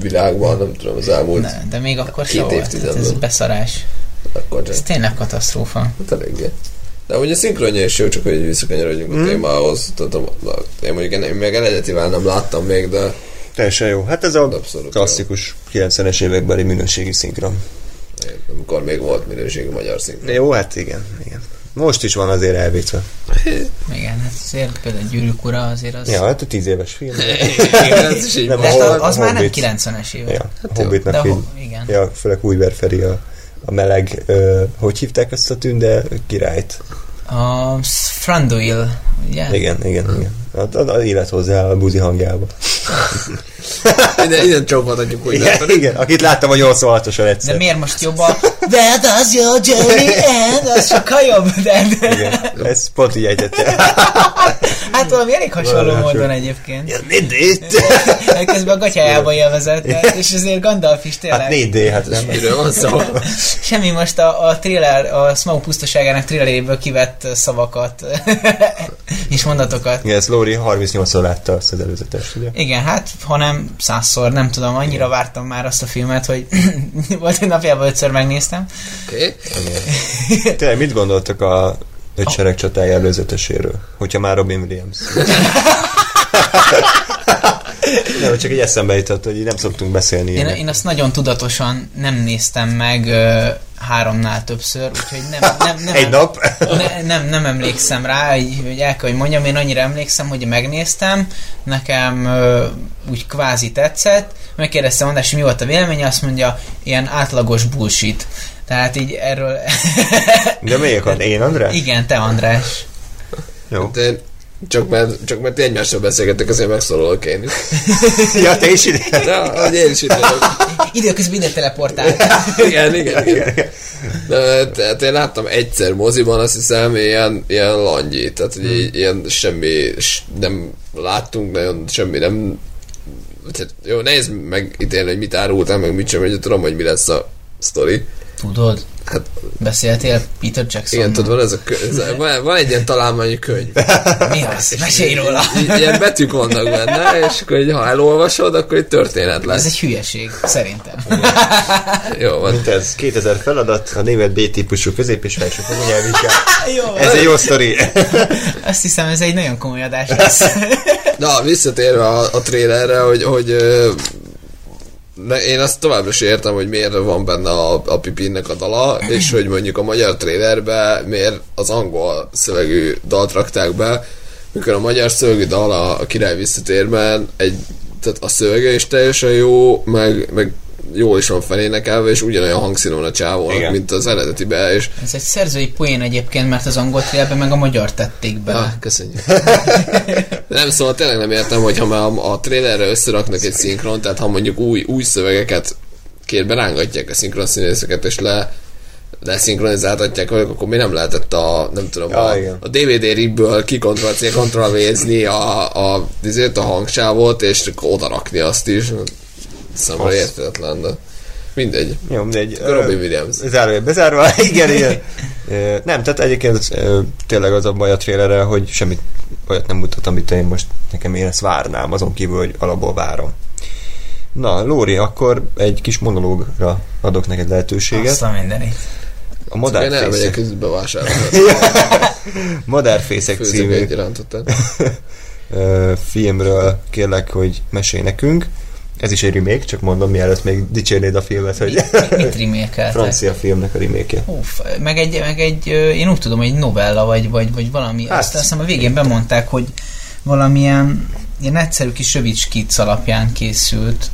világban, nem tudom, az elmúlt Ne, de még akkor Két se volt. évtizedből. Tehát ez beszarás. akkor Ez tényleg katasztrófa. Hát eléggé. De ugye a szinkronja is jó, csak hogy visszakanyarodjunk Mm. a témához. Tehát én mondjuk én még eredetivel nem láttam még, de teljesen jó. Hát ez a abszolút klasszikus 90-es évekbeli minőségi szinkron. jó. Amikor még volt minőségű magyar szinkron. Jó, hát igen, igen. Most is van azért elvétve. Igen, hát azért például a Gyűrűk ura azért az... Ja, hát a 10 éves film. Igen, ez is így Nem, de hát Hobbit. az már nem Hobbit. 90-es évek. Ja, a jó. Hobbitnak De így, ho- igen. ja, főleg Újber Feri a, a meleg, ö, hogy hívták ezt a tünde királyt? A Franduil, ugye? Igen, igen, igen. A, a, a élet hozzá a buzi hangjába. Ide, ide csókoltatjuk úgy. Igen, igen, akit láttam a 86-osan De egyszer. miért most jobb a Where does your journey end? Az sokkal jobb, de... Igen, ez pont így egyetlen. Hát valami elég hasonló Valami módon egyébként. Ja, 4D? Közben a gatyájába élvezett, és azért Gandalf is tényleg. Hát 4D, hát nem. Miről van szó? Semmi most a, a trailer, a Smaug pusztaságának traileréből kivett szavakat és mondatokat. Igen, ezt Lóri 38-szor látta azt az előzetes, ugye? Igen, hát, hanem százszor, nem tudom, annyira vártam már azt a filmet, hogy volt egy napjában ötször megnéztem. Oké. Tényleg mit gondoltak a öt sereg csatája előzeteséről? Hogyha már Robin Williams. Nem, csak egy eszembe jutott, hogy így nem szoktunk beszélni. Én, én azt nagyon tudatosan nem néztem meg ö, háromnál többször, úgyhogy nem, nem, nem, Egy nap? ne, nem, nem emlékszem rá, így, hogy el kell, hogy mondjam, én annyira emlékszem, hogy megnéztem, nekem ö, úgy kvázi tetszett, megkérdeztem András, mi volt a véleménye, azt mondja, ilyen átlagos bullshit. Tehát így erről... De melyik van? Én, András? Igen, te András. Jó. De csak mert, csak mert egymással beszélgettek, azért megszólalok én is. Ja, te is ide? De, hogy én is vagyok. Időközben ide teleportált. Igen, igen, igen. De, tehát én láttam egyszer moziban, azt hiszem, ilyen, ilyen langyi, tehát így, ilyen semmi, s- nem láttunk, nagyon semmi nem tehát, jó, nehéz megítélni, hogy mit árultam, meg mit sem, hogy tudom, hogy mi lesz a sztori. Tudod? Hát Beszéltél Peter Jackson? igen, tudod, van, ez a kö, ez a, van, van egy ilyen találmányi könyv. Mi az? Mesélj róla! I- Ilyen betűk vannak benne, és akkor, hogy ha elolvasod, akkor egy történet Ez lesz. egy hülyeség, szerintem. Jó van. Mint ez 2000 feladat, a német B-típusú közép és nyelvvizsgál. Jó, Ez egy jó sztori. azt hiszem ez egy nagyon komoly adás lesz. Na, visszatérve a, a trailerre, hogy, hogy ne, én azt továbbra is értem, hogy miért van benne a, a Pipinnek a dala, és hogy mondjuk a magyar trailerbe miért az angol szövegű dalt rakták be, mikor a magyar szövegű dal a, a király visszatérben egy, tehát a szövege is teljesen jó, meg, meg jól is van felénekelve, és ugyanolyan hangszínon a csávónak, Igen. mint az eredetibe, és Ez egy szerzői poén egyébként, mert az angol trailerben meg a magyar tették be. Ah, köszönjük. nem, szóval tényleg nem értem, hogy ha már a, a trailerre összeraknak egy szinkron, tehát ha mondjuk új, új szövegeket kér berángatják a szinkron színészeket, és le leszinkronizáltatják velük, akkor mi nem lehetett a, nem tudom, Ja, a, igen. a DVD ribből kikontroll C, kontroll V-zni a, a, azért a hangsávot, és akkor oda rakni azt is. Számomra Az. érthetetlen, de mindegy. Jó, mindegy. Robin Ö, Williams. Zárójel bezárva, igen, igen. Nem, tehát egyébként tényleg az a baj a trailerrel, hogy semmit olyat nem mutat, amit én most nekem én ezt várnám, azon kívül, hogy alapból várom. Na, Lóri, akkor egy kis monológra adok neked lehetőséget. Azt a mindenit. A Én Modern elmegyek közben vásárolni. Modern Fészek Főzök című filmről kérlek, hogy mesélj nekünk. Ez is egy remake, csak mondom, mielőtt még dicsérnéd a filmet, hogy Mit remékeltek? francia filmnek a remake Uff, meg egy, meg egy, én úgy tudom, egy novella, vagy, vagy, vagy valami. Hát- Azt hiszem a végén bemondták, hogy valamilyen ilyen egyszerű kis rövid skic alapján készült.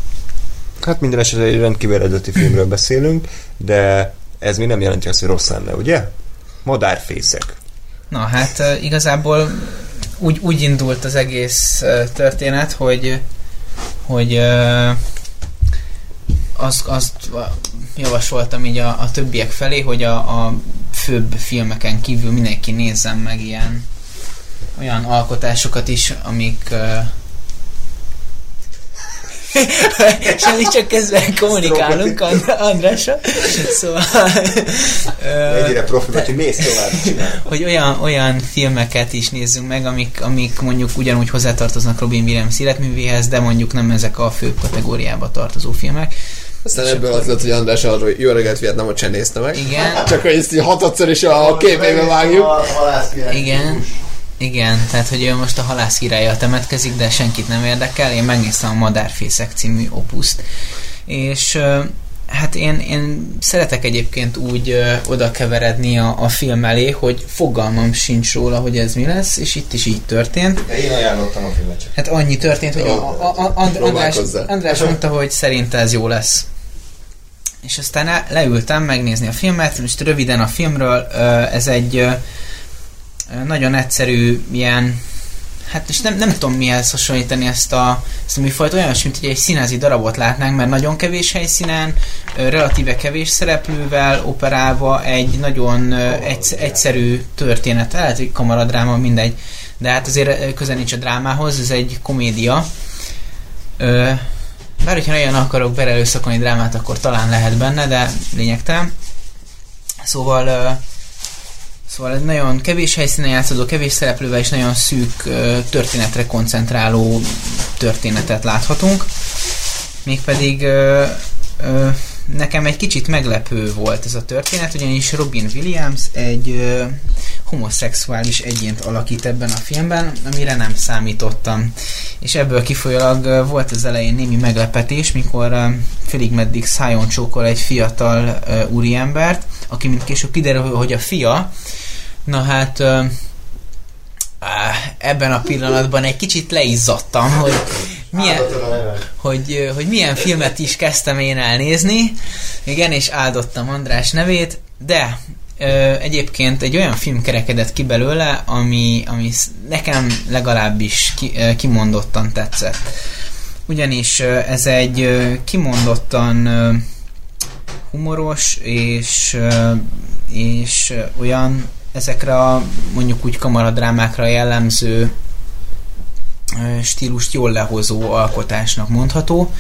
Hát minden esetre egy rendkívül eredeti filmről beszélünk, de ez még nem jelenti azt, hogy rossz lenne, ugye? Madárfészek. Na hát igazából úgy, úgy indult az egész történet, hogy hogy ö, azt, azt javasoltam így a, a többiek felé, hogy a, a főbb filmeken kívül mindenki nézzen meg ilyen olyan alkotásokat is, amik ö, Semmi csak közben kommunikálunk And- Andrással. Szóval ö, profi, hogy mész tovább csinál. hogy olyan, olyan filmeket is nézzünk meg, amik, amik mondjuk ugyanúgy hozzátartoznak Robin Williams életművéhez, de mondjuk nem ezek a fő kategóriába tartozó filmek. Aztán ebből az lett, hogy András arra, hogy jó reggelt Vietnamot sem nézte meg. Igen, Csak hogy ezt így hatodszor is a képébe vágjuk. igen, igen, tehát hogy ő most a halász királya temetkezik, de senkit nem érdekel. Én megnéztem a Madárfészek című opuszt, és hát én, én szeretek egyébként úgy ö, oda keveredni a, a film elé, hogy fogalmam sincs róla, hogy ez mi lesz, és itt is így történt. De én ajánlottam a filmet csak. Hát annyi történt, hogy a, a, a, And, András. András mondta, hogy szerinte ez jó lesz. És aztán leültem megnézni a filmet, most röviden a filmről, ez egy nagyon egyszerű ilyen, hát és nem, nem tudom mihez hasonlítani ezt a, ezt a műfajt, olyan, mint hogy egy színházi darabot látnánk, mert nagyon kevés helyszínen, relatíve kevés szereplővel operálva egy nagyon egy, egyszerű történet, lehet, hogy kamaradráma, mindegy, de hát azért közel nincs a drámához, ez egy komédia. Bár hogyha nagyon akarok berelőszakolni drámát, akkor talán lehet benne, de lényegtelen. Szóval Szóval egy nagyon kevés helyszínen játszódó, kevés szereplővel és nagyon szűk történetre koncentráló történetet láthatunk. Mégpedig nekem egy kicsit meglepő volt ez a történet, ugyanis Robin Williams egy homoszexuális egyént alakít ebben a filmben, amire nem számítottam. És ebből kifolyólag volt az elején némi meglepetés, mikor félig meddig szájon csókol egy fiatal úriembert, aki mint később kiderül, hogy a fia, na hát ebben a pillanatban egy kicsit leizzadtam, hogy milyen, hogy, hogy milyen filmet is kezdtem én elnézni. Igen, és áldottam András nevét, de egyébként egy olyan film kerekedett ki belőle, ami, ami nekem legalábbis ki, kimondottan tetszett. Ugyanis ez egy kimondottan humoros és, és olyan ezekre a mondjuk úgy kamaradrámákra jellemző stílust jól lehozó alkotásnak mondható.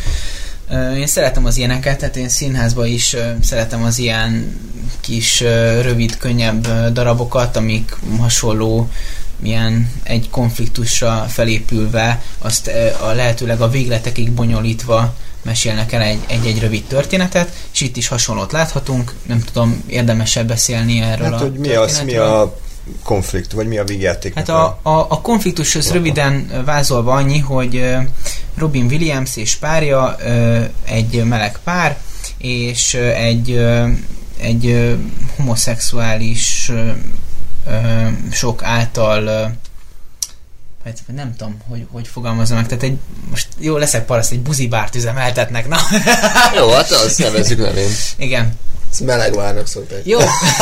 Én szeretem az ilyeneket, tehát én színházba is szeretem az ilyen kis rövid, könnyebb darabokat, amik hasonló ilyen egy konfliktusra felépülve, azt a lehetőleg a végletekig bonyolítva mesélnek el egy, egy-egy rövid történetet, és itt is hasonlót láthatunk. Nem tudom, érdemesebb beszélni erről Hát, a hogy mi az, mi a konflikt, vagy mi a vígjáték? Hát a, a, a konfliktushoz röviden vázolva annyi, hogy Robin Williams és párja egy meleg pár, és egy, egy homoszexuális sok által nem tudom, hogy, hogy fogalmazom meg, tehát egy, most jó leszek paraszt, egy buzibárt üzemeltetnek, na. Jó, hát azt nevezzük nevén. Igen. Ez melegvárnak szokták. Jó,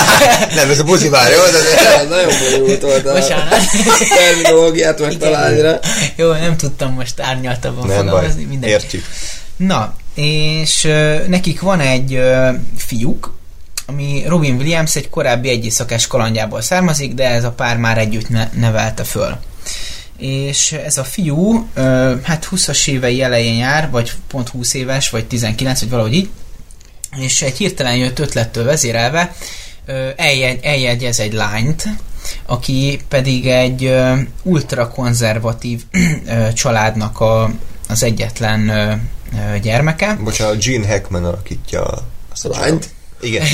Nem, ez a buzi már, jó? De Nagyon bonyolult volt a bocsánat. terminológiát megtalálni rá. Jó, nem tudtam most árnyaltabban nem baj, fogalmazni, mindegy. értjük. Na, és ö, nekik van egy ö, fiúk, ami Robin Williams egy korábbi egyészakás kalandjából származik, de ez a pár már együtt ne- nevelte föl. És ez a fiú, hát 20-as évei elején jár, vagy pont 20 éves, vagy 19, vagy valahogy így, és egy hirtelen jött ötlettől vezérelve eljegy, eljegyez egy lányt, aki pedig egy ultrakonzervatív családnak a, az egyetlen gyermeke. Bocsánat, Gene Hackman alakítja azt a Lányt? Igen.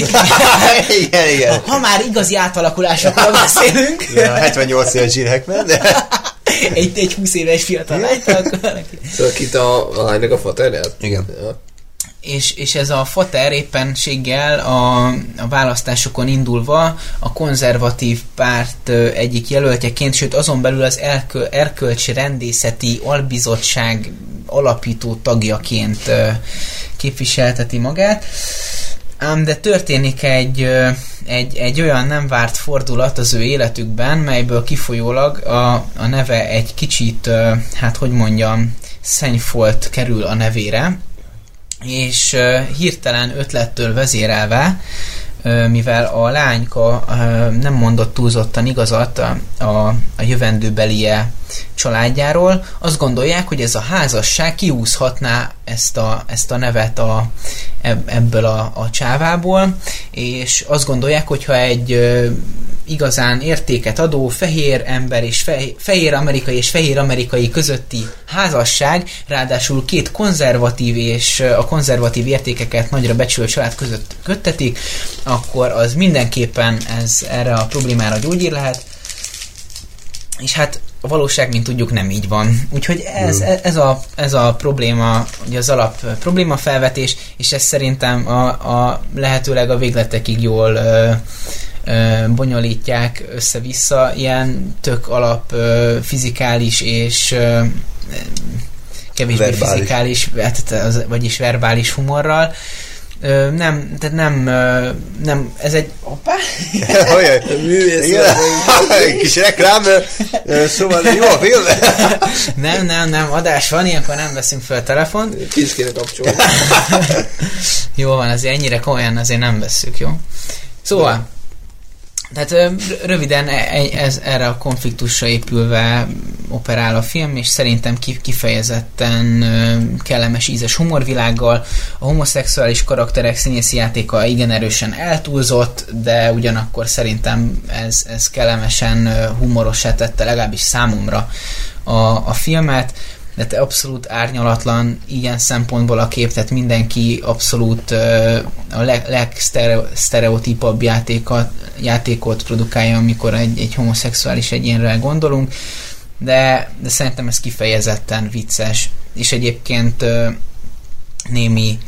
igen, igen. Ha már igazi átalakulásokról beszélünk, Ja, 78 éves Gene Hackman, de... egy, egy 20 éves fiatal valaki- Szóval kit a, a lánynak a faterját? Igen. Ja. és, és ez a Fater éppenséggel a, a választásokon indulva a konzervatív párt egyik jelöltjeként, sőt azon belül az elkö, erkölcsi rendészeti albizottság alapító tagjaként képviselteti magát. Ám de történik egy, egy, egy olyan nem várt fordulat az ő életükben, melyből kifolyólag a, a neve egy kicsit, hát hogy mondjam, szennyfolt kerül a nevére, és hirtelen ötlettől vezérelve, mivel a lányka nem mondott túlzottan igazat a, a, a jövendőbelie családjáról, azt gondolják, hogy ez a házasság kiúszhatná ezt a, ezt a nevet a, ebb- ebből a, a csávából, és azt gondolják, hogyha egy igazán értéket adó fehér ember és fehér, fehér amerikai és fehér amerikai közötti házasság, ráadásul két konzervatív és a konzervatív értékeket nagyra becsülő család között köttetik, akkor az mindenképpen ez erre a problémára gyógyír lehet, és hát a valóság, mint tudjuk, nem így van. Úgyhogy ez, ez, a, ez a probléma, ugye az alap probléma felvetés, és ez szerintem a, a lehetőleg a végletekig jól ö, bonyolítják össze-vissza, ilyen tök alap fizikális és kevésbé Verbális. fizikális, hát, az, vagyis verbális humorral. Ö, nem, tehát nem, nem, ez egy, hoppá, Olyan. Egy kis reklám, szóval jó a film. nem, nem, nem, adás van, ilyenkor nem veszünk fel telefont. Ki is kéne kapcsolni. Jó van, azért ennyire komolyan azért nem vesszük, jó? Szóval, tehát röviden e- e- ez, erre a konfliktusra épülve operál a film, és szerintem ki- kifejezetten kellemes ízes humorvilággal. A homoszexuális karakterek színészi játéka igen erősen eltúlzott, de ugyanakkor szerintem ez, ez kellemesen humorosá tette legalábbis számomra a, a filmet de te abszolút árnyalatlan ilyen szempontból a kép, tehát mindenki abszolút ö, a leg, legsztereotípabb játékot, játékot produkálja, amikor egy, egy homoszexuális egyénre gondolunk, de, de szerintem ez kifejezetten vicces, és egyébként ö, némi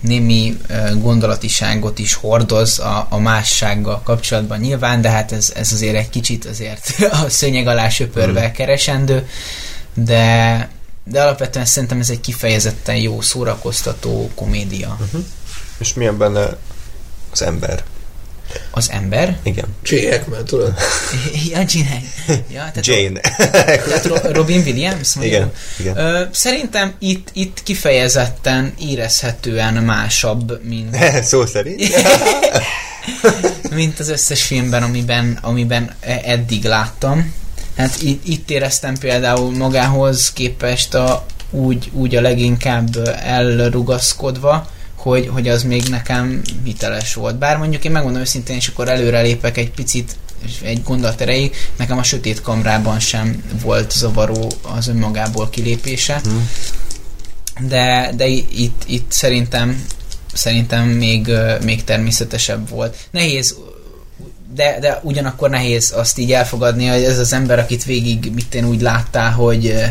némi gondolatiságot is hordoz a, a mássággal kapcsolatban nyilván, de hát ez, ez azért egy kicsit azért a szőnyeg alá söpörve keresendő, de, de alapvetően szerintem ez egy kifejezetten jó, szórakoztató komédia. És milyen benne az ember? Az ember? Igen. Cséhek, mert tudod. ja, Jane. Ja, tehát Jane. Tehát Ro- Robin Williams? mondjuk? Igen, igen. Ö, szerintem itt, itt kifejezetten érezhetően másabb, mint, Szó szerint. mint az összes filmben, amiben, amiben e- eddig láttam. Hát itt, itt éreztem például magához képest a, úgy, úgy a leginkább elrugaszkodva, hogy, hogy az még nekem hiteles volt. Bár mondjuk én megmondom őszintén, és akkor előrelépek egy picit, egy gondolat erejéig, nekem a sötét kamrában sem volt zavaró az önmagából kilépése. De, de i- itt, itt szerintem szerintem még, még természetesebb volt. Nehéz de, de ugyanakkor nehéz azt így elfogadni, hogy ez az ember, akit végig mit én úgy láttál, hogy, ö,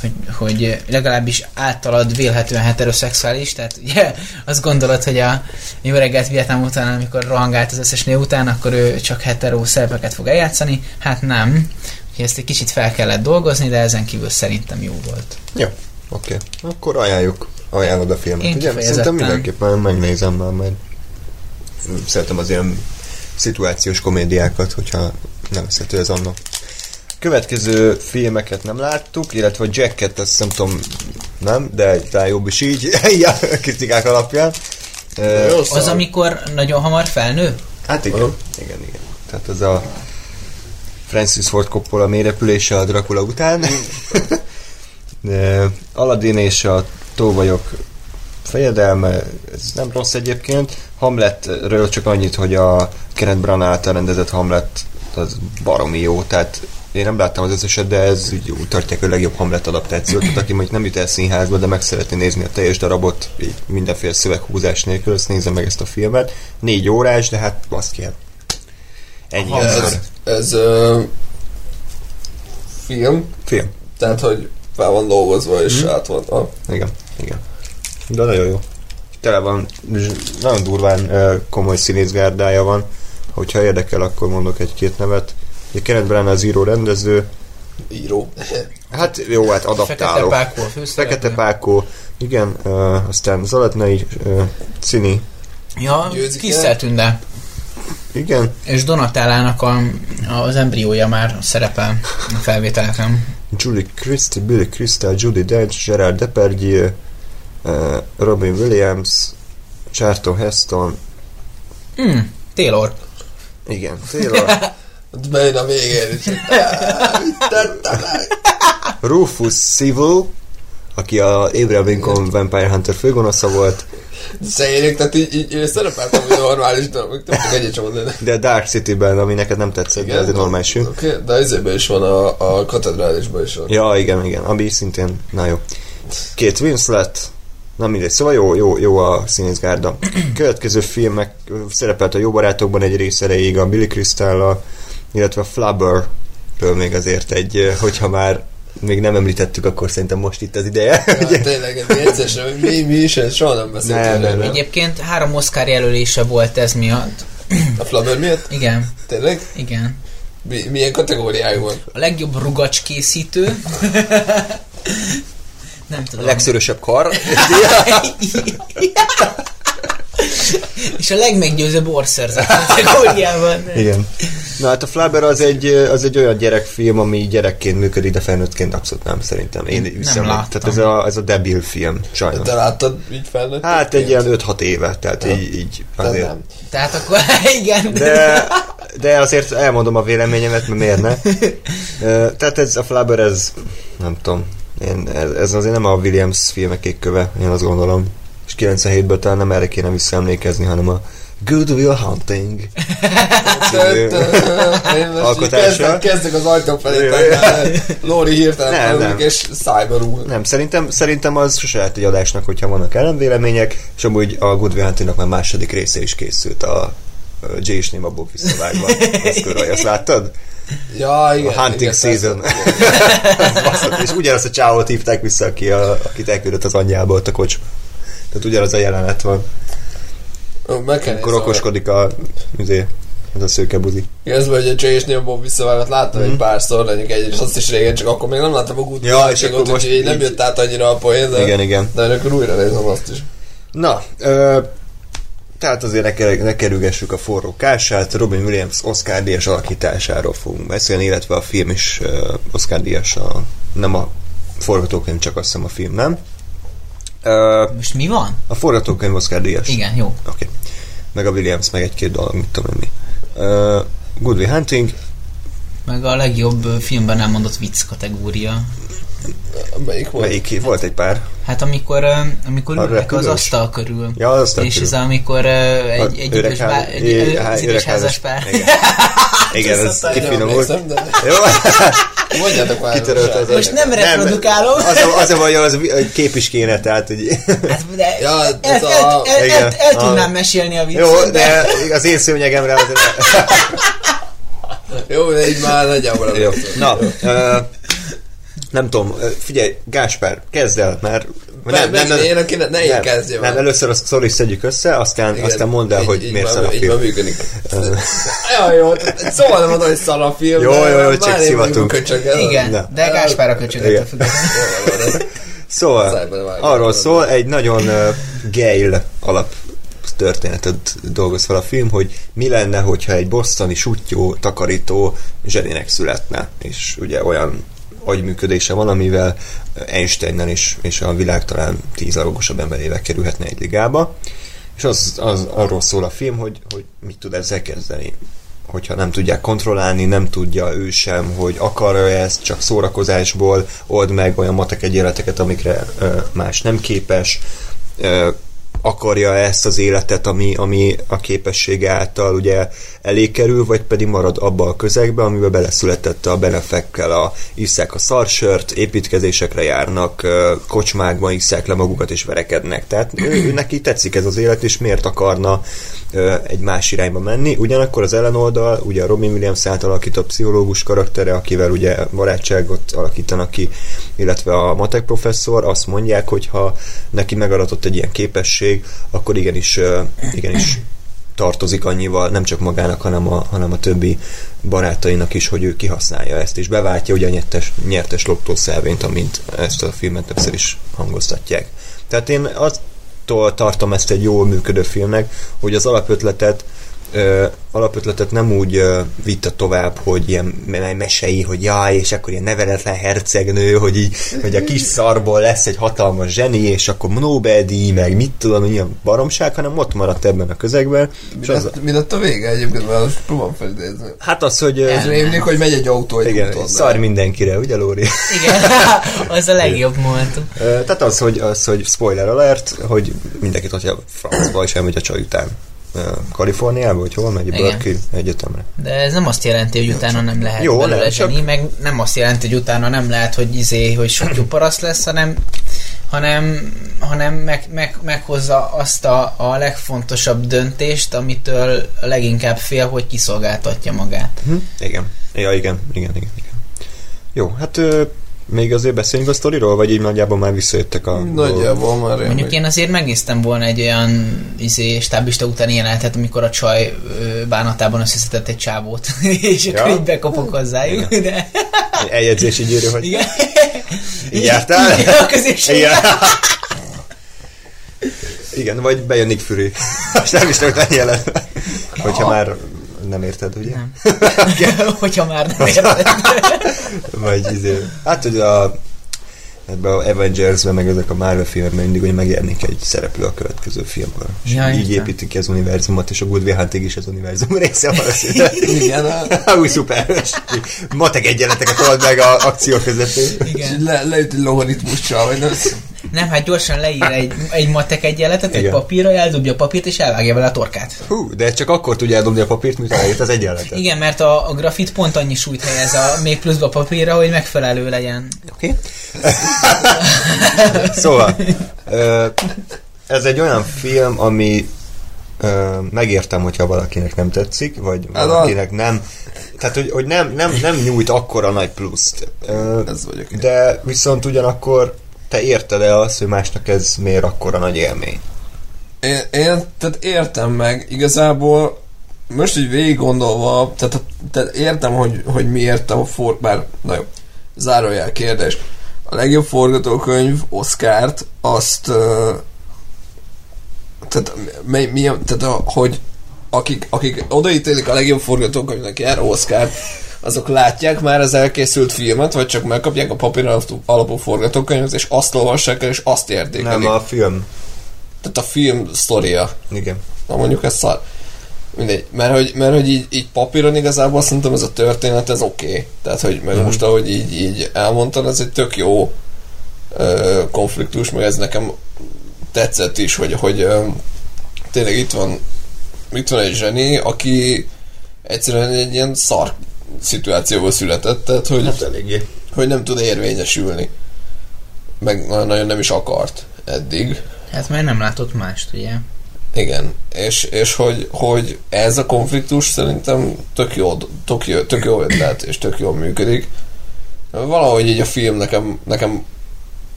hogy, hogy legalábbis általad vélhetően heteroszexuális, tehát ugye azt gondolod, hogy a jó reggelt Vietnám után, amikor rohangált az összes nő után, akkor ő csak hetero szerepeket fog eljátszani, hát nem. Úgyhogy ezt egy kicsit fel kellett dolgozni, de ezen kívül szerintem jó volt. Jó, oké. Akkor ajánljuk, ajánlod a filmet, Én ugye? Szerintem mindenképpen megnézem már majd. Szeretem az ilyen szituációs komédiákat, hogyha nem szerető ez annak. Következő filmeket nem láttuk, illetve a Jacket, azt nem tudom, nem, de talán jobb is így, a kritikák alapján. Jó Az, szar. amikor nagyon hamar felnő? Hát igen, Aha. igen, igen. Tehát ez a Francis Ford Coppola mélyrepülése a Dracula után. Aladdin és a tóvajok fejedelme, ez nem rossz egyébként. Hamletről csak annyit, hogy a Kenneth Branagh által rendezett Hamlet az baromi jó, tehát én nem láttam az összeset, de ez úgy, úgy tartják a legjobb Hamlet adaptációt, tehát aki mondjuk nem jut el színházba, de meg szeretné nézni a teljes darabot, így mindenféle szöveghúzás nélkül, azt nézze meg ezt a filmet. Négy órás, de hát azt kell. Ennyi. Ez, Ez, ez uh, film, film. tehát hogy fel van dolgozva és Mhm. át van. Ah. Igen, igen. De nagyon jó. Tele van, nagyon durván komoly színészgárdája van. Hogyha érdekel, akkor mondok egy-két nevet. Ugye Kenneth Branagh az író rendező. Író. Hát jó, hát Fekete adaptáló. Pákó a főszereplő. Fekete Pákó, igen, ö, aztán Zalatnai ö, Cini, Ja, Győzik Krisztel Tünde. igen, És Donatellának a, az embriója már szerepel a felvételeken. Julie Christie, Billy Crystal, Judy Dench, Gerard Depardieu, Robin Williams, Charlton Heston, Hmm, Taylor. igen, Taylor, bejön a végén, és így, "Á, mit tettem meg?" Rufus Sewell, aki a Abraham Lincoln Vampire Hunter főgonosza volt, Szegények, tehát így, így, így szerepeltem, hogy normális dolgok, tudok egyet sem mondani. de Dark City-ben, ami neked nem tetszett, de ez egy normális film. Oké, okay, de ezében is van, a, a katedrálisban is van. Ja, igen, igen, ami szintén, na jó. Két Winslet, na mindegy, szóval jó, jó, jó a színészgárda. Következő filmek szerepelt a Jó Barátokban egy rész erejéig a Billy crystal illetve a Flubber-ről még azért egy, hogyha már még nem említettük, akkor szerintem most itt az ideje. Ja, tényleg, ez egyszer sem, mi, mi is, ez soha nem beszéltünk. Nem, nem, nem. Egyébként három Oscar jelölése volt ez miatt. A Flubber miatt? Igen, Tényleg? igen. Mi, milyen kategóriájú van? A legjobb rugacs Nem A tudom. legszörösebb kar. És a legmeggyőzőbb orszerzet kategóriában. Igen. Na hát a Flubber az egy, az egy olyan gyerekfilm, ami gyerekként működik, de felnőttként abszolút nem szerintem. Én Nem láttam. Tehát ez a, ez a debil film, sajnos. Te láttad így felnőtt? Hát egy ilyen 5-6 éve, tehát Ja. így, így azért. nem. Tehát akkor igen. De, de azért elmondom a véleményemet, mert miért ne. Tehát ez a Flubber, ez nem tudom, én, ez, azért nem a Williams filmek köve, én azt gondolom. És 97-ből talán nem erre kéne visszaemlékezni, hanem a Good Will Hunting. Alkotása. kezdek, az ajtó felé Lóri hirtelen Nem, nem. és szájba. Nem, szerintem, szerintem az sose lehet egy adásnak, hogyha vannak ellenvélemények, és amúgy a Good Will Huntingnak már második része is készült a Jay és Nima Bob visszavágva. Kurva, azt láttad? Ja, igen. A Hunting igen, Season. Baszott, és ugyanazt a csávót hívták vissza, aki a, akit elküldött az anyjába ott a kocs. Tehát ugyanaz a jelenet van. Meg kell Akkor nézni, okoskodik a, izé, ez a szőke buzi. Ez hogy a Jay és Neil Bob visszavágat láttam Mhm. egy párszor, mondjuk egy, és azt is régen, csak akkor még nem láttam a Good Ja, és akkor most így nem jött át annyira a poén, de, Igen, igen. de akkor újra nézem azt is. Na, ö, tehát azért ne, ker- ne kerülgessük a forró kását, Robin Williams Oscar díjas alakításáról fogunk beszélni, illetve a film is ö, Oscar díjas, a, nem a forgatókönyv, csak azt hiszem a film, nem? Ö, Most mi van? a forgatókönyv Oscar díjas. Igen, jó. Oké. Okay. Meg a Williams, meg egy-két dolog, mit tudom én mi. Uh, Good Will Hunting, Meg a legjobb filmben nem mondott vicc kategória. Melyik volt? melyik volt egy pár. Hát amikor, amikor A ülnek az repülős? asztal körül. Ja, az asztal és körül. ez amikor egy, A egy idős, bá, ház- egy, é- há- idős házas pár. Igen, Igen ez kifinomult. Jó, mondjátok már. kitörölt az Most nem reprodukálom. Az a, az a baj, az a kép is kéne, tehát hogy... Hát, de Ja, el, ez el, a- el, el, igen. el, el tudnám A- mesélni a viccet. Jó, de az én szőnyegemre... az- Jó, de így már nagyjából Jó. emlékszem. Na, nem tudom, figyelj, Gáspár, kezd el, mert Nem, nem, nem, én, aki ne, ne én kezdjem. nem, először a sztori szedjük össze, aztán, Igen, aztán mondd el, így- hogy így miért szar a így film. van működik. Jaj, jó, szóval nem mondom, hogy szar a film. Jó, jó, jó, már csak szivatunk. Igen, Na. de Gáspár a függetlenül. Szóval, arról szól, egy nagyon uh, Gale alap történetet dolgoz fel a film, hogy mi lenne, hogyha egy bosztani sutyó, takarító zseninek születne, és ugye olyan agyműködése van, amivel Einsteinnel is, és a világ talán tíz legokosabb emberével kerülhetne egy ligába, és az, az arról szól a film, hogy, hogy mit tud ezzel kezdeni. Hogyha nem tudják kontrollálni, nem tudja ő sem, hogy akarja ezt, csak szórakozásból old meg olyan matek egyenleteket, amikre ö, más nem képes, ö, akarja ezt az életet, ami, ami a képessége által ugye elé kerül, vagy pedig marad abba a közegbe, amiben beleszületett a benefekkel, a, isszák a szarsört, építkezésekre járnak, kocsmákban isszák le magukat és verekednek. Tehát ő, ő neki tetszik ez az élet, és miért akarna egy más irányba menni. Ugyanakkor az ellenoldal, ugye a Robin Williams által alakított pszichológus karaktere, akivel ugye barátságot alakítanak ki, illetve a matek professzor, azt mondják, hogy ha neki megadatott egy ilyen képesség, akkor igenis, igenis tartozik annyival, nem csak magának, hanem a, hanem a többi barátainak is, hogy ő kihasználja ezt, és beváltja ugye a nyertes, nyertes lottószelvényt, amint ezt a filmet többször is hangoztatják. Tehát én attól tartom ezt egy jól működő filmnek, hogy az alapötletet ö, alapötletet nem úgy ö, vitte tovább, hogy ilyen me- mesei, hogy jaj, és akkor ilyen neveletlen hercegnő, hogy így, hogy a kis szarból lesz egy hatalmas zseni, és akkor Nobel-díj, meg mit tudom, ilyen baromság, hanem ott maradt ebben a közegben. Mi És az, lett, mi lett a vége egyébként, mert most próbálom felidézni. hát az, hogy Ez rémlik, hogy megy egy autó egy igen, úton. de- szar mindenkire, ugye Lóri? Igen, az a legjobb. Ö, Tehát az, hogy, az, hogy spoiler alert, hogy mindenkit hogy a francba is elmegy a csaj után. Kaliforniába, vagy hol megy? Berkeley egyetemre. De ez nem azt jelenti, hogy utána nem lehet Jó, belőle nem, csak- meg nem azt jelenti, hogy utána nem lehet, hogy izé, hogy sok jó paraszt lesz, hanem hanem, hanem meg, meg, meghozza azt a, a legfontosabb döntést, amitől leginkább fél, hogy kiszolgáltatja magát. Hm? Igen. Ja, igen, igen, igen, igen. Jó, hát még azért beszéljünk a sztoriról, vagy így nagyjából már visszajöttek a... Nagyjából már Mondjuk rémlik. én azért megnéztem volna egy olyan izé, stábista utáni jelenetet, amikor a csaj bánatában összeszedett egy csávót, és Ja? akkor így bekopok hozzájuk, de... Egy eljegyzési gyűrű, hogy Igen. így jártál? Igen, a középség. Igen. Igen, vagy bejön Nick Fury. Most nem is tudok jelen. Hogyha már nem érted, ugye? Nem. Hogyha már nem érted. Vagy izé, hát hogy a ebben a Avengers-ben, meg ezek a Marvel filmekben mindig, hogy megjelenik egy szereplő a következő filmből. És Ja, így építik ki az univerzumot, és a Good Will Hunting is az univerzum része valószínűleg. Igen, a- Új szuper. Matek egyenleteket old meg a akció közepén. Igen. le, leüt egy logaritmussal, vagy nem Nem, hát gyorsan leír egy, egy matek egyenletet egy Igen. papírra, eldobja a papírt, és elvágja vele a torkát. Hú, de csak akkor tudja eldobni a papírt, mint elért az egyenletet. Igen, mert a, a grafit pont annyi súlyt helyez a még pluszba a papírra, hogy megfelelő legyen. Oké. szóval, ö, ez egy olyan film, ami ö, megértem, hogyha valakinek nem tetszik, vagy Hát valakinek nem. Tehát, hogy, hogy nem, nem, nem nyújt akkora nagy pluszt. Ö, Ez vagyok de viszont ugyanakkor te érted el azt, hogy másnak ez miért akkora nagy élmény. Én, én tehát értem meg, igazából most így végig gondolva, tehát, tehát értem, hogy, hogy miért a for... Bár, na jó, zárójel kérdés. A legjobb forgatókönyv Oscárt azt tehát, mi, mi, tehát a, hogy akik, akik odaítélik a legjobb forgatókönyvnek jár Oscárt, azok látják már az elkészült filmet, vagy csak megkapják a papír alapú- forgatókönyvet, és azt olvassák el, és azt értékelik. Nem, a film. Tehát a film sztoria. Igen. Na mondjuk ez szar. Mindegy. Mert hogy, mert hogy így, így papíron igazából szerintem ez a történet, ez oké. Okay. Tehát, hogy meg most ahogy így, így elmondtad, ez egy tök jó ö, konfliktus, meg ez nekem tetszett is, hogy, hogy ö, tényleg itt van itt van egy zseni, aki egyszerűen egy ilyen szar szituációból született, tehát hogy, Hát eléggé. hogy nem tud érvényesülni. Meg nagyon nem is akart eddig. Hát mert nem látott mást, ugye? Igen, és, és hogy, hogy ez a konfliktus szerintem tök jó, tök jó, tök jó ötlet, és tök jól működik. Valahogy így a film nekem, nekem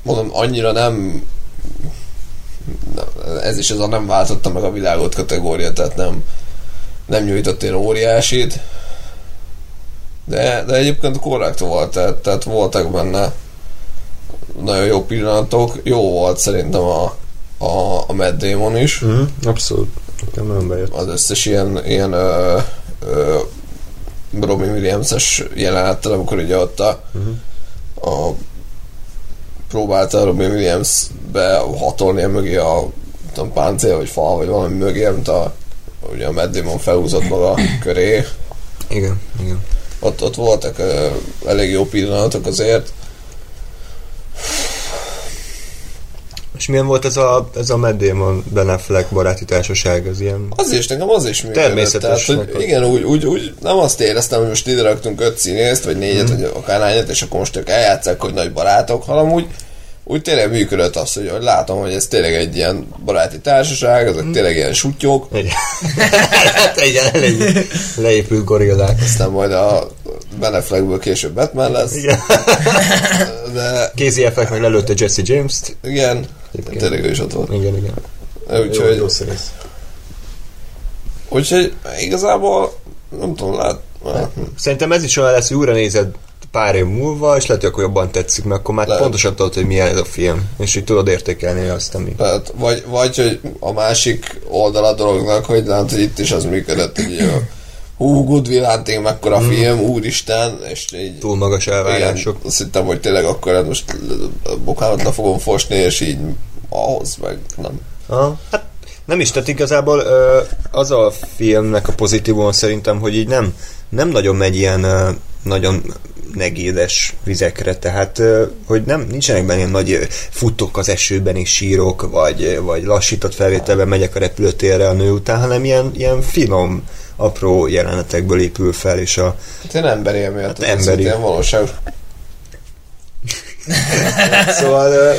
mondom, annyira nem ez is ez a nem váltotta meg a világot kategória, tehát nem, nem nyújtott én óriásit, de, de egyébként korrekt volt, tehát, tehát voltak benne nagyon jó pillanatok, jó volt szerintem a, a, a Matt Damon is, Mm, abszolút. Nekem nagyon bejött. az összes ilyen, ilyen ö, ö, Robin Williams-es jelenettel, amikor ugye ott a, a próbálta Robin Williams be hatolni mögé a tudom, páncél vagy fal, vagy valami mögé, mint a ugye a Matt Damon felhúzott maga köré. Igen, igen. Ott, ott voltak ö, elég jó pillanatok azért. És milyen volt ez a, ez a Matt Damon Ben Affleck baráti társaság? Az ilyen... Az is, nekem az is működött. Természetes. Tehát, hogy igen, úgy, úgy, úgy, nem azt éreztem, hogy most ide raktunk öt színészt, vagy négyet, Mhm. mm. vagy akárhányat, és akkor most ők eljátszák, hogy nagy barátok, hanem úgy, úgy tényleg működött az, hogy, látom, hogy ez tényleg egy ilyen baráti társaság, ezek Mhm. tényleg ilyen sutyók, Igen. hát egy le, leépült gorillák. aztán majd a Ben Affleckből később Batman lesz, Igen. de Casey Affleck meg lelőtte Jesse James-t. igen, Egyébként. tényleg ő is ott volt. Igen, igen. Úgyhogy, jó színész. úgyhogy igazából nem tudom, lát, Szerintem ez is olyan lesz, hogy újra nézed pár év múlva, és lehet, hogy akkor jobban tetszik, mert akkor már Lehet. pontosan tudod, hogy milyen ez a film, és így tudod értékelni azt, ami... Tehát, vagy, vagy, hogy a másik oldala a dolognak, hogy látod, hogy itt is az működött, hogy így, hú, Good Will Hunting, mekkora mm. film, úristen, és így... Túl magas elvárások. Igen, azt hittem, hogy tényleg akkor hát most bokámat le fogom fosni, és így ahhoz meg nem. Aha. Hát nem is, tehát igazából az a filmnek a pozitívum szerintem, hogy így nem, nem nagyon megy ilyen nagyon negédes vizekre, tehát hogy nem, nincsenek benne ilyen nagy futok az esőben és sírok, vagy, vagy lassított felvételben megyek a repülőtérre a nő után, hanem ilyen, ilyen finom, apró jelenetekből épül fel, és a, Hát én emberi élmény, hát emberi. Ilyen valóságos. Szóval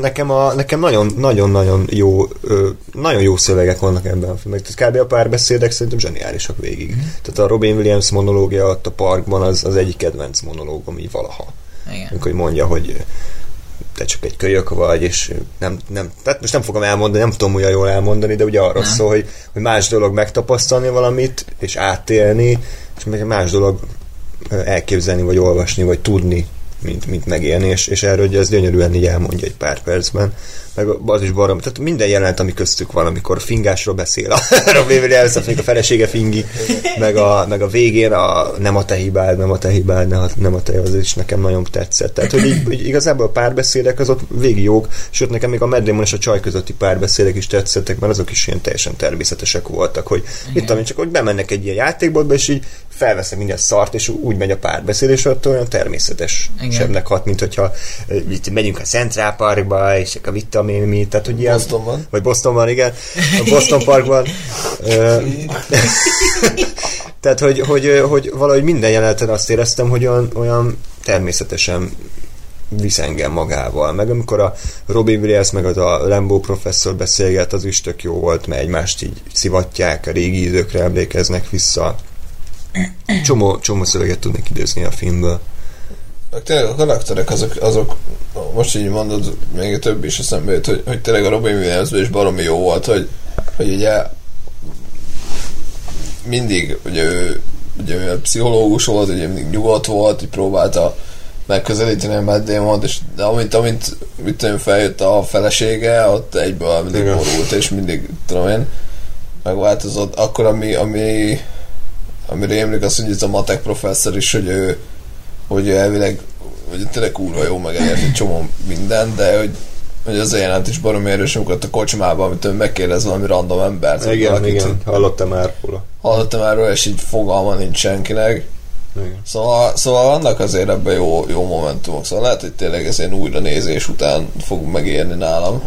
nekem, a, nekem nagyon, nagyon-nagyon jó, ö, nagyon jó szövegek vannak ebben a filmben. Tehát kb. a párbeszédek szerintem zseniálisak végig. Tehát a Robin Williams monológia ott a parkban az, az egyik kedvenc monológom így valaha. Igen. Amikor mondja, hogy te csak egy kölyök vagy, és nem, nem, tehát most nem fogom elmondani, nem tudom olyan jól elmondani, de ugye arról szól, hogy, hogy más dolog megtapasztalni valamit, és átélni, és meg más dolog elképzelni, vagy olvasni, vagy tudni, mint, mint megélni, és, és erről ugye ez gyönyörűen így elmondja egy pár percben. Meg az is barom, tehát minden jelenet, ami köztük van, amikor fingásról beszél. A Robin Williams, még a felesége fingi, meg a, meg a végén a nem a te hibád, nem a te hibád, nem a, nem a te, az is nekem nagyon tetszett. Tehát, hogy, így, hogy igazából a párbeszédek azok végig jók, sőt nekem még a Damon és a csaj közötti párbeszédek is tetszettek, mert azok is ilyen teljesen természetesek voltak, hogy mit tudom csak hogy bemennek egy ilyen játékboltba, és így felveszem minden szart, és úgy megy a párbeszéd, és ott olyan természetesebbnek hat, mint hogyha itt megyünk a Central Parkba, és a vitamin mi, tehát hogy ilyen... Bostonban. Vagy Bostonban, igen. A Boston Parkban. Tehát, hogy, hogy, hogy valahogy minden jeleneten azt éreztem, hogy olyan, olyan természetesen visz engem magával. Meg amikor a Robin Williams meg az a Lambo professzor beszélget, az is tök jó volt, mert egymást így szivatják, a régi időkre emlékeznek vissza. Csomó, csomó szöveget tudnék idézni a filmből. Meg Tényleg a karakterek azok, azok most így mondod, még több is eszembe jut, hogy, hogy tényleg a Robin williams is baromi jó volt, hogy, hogy ugye mindig, ugye ő, ugye ő pszichológus volt, ugye mindig nyugodt volt, hogy próbálta megközelíteni a Matt Damon-t, és de amint, amint mit tudom, feljött a felesége, ott egyből mindig Igen. borult, és mindig, tudom én, megváltozott. Akkor, ami, ami ami rémlik, az, hogy ez a matek professzor is, hogy ő, hogy elvileg, hogy tényleg kurva jó meg elért egy csomó minden, de hogy, hogy az jelent is baromi erős, amikor a kocsmában, amit ő megkérdez valami random embert, Igen, valakit, igen, hallottam már róla. hallottam erről, és így fogalma nincs senkinek. Igen. Szóval, szóval vannak azért ebben jó, jó momentumok, szóval lehet, hogy tényleg ez én újra nézés után fog megérni nálam.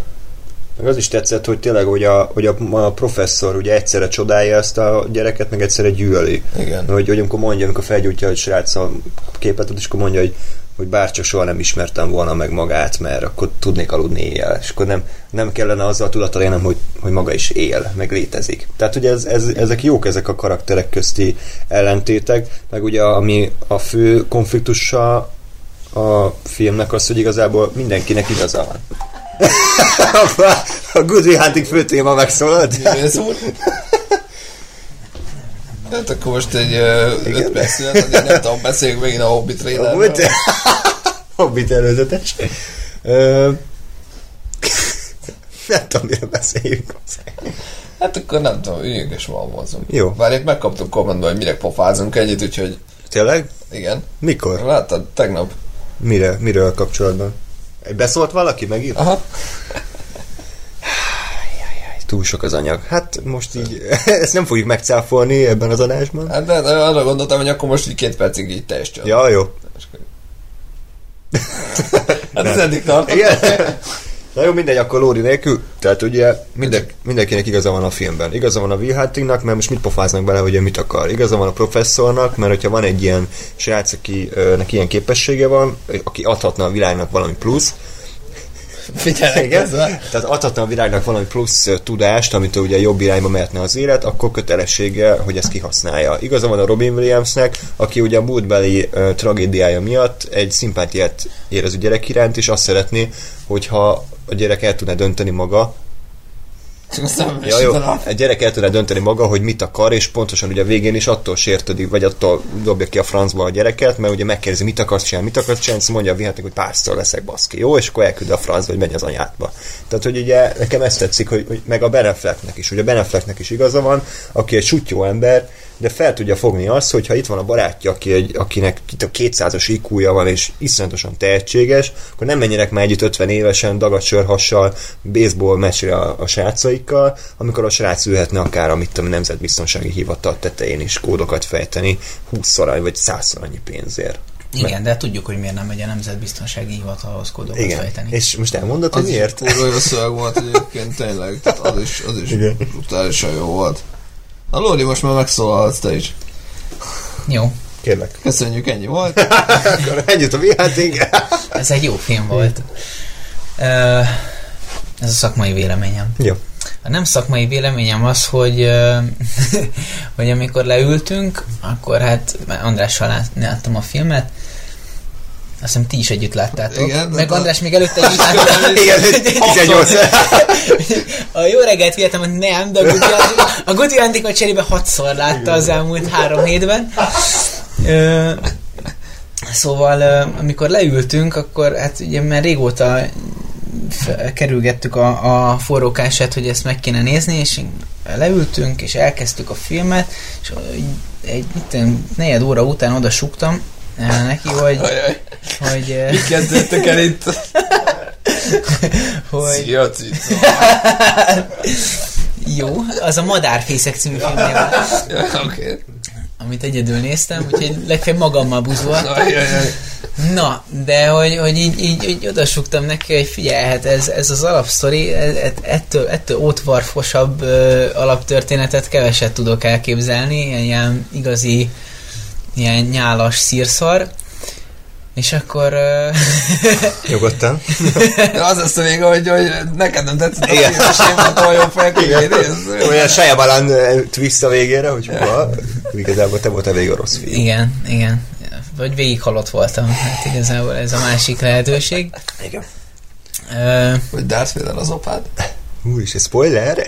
Meg az is tetszett, hogy tényleg, hogy a, hogy a, a professzor ugye egyszerre csodálja ezt a gyereket, meg egyszerre gyűlöli. Igen. Hogy, hogy amikor mondja, amikor felgyújtja a srác a képet, és akkor mondja, hogy, hogy bárcsak soha nem ismertem volna meg magát, mert akkor tudnék aludni éjjel, és akkor nem, nem kellene azzal tudattal élnem, hogy, hogy maga is él, meg létezik. Tehát ugye ez, ez, ezek jók, ezek a karakterek közti ellentétek, meg ugye ami a fő konfliktusa a filmnek az, hogy igazából mindenkinek igaza van. A Good Will Hunting fő téma megszólalt. Művész úr. Hát akkor most egy ö, öt perc nem tudom, beszéljünk megint a Hobbit trailerről. Hobbit, Hobbit előzetes. Ö, nem tudom, mire beszéljünk. Hát akkor nem tudom, üljünk és malmozunk. Jó. Bár itt megkaptuk kommentben, hogy mire pofázunk ennyit, úgyhogy Tényleg? igen. Mikor? Láttad, tegnap. Mire? Miről kapcsolatban? Beszólt valaki? Megírt? Aha. Túl sok az anyag. Hát most így, ezt nem fogjuk megcáfolni ebben az adásban. Hát de, de arra gondoltam, hogy akkor most így két percig így teljes csönd. Ja, jó. Hát ez eddig tartott. Igen. Na jó, mindegy, akkor Lóri nélkül. Tehát ugye minden, mindenkinek igaza van a filmben. Igaza van a Will Huntingnak, mert most mit pofáznak bele, hogy ő mit akar. Igaza van a professzornak, mert hogyha van egy ilyen srác, akinek ilyen képessége van, aki adhatna a világnak valami plusz, Figyelj, igen, ez tehát adhatna a világnak valami plusz tudást, amit ugye jobb irányba mehetne az élet, akkor kötelessége, hogy ezt kihasználja. Igaza van a Robin Williamsnek, aki ugye a múltbeli tragédiája miatt egy szimpátiát érez a gyerek iránt, és azt szeretné, hogyha a gyerek el tudná dönteni maga, Ja, jó. A gyerek el tudná dönteni maga, hogy mit akar, és pontosan ugye a végén is attól sértődik, vagy attól dobja ki a francba a gyereket, mert ugye megkérdezi, mit akarsz csinálni, mit akarsz csinálni, mondja a vihetnek, hogy párszor leszek baszki, jó, és akkor elküld a francba, hogy megy az anyádba. Tehát, hogy ugye nekem ezt tetszik, hogy, hogy meg a Beneflecknek is, ugye a Beneflecknek is igaza van, aki egy sutyó ember, de fel tudja fogni azt, hogy ha itt van a barátja, aki egy, akinek itt a 200-as iq van, és iszonyatosan tehetséges, akkor nem menjenek már együtt 50 évesen dagat sörhassal baseball meccsre a, a srácaikkal, amikor a srác ülhetne akár a mit tudom, nemzetbiztonsági hivatal tetején is kódokat fejteni 20-szor annyi, vagy 100-szor annyi pénzért. Igen, de tudjuk, hogy miért nem megy a Nemzetbiztonsági Hivatalhoz kódokat Igen. fejteni. És most elmondod, hogy Az is miért? kurva jó szöveg volt egyébként, tényleg. Tehát az is, az is brutálisan jó volt. Na Lóri, most már megszólalhatsz te is. Jó, Kérlek. Köszönjük, ennyi volt. Akkor ennyit a vihating. ez egy jó film volt. Ez a szakmai véleményem. Jó. A nem szakmai véleményem az, hogy, hogy amikor leültünk, akkor hát Andrással lát- láttam a filmet, azt hiszem ti is együtt láttátok. Igen, de Meg a- András még előtte együtt látta. Igen, 18 A jó reggelt vihetem, hogy nem, de a Hunting- a cserébe hatszor látta az elmúlt három hétben. Ö, Szóval, amikor leültünk, akkor hát ugye már régóta kerülgettük a, a forrókását, hogy ezt meg kéne nézni, és leültünk, és elkezdtük a filmet, és egy tudom, negyed óra után oda suktam neki, hogy, Ajaj. hogy, eh, Mit kezdődtek el itt? hogy Szia, cica. jó, az a Madárfészek című film, neve, Ja, Oké. amit egyedül néztem, úgyhogy legfeljebb magammal buzoltam. Na, de hogy, hogy így, így, így odasuktam neki, hogy figyelj, hát ez, ez az alapsztori, ez- ez- ettől, ettől ótvarfosabb ö, alaptörténetet keveset tudok elképzelni, ilyen igazi, ilyen nyálas szírszar. És akkor... Ö, Nyugodtan. Az lesz a vége, hogy, hogy neked nem tetszett a és én voltam olyan felkülni, Olyan Shyamalan eh, twist a végére, hogy hova, igazából te voltál végig a rossz film. igen, igen. Vagy végig halott voltam. Hát igazából ez a másik lehetőség. Igen. Ö, Hogy Darth Vader az apád. Úr is, egy spoiler.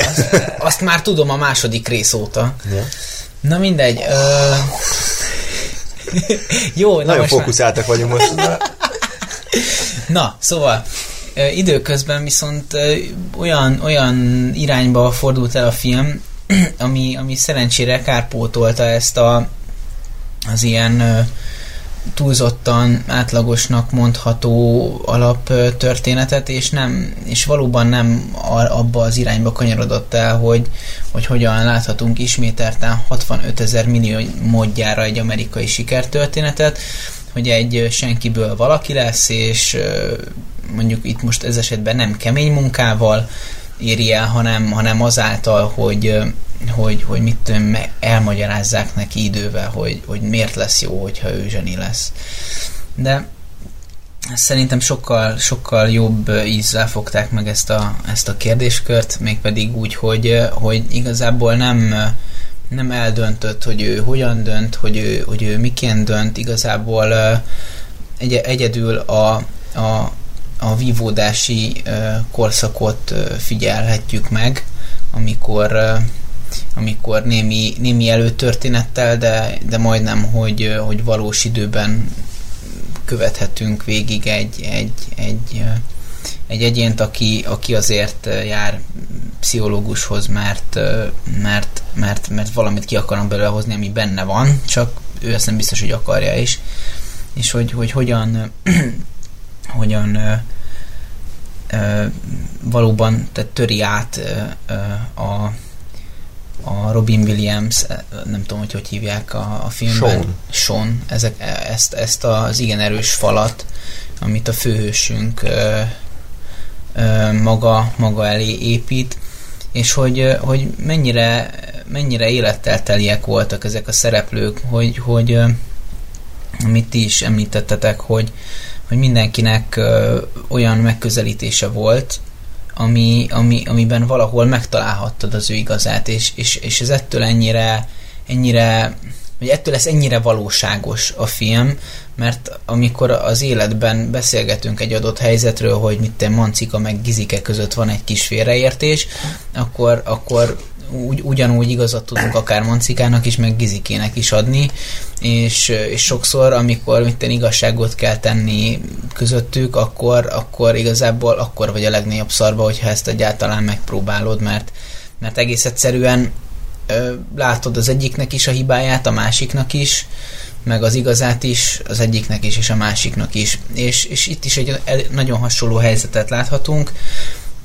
azt már tudom a második rész óta. Ja. Na mindegy. Ö... Jó, na Nagyon most már. fókuszáltak vagyunk most. Na, szóval időközben viszont olyan, olyan irányba fordult el a film, ami, ami szerencsére kárpótolta ezt a az ilyen túlzottan átlagosnak mondható alaptörténetet, és nem, és valóban nem abba az irányba kanyarodott el, hogy, hogy hogyan láthatunk ismételten 65 ezer millió módjára egy amerikai sikertörténetet, hogy egy senkiből valaki lesz, és mondjuk itt most ez esetben nem kemény munkával éri el, hanem, hanem azáltal, hogy, hogy, hogy mit tudom, elmagyarázzák neki idővel, hogy, hogy miért lesz jó, hogyha ő zseni lesz. De szerintem sokkal, sokkal jobb ízzel fogták meg ezt a, ezt a kérdéskört, mégpedig úgy, hogy, hogy igazából nem, nem eldöntött, hogy ő hogyan dönt, hogy ő, hogy ő miként dönt, igazából ö, egy, egyedül a, a a vívódási ö, korszakot ö, figyelhetjük meg, amikor amikor némi, némi előtörténettel, de, de majdnem, hogy, hogy valós időben követhetünk végig egy, egy, egy, egy egyént, aki, aki azért jár pszichológushoz, mert, mert, mert, mert valamit ki akarnak belőle hozni, ami benne van, csak ő ezt nem biztos, hogy akarja is. És hogy, hogy hogyan hogyan ö, ö, valóban tehát töri át ö, ö, a, a Robin Williams, ö, nem tudom, hogy hogy hívják a, a filmben. Sean. Sean. Ezek, ezt, ezt az igen erős falat, amit a főhősünk ö, ö, maga, maga elé épít, és hogy, hogy mennyire, mennyire élettel teliek voltak ezek a szereplők, hogy, hogy amit ti is említettetek, hogy, hogy mindenkinek ö, olyan megközelítése volt, ami, ami, amiben valahol megtalálhattad az ő igazát, és, és, és ez ettől ennyire, ennyire vagy ettől lesz ennyire valóságos a film, mert amikor az életben beszélgetünk egy adott helyzetről, hogy mit te Mancika meg Gizike között van egy kis félreértés, akkor, akkor úgy, ugyanúgy igazat tudunk akár Mancikának is, meg Gizikének is adni, és, és sokszor, amikor mit tenni, igazságot kell tenni közöttük, akkor, akkor igazából akkor vagy a legnagyobb szarba, hogyha ezt egyáltalán megpróbálod, mert, mert egész egyszerűen ö, látod az egyiknek is a hibáját, a másiknak is, meg az igazát is, az egyiknek is, és a másiknak is. És, és itt is egy el- nagyon hasonló helyzetet láthatunk,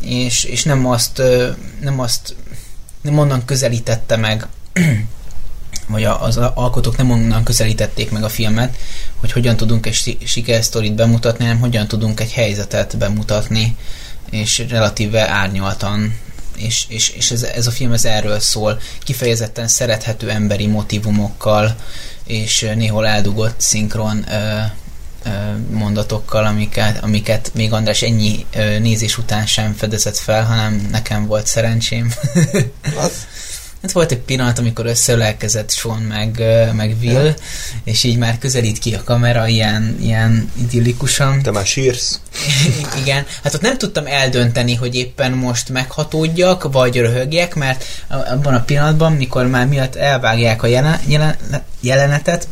és, és nem azt, nem azt, nem onnan közelítette meg, vagy az alkotók nem onnan közelítették meg a filmet, hogy hogyan tudunk egy si- sikersztorit bemutatni, hanem hogyan tudunk egy helyzetet bemutatni, és relatíve árnyaltan. És, és, és ez, ez a film ez erről szól, kifejezetten szerethető emberi motivumokkal, és néhol eldugott szinkron mondatokkal, amiket, amiket még András ennyi nézés után sem fedezett fel, hanem nekem volt szerencsém. Hát volt egy pillanat, amikor összeölelkezett Sean meg, meg Will, és így már közelít ki a kamera ilyen, ilyen idillikusan. Te már sírsz? Igen, hát ott nem tudtam eldönteni, hogy éppen most meghatódjak, vagy röhögjek, mert abban a pillanatban, mikor már miatt elvágják a jelen, jelen, jelenetet,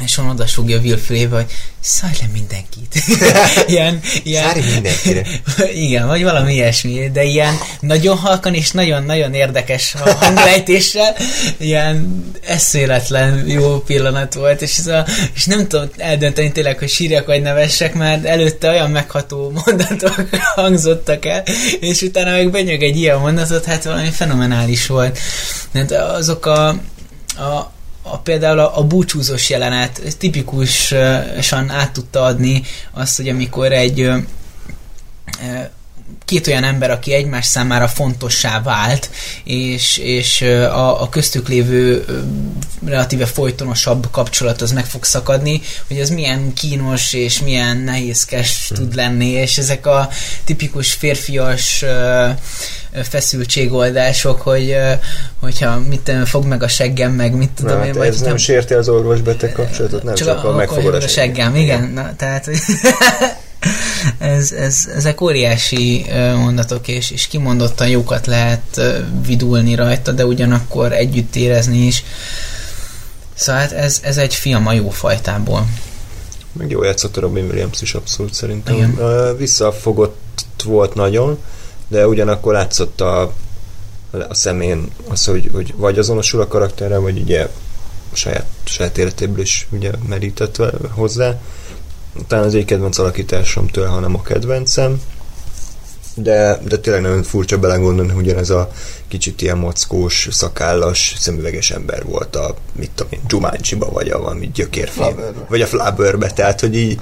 és on oda sugja Will fülébe, hogy szállj le mindenkit. ilyen, ilyen, Szárj mindenkire. Igen, vagy valami ilyesmi, de ilyen nagyon halkan és nagyon-nagyon érdekes hanglejtéssel, ilyen eszméletlen jó pillanat volt, és, ez a, és nem tudom eldönteni tényleg, hogy sírjak vagy nevessek, mert előtte olyan megható mondatok hangzottak el, és utána meg benyög egy ilyen mondatot, hát valami fenomenális volt. Tehát azok a, a a, például a, a búcsúzós jelenet tipikusan át tudta adni azt, hogy amikor egy két olyan ember, aki egymás számára fontossá vált, és, és a, a köztük lévő relatíve folytonosabb kapcsolat az meg fog szakadni, hogy az milyen kínos és milyen nehézkes hmm. tud lenni, és ezek a tipikus férfias feszültségoldások, hogy hogyha mit fog meg a seggem, meg mit tudom Na, én, hát vagy ez nem sérti az orvos-beteg kapcsolatot, nem csak, csak a megfogod a a seggem, igen. Na, tehát, ez, ez, ezek óriási mondatok, és, és kimondottan jókat lehet vidulni rajta, de ugyanakkor együtt érezni is. Szóval hát ez, ez egy film a jó fajtából. Meg jó játszott a Robin Williams is abszolút szerintem. Igen. Visszafogott volt nagyon, de ugyanakkor látszott a, a szemén az, hogy, hogy vagy azonosul a karakterrel, vagy ugye saját, saját életéből is ugye merített hozzá. Talán az egy kedvenc alakításom tőle, hanem a kedvencem. De, de tényleg nagyon furcsa belegondolni, hogy ugyanez a kicsit ilyen mockós, szakállas, szemüveges ember volt a, mit tudom én, Jumanji-ba, vagy a valami gyökérfilm. Vagy a Flubberbe, tehát, hogy így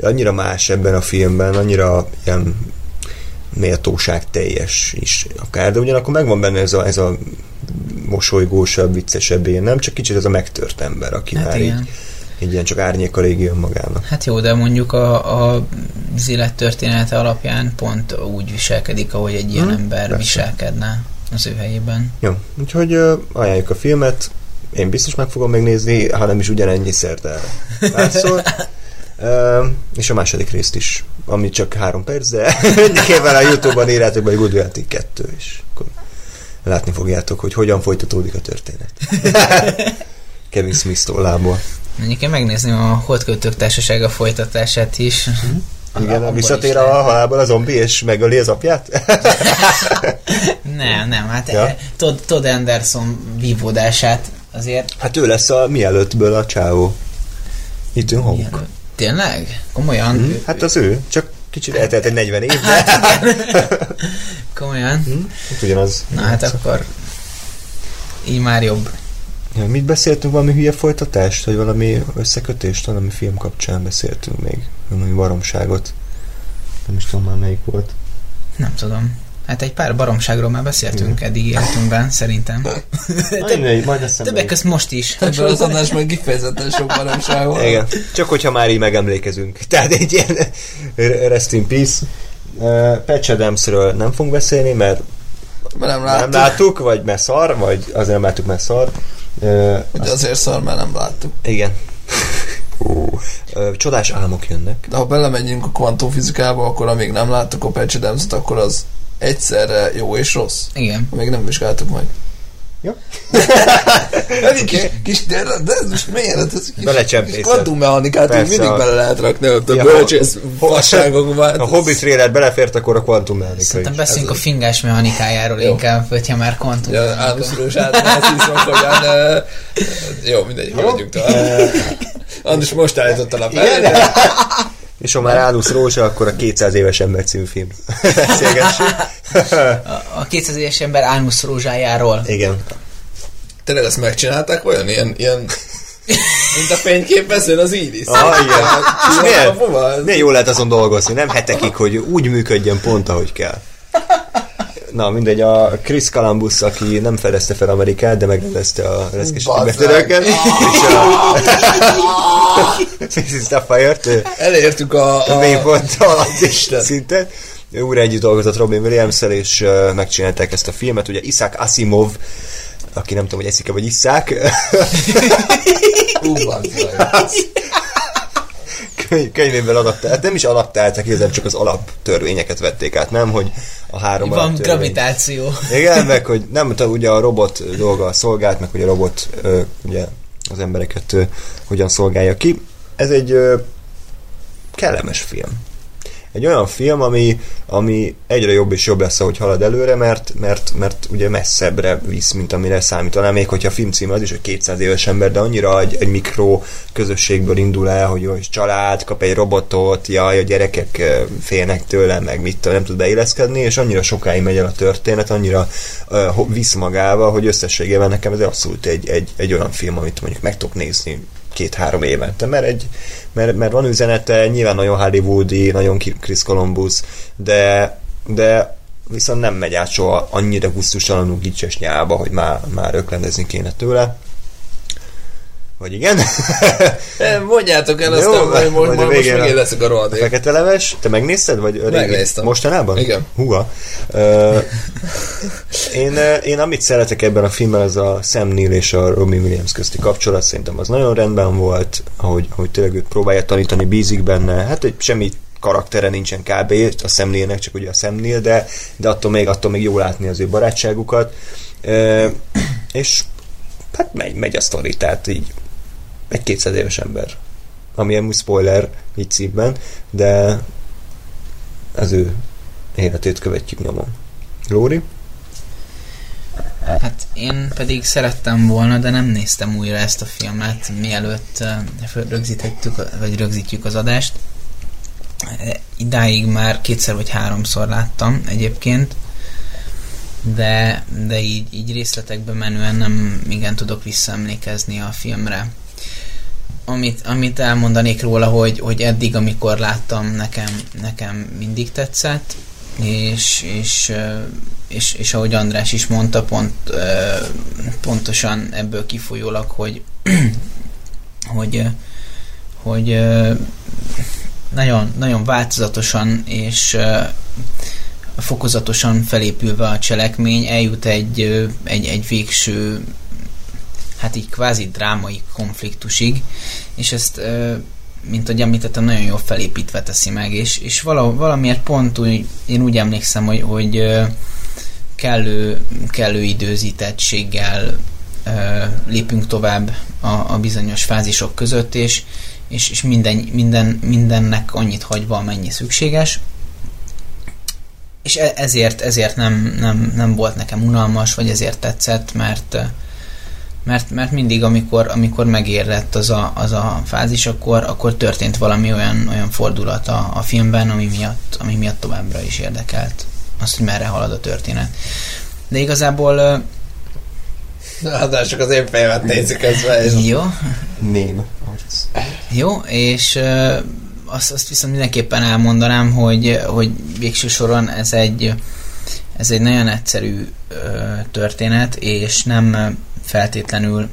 annyira más ebben a filmben, annyira ilyen méltóság teljes is akár, de ugyanakkor megvan benne ez a, ez a mosolygósabb, viccesebb én, nem csak kicsit ez a megtört ember, aki Hát már igen. így ilyen csak árnyékkal égi önmagának. Hát jó, de mondjuk a, a az élettörténete alapján pont úgy viselkedik, ahogy egy ilyen Hmm, ember persze. viselkedne az ő helyében. Jó, úgyhogy ö, ajánljuk a filmet, én biztos meg fogom megnézni, ha nem is ugyanennyi szert erre. Párszor. Ö, és a második részt is ami csak három perc, de mindenképpen a Youtube-ban írjátok be, hogy Good Will Hunting 2, és akkor látni fogjátok, hogy hogyan folytatódik a történet. Kevin Smith tollából. Mondjuk én megnézném a Holdköltők Társasága folytatását is. Igen, Abból visszatér is a halálból a zombi, és megöli az apját? Nem, nem, hát Ja. ja. Todd, Todd Anderson vívódását azért... Hát ő lesz a mielőttből a csávó. Hawke. Mielőtt. Tényleg? Komolyan? Ő- Hát az ő, csak kicsit eltelt egy 40 év, de Komolyan? hát ugyanaz. Na hát akkor így már jobb. Ja, mit beszéltünk, valami hülye folytatást, vagy valami összekötést, valami film kapcsán beszéltünk még, valami baromságot. Nem is tudom már melyik volt. Nem tudom. Hát egy pár baromságról már beszéltünk eddig életünkben, szerintem. Mindegy, majd eszembe Többek között most is. Ebből az adás meg kifejezetten sok baromság van. Igen, csak hogyha már így megemlékezünk. Tehát egy ilyen rest in peace. Uh, Patch Adamsről nem fogunk beszélni, mert Mert nem nem láttuk. láttuk, vagy mert szar, vagy azért nem láttuk, mert szar. Uh, Ugye azért szar, mert nem láttuk. igen. Uh, csodás álmok jönnek. De ha belemegyünk a kvantumfizikába, akkor amíg nem láttuk a Patch akkor az egyszerre jó és rossz. Igen. Még nem vizsgáltuk meg. Jó. Egy kis, kis de, de ez most miért? Hát ez kis, Belecsempészed. kis kvantummechanikát Persze, mindig a- bele lehet rakni, ott a Ja, bölcsész ha- fasságokba. hát A ez- Hobbit trailer belefért, akkor a Quantum Mechanika Szerintem beszéljünk a fingás mechanikájáról inkább, hogyha már kvantum. Ja, ánuszorús átmászik, hogyan... eh, Jó, mindegy, haladjunk tovább. Andris most állította a fel. És ha már Ánusz Rózsa, akkor a 200 éves ember című film. A, a 200 éves ember Ánusz rózsájáról. Igen. Tényleg ezt megcsinálták olyan? Ilyen, ilyen mint a fényképezőn az Iris. Ah, igen. És milyen, milyen jól lehet azon dolgozni, nem hetekig, hogy úgy működjön pont, ahogy kell. Na, mindegy, a Chris Columbus, aki nem fedezte fel Amerikát, de megrendezte a reszkes betörőket, és a Mrs. Sapphire-t, Elértük a... a a mélypont alatt Isten. szinten. Ő újra együtt dolgozott Robin williams és uh, megcsinálták ezt a filmet. Ugye Isaac Asimov, aki nem tudom, hogy eszik-e, vagy isszák, Ú, bazzeg. könyv- könyvéből adaptált, nem is adaptálták, igazán csak az alaptörvényeket vették át, nem, hogy a három Van alaptörvény. gravitáció. Igen, meg hogy nem tudom, ugye a robot dolga a szolgált, meg hogy a robot ö, ugye az embereket ö, hogyan szolgálja ki. Ez egy ö, kellemes film. Egy olyan film, ami, ami egyre jobb és jobb lesz, ahogy halad előre, mert, mert, mert ugye messzebbre visz, mint amire számítanám, még hogyha a film címe az is, hogy 200 éves ember, de annyira egy, egy mikro közösségből indul el, hogy jó, és család, kap egy robotot, jaj, a gyerekek félnek tőle, meg mit nem tud beilleszkedni, és annyira sokáig megy el a történet, annyira uh, visz magával, hogy összességében nekem ez abszolút egy, egy, egy olyan film, amit mondjuk meg tudok nézni két-három évente, mert, egy, mert, mert van üzenete, nyilván nagyon Hollywoodi, nagyon Chris Columbus, de, de viszont nem megy át soha annyira gusztustalanul gicses nyába, hogy már, már öklendezni kéne tőle. Vagy igen? Mondjátok el, Jó, aztán majd, majd a most a- én leszek a A rohadék. fekete leves, te megnézted? Vagy régen? Megnéztem. Mostanában? Igen. Húha. Uh, én, én amit szeretek ebben a filmben, az a Sam Neill és a Robin Williams közti kapcsolat, szerintem az nagyon rendben volt, ahogy, ahogy tényleg őt próbálja tanítani, bízik benne, hát egy semmi karaktere nincsen kb. a Sam Neillnek, csak ugye a Neill, de, de attól még, attól még jó látni az ő barátságukat. Uh, és hát megy, megy a sztori, tehát így egy 200 éves ember. Ami amúgy spoiler így címben, de az ő életét követjük nyomon. Lóri? Hát én pedig szerettem volna, de nem néztem újra ezt a filmet, mielőtt rögzítettük, vagy rögzítjük az adást. Idáig már kétszer vagy háromszor láttam egyébként, de, de így, így részletekbe menően nem igen tudok visszaemlékezni a filmre. Amit, amit elmondanék róla, hogy, hogy eddig, amikor láttam, nekem, nekem mindig tetszett, és, és, és, és ahogy András is mondta, pont, pontosan ebből kifolyólag, hogy, hogy, hogy nagyon, nagyon változatosan és fokozatosan felépülve a cselekmény eljut egy, egy, egy végső hát így kvázi drámai konfliktusig, és ezt mint ahogy említettem, nagyon jól felépítve teszi meg, és, és vala, valamiért pont úgy, én úgy emlékszem, hogy, hogy kellő, kellő időzítettséggel lépünk tovább a, a bizonyos fázisok között, és, és, és minden, minden, mindennek annyit hagyva, amennyi szükséges. És e- ezért, ezért nem, nem, nem volt nekem unalmas, vagy ezért tetszett, mert mert, mert mindig, amikor, amikor megérett az a, az a fázis, akkor, akkor történt valami olyan, olyan fordulat a, a filmben, ami miatt, ami miatt továbbra is érdekelt azt, hogy merre halad a történet. De igazából... Hát csak az én fejemet nézik. És... Jó. Ném. Jó, és azt, azt viszont mindenképpen elmondanám, hogy, hogy végső soron ez egy, ez egy nagyon egyszerű történet, és nem feltétlenül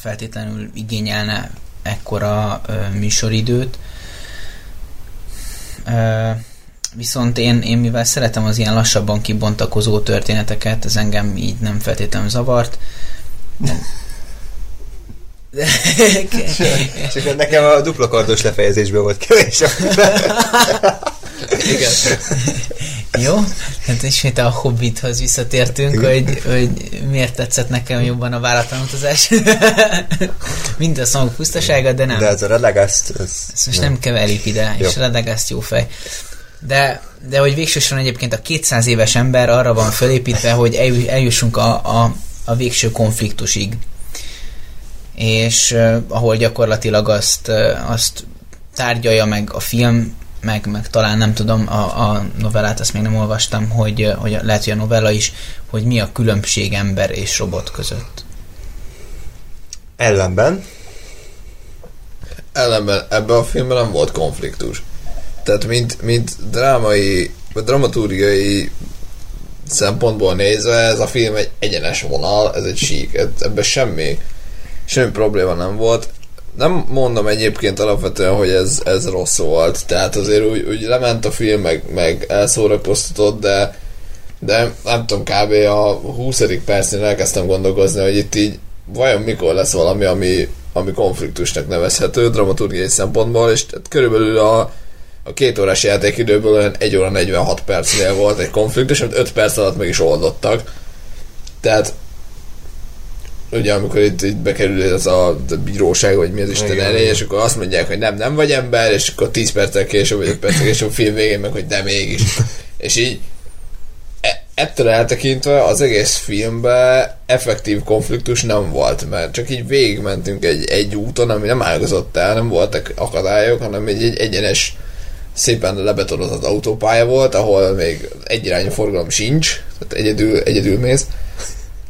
feltétlenül igényelne ekkora műsoridőt. Viszont én, én mivel szeretem az ilyen lassabban kibontakozó történeteket, ez engem így nem feltétlenül zavart. Csak nekem a dupla kardos lefejezésben volt kevés. Igen. Jó, hát ismét a Hobbithoz visszatértünk, hogy, hogy miért tetszett nekem jobban a váratlan utazás. Mind a szangok pusztasága, de nem. De ez a Radagast, ez... Ezt most nem, nem keverjük ide, Jó. és Radagast jó fej. De, de hogy végsősorban egyébként a 200 éves ember arra van fölépítve, hogy eljussunk a, a, a végső konfliktusig. És uh, ahol gyakorlatilag azt, uh, azt tárgyalja meg a film, meg, meg talán nem tudom, a, a novellát azt még nem olvastam, hogy, hogy lehet, hogy a novella is, hogy mi a különbség ember és robot között. Ellenben? Ellenben ebben a filmben nem volt konfliktus. Tehát mint, mint drámai, vagy dramaturgiai szempontból nézve, ez a film egy egyenes vonal, ez egy sík, ebben semmi, semmi probléma nem volt nem mondom egyébként alapvetően, hogy ez, ez rossz volt, tehát azért úgy, úgy lement a film, meg, meg elszórakoztatott, de de nem tudom, kb. a 20. percnél elkezdtem gondolkozni, hogy itt így vajon mikor lesz valami, ami, ami konfliktusnak nevezhető dramaturgiai szempontból, és tehát körülbelül a, a két órás játékidőből olyan 1 óra 46 percnél volt egy konfliktus, amit 5 perc alatt meg is oldottak. Tehát ugye amikor itt, itt bekerül ez a, a bíróság, vagy mi az Isten elé, és akkor azt mondják, hogy nem, nem vagy ember, és akkor 10 perccel később, vagy 5 perccel később film végén meg, hogy de mégis. és így e, ettől eltekintve az egész filmben effektív konfliktus nem volt, mert csak így végigmentünk egy, egy úton, ami nem ágazott el, nem voltak akadályok, hanem egy, egy egyenes szépen lebetorozott autópálya volt, ahol még egyirányú forgalom sincs, tehát egyedül, egyedül mész,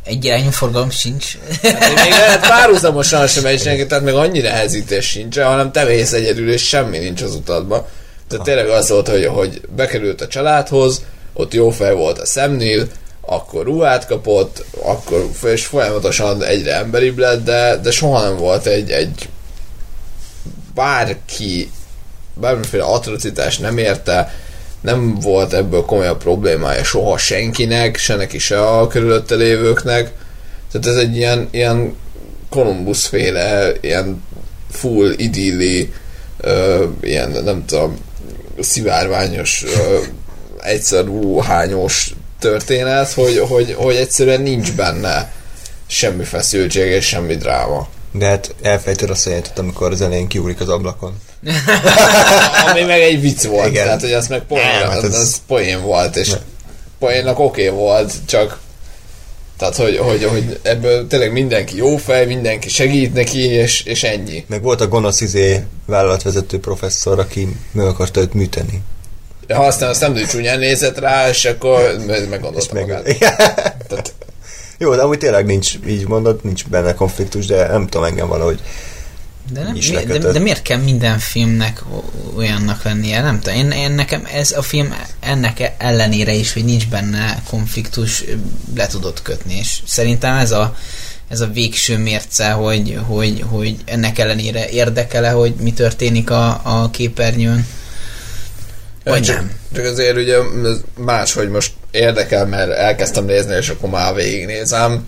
irányú forgalom sincs. Hát, még lehet párhuzamosan sem megy senki, tehát meg annyi nehezítés sincs, hanem te mész egyedül, és semmi nincs az utadban. Tehát tényleg az volt, hogy, hogy bekerült a családhoz, ott jó fej volt a szemnél, akkor ruhát kapott, akkor és folyamatosan egyre emberibb lett, de, de soha nem volt egy, egy bárki, bármiféle atrocitás nem érte, nem volt ebből komolyabb problémája soha senkinek, se neki, se a körülötte lévőknek. Tehát ez egy ilyen, ilyen Columbus féle, ilyen full idilli, uh, ilyen nem tudom, szivárványos, uh, egyszerű hányos történet, hogy, hogy, hogy egyszerűen nincs benne semmi feszültség és semmi dráma. De hát elfejtőd azt a amikor az elején kiúrik az ablakon. Ami meg egy vicc volt, Igen. tehát hogy az meg poén, nem, hát az, az poén volt, és poénnak oké okay volt, csak tehát, hogy, hogy, hogy ebből tényleg mindenki jó fej, mindenki segít neki, és, és ennyi. Meg volt a gonosz izé vállalatvezető professzor, aki meg akarta őt műteni. Ja, aztán azt nem csúnyán nézett rá, és akkor meggondolta meg, magát. Tehát... Jó, de amúgy tényleg nincs, így mondod, nincs benne konfliktus, de nem tudom engem valahogy de, nem, mi, de, de miért kell minden filmnek olyannak lennie? Nem tudom, én, én nekem ez a film ennek ellenére is, hogy nincs benne konfliktus, le tudott kötni, és szerintem ez a, ez a végső mérce, hogy, hogy, hogy ennek ellenére érdekele, hogy mi történik a, a képernyőn. Vagy csak, nem. Csak azért ugye más, hogy most érdekel, mert elkezdtem nézni, és akkor már végignézem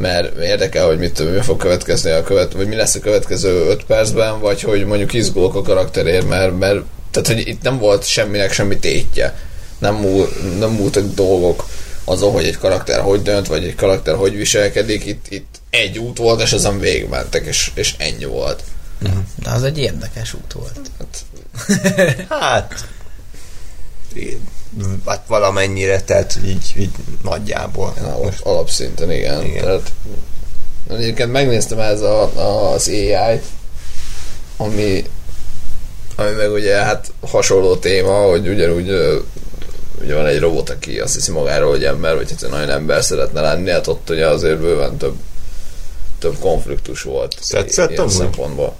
mert érdekel, hogy mit tudom, mi fog következni a követ, vagy mi lesz a következő 5 percben, vagy hogy mondjuk izgulok a karakterért, mert, mert tehát, hogy itt nem volt semminek semmi tétje. Nem, múl, nem múltak dolgok azon, hogy egy karakter hogy dönt, vagy egy karakter hogy viselkedik. Itt, itt egy út volt, és azon végigmentek, és, és ennyi volt. De az egy érdekes út volt. Hát, Hát, hát valamennyire, tehát így, így nagyjából. alap, alapszinten igen. Igen. Tehát, egyébként megnéztem ez a, a, az AI-t, ami, ami meg ugye hát hasonló téma, hogy ugyanúgy ugye van egy robot, aki azt hiszi magáról, hogy ember, vagy hát nagyon ember szeretne lenni, hát ott ugye azért bőven több, több konfliktus volt. Tetszett ilyen szempontból.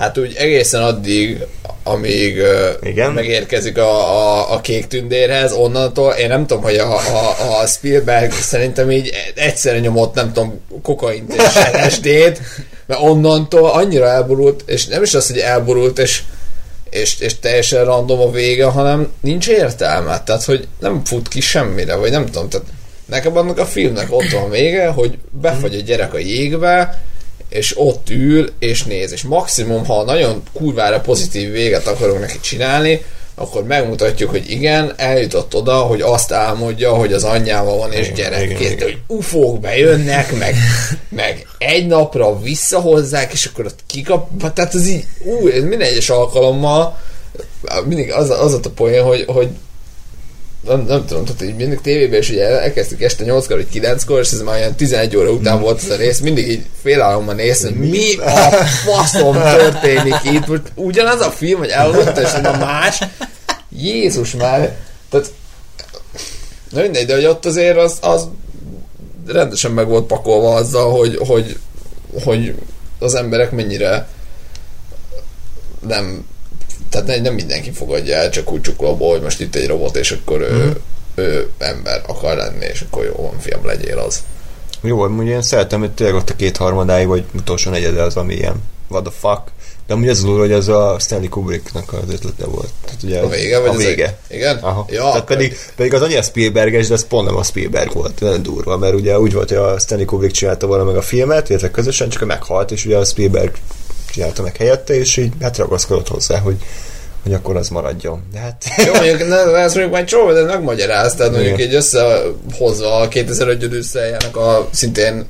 Hát úgy egészen addig, amíg Igen? megérkezik a, a, a kék tündérhez, onnantól én nem tudom, hogy a, a, a Spielberg szerintem így egyszerre nyomott, nem tudom, kokaint és LSD-t, mert onnantól annyira elborult, és nem is az, hogy elborult, és, és, és teljesen random a vége, hanem nincs értelme. Tehát, hogy nem fut ki semmire, vagy nem tudom, tehát nekem annak a filmnek ott van vége, hogy befagy a gyerek a jégbe, és ott ül, és néz. És maximum, ha nagyon kurvára pozitív véget akarunk neki csinálni, akkor megmutatjuk, hogy igen, eljutott oda, hogy azt álmodja, hogy az anyjával van és gyerekként, hogy ufók bejönnek, meg, meg egy napra visszahozzák, és akkor ott kikap, tehát az így, ú, minden egyes alkalommal mindig az, az ott a poén, hogy, hogy nem, nem tudom, tehát így mindig tévében is ugye elkezdtük este 8-kor vagy 9-kor, és ez már olyan 11 óra után volt ez a rész, mindig így félálomban néztem, hogy mi a faszom történik itt, most ugyanaz a film, hogy elolvasta, és a más, Jézus már, tehát na mindegy, de hogy ott azért az, az rendesen meg volt pakolva azzal, hogy, hogy, hogy az emberek mennyire nem tehát nem, mindenki fogadja el csak úgy csuklóból, hogy most itt egy robot, és akkor ő, Mhm. ő ember akar lenni, és akkor jó van, fiam, legyél az. Jó, amúgy én szeretem, hogy tényleg ott a kétharmadáig, vagy utolsó negyede az, ami ilyen what the fuck. De amúgy az hogy az a Stanley Kubricknak az ötlete volt. Tehát ugye A vége, vagy a vége. egy- igen? Aha. Ja, Tehát akkor- pedig, pedig az annyira Spielberges, de az pont nem a Spielberg volt, nagyon durva, mert ugye úgy volt, hogy a Stanley Kubrick csinálta volna meg a filmet, illetve közösen, csak meghalt, és ugye a Spielberg csinálta meg helyette, és így hát ragaszkodott hozzá, hogy, hogy akkor az maradjon. De hát Jó, mondjuk ne, ezt mondjuk majd csomó, de megmagyaráz, tehát mondjuk Igen. így összehozva a 2005 Odüsszejának a szintén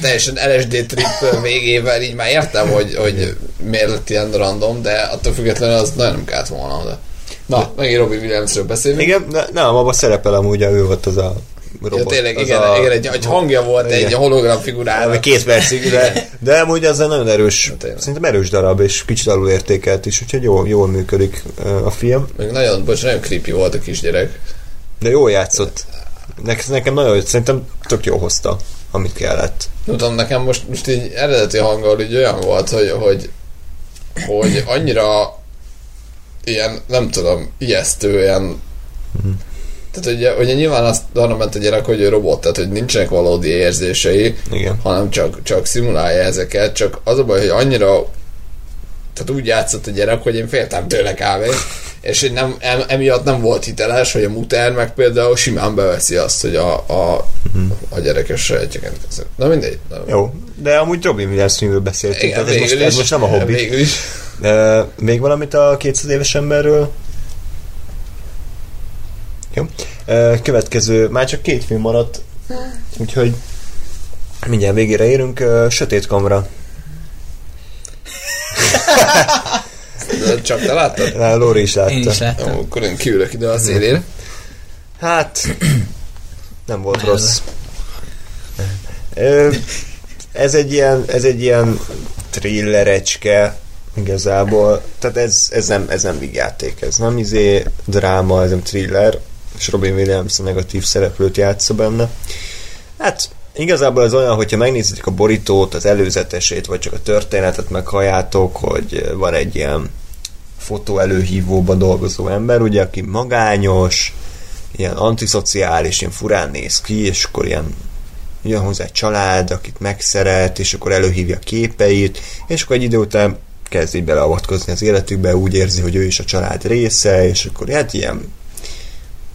teljesen LSD trip végével, így már értem, hogy, hogy miért lett ilyen random, de attól függetlenül az nagyon nem kellett volna. De. Na, megint Robbie Williamsről beszélünk. igen, ne, nem, abban szerepel amúgy, ő volt az a Ja, robot. tényleg, az igen, a, igen egy, egy hangja volt Igen. egy hologram Ami figurának. két percig, de, de amúgy az egy nagyon erős, tényleg. szerintem erős darab, és kicsit alul értékelt is, úgyhogy jól, jól működik a film. Még nagyon, bocs, nagyon creepy volt a kisgyerek. De jól játszott. Nek, nekem nagyon, szerintem tök jó hozta, amit kellett. Nem tudom, nekem most, most így eredeti hanggal így olyan volt, hogy, hogy, hogy annyira ilyen, nem tudom, ijesztő, ilyen tehát ugye, ugye nyilván azt arra ment a gyerek, hogy ő robot, tehát hogy nincsenek valódi érzései, Igen. hanem csak, csak szimulálja ezeket, csak az a baj, hogy annyira tehát úgy játszott a gyerek, hogy én féltem tőle kávét, és én nem, em, emiatt nem volt hiteles, hogy a muter meg például simán beveszi azt, hogy a, a, a gyerekes sejtjeket teszek. Na mindegy. Na, Jó, de amúgy Robin Williams filmről beszéltünk, Igen, tehát ez most, ez most nem a hobbi. Végül is. De még valamit a 200 éves emberről? Jó. Következő, már csak két film maradt, úgyhogy mindjárt végére érünk. Sötét kamra. Csak te láttad? Rá Lóri is látta. Én is láttam. Jó, akkor én kiülök ide a szélére. Hát, nem volt rossz. Ö, Ez egy ilyen, ez egy ilyen thrillerecske igazából. Tehát ez, ez, nem, ez nem vígjáték, ez nem izé dráma, ez nem thriller, és Robin Williams a negatív szereplőt játsza benne. Hát igazából ez olyan, hogyha megnézitek a borítót, az előzetesét, vagy csak a történetet meghalljátok, hogy van egy ilyen fotó előhívóba dolgozó ember, ugye, aki magányos, ilyen antiszociális, ilyen furán néz ki, és akkor ilyen jön hozzá egy család, akit megszeret, és akkor előhívja a képeit, és akkor egy idő után kezd így beleavatkozni az életükbe, úgy érzi, hogy ő is a család része, és akkor hát ilyen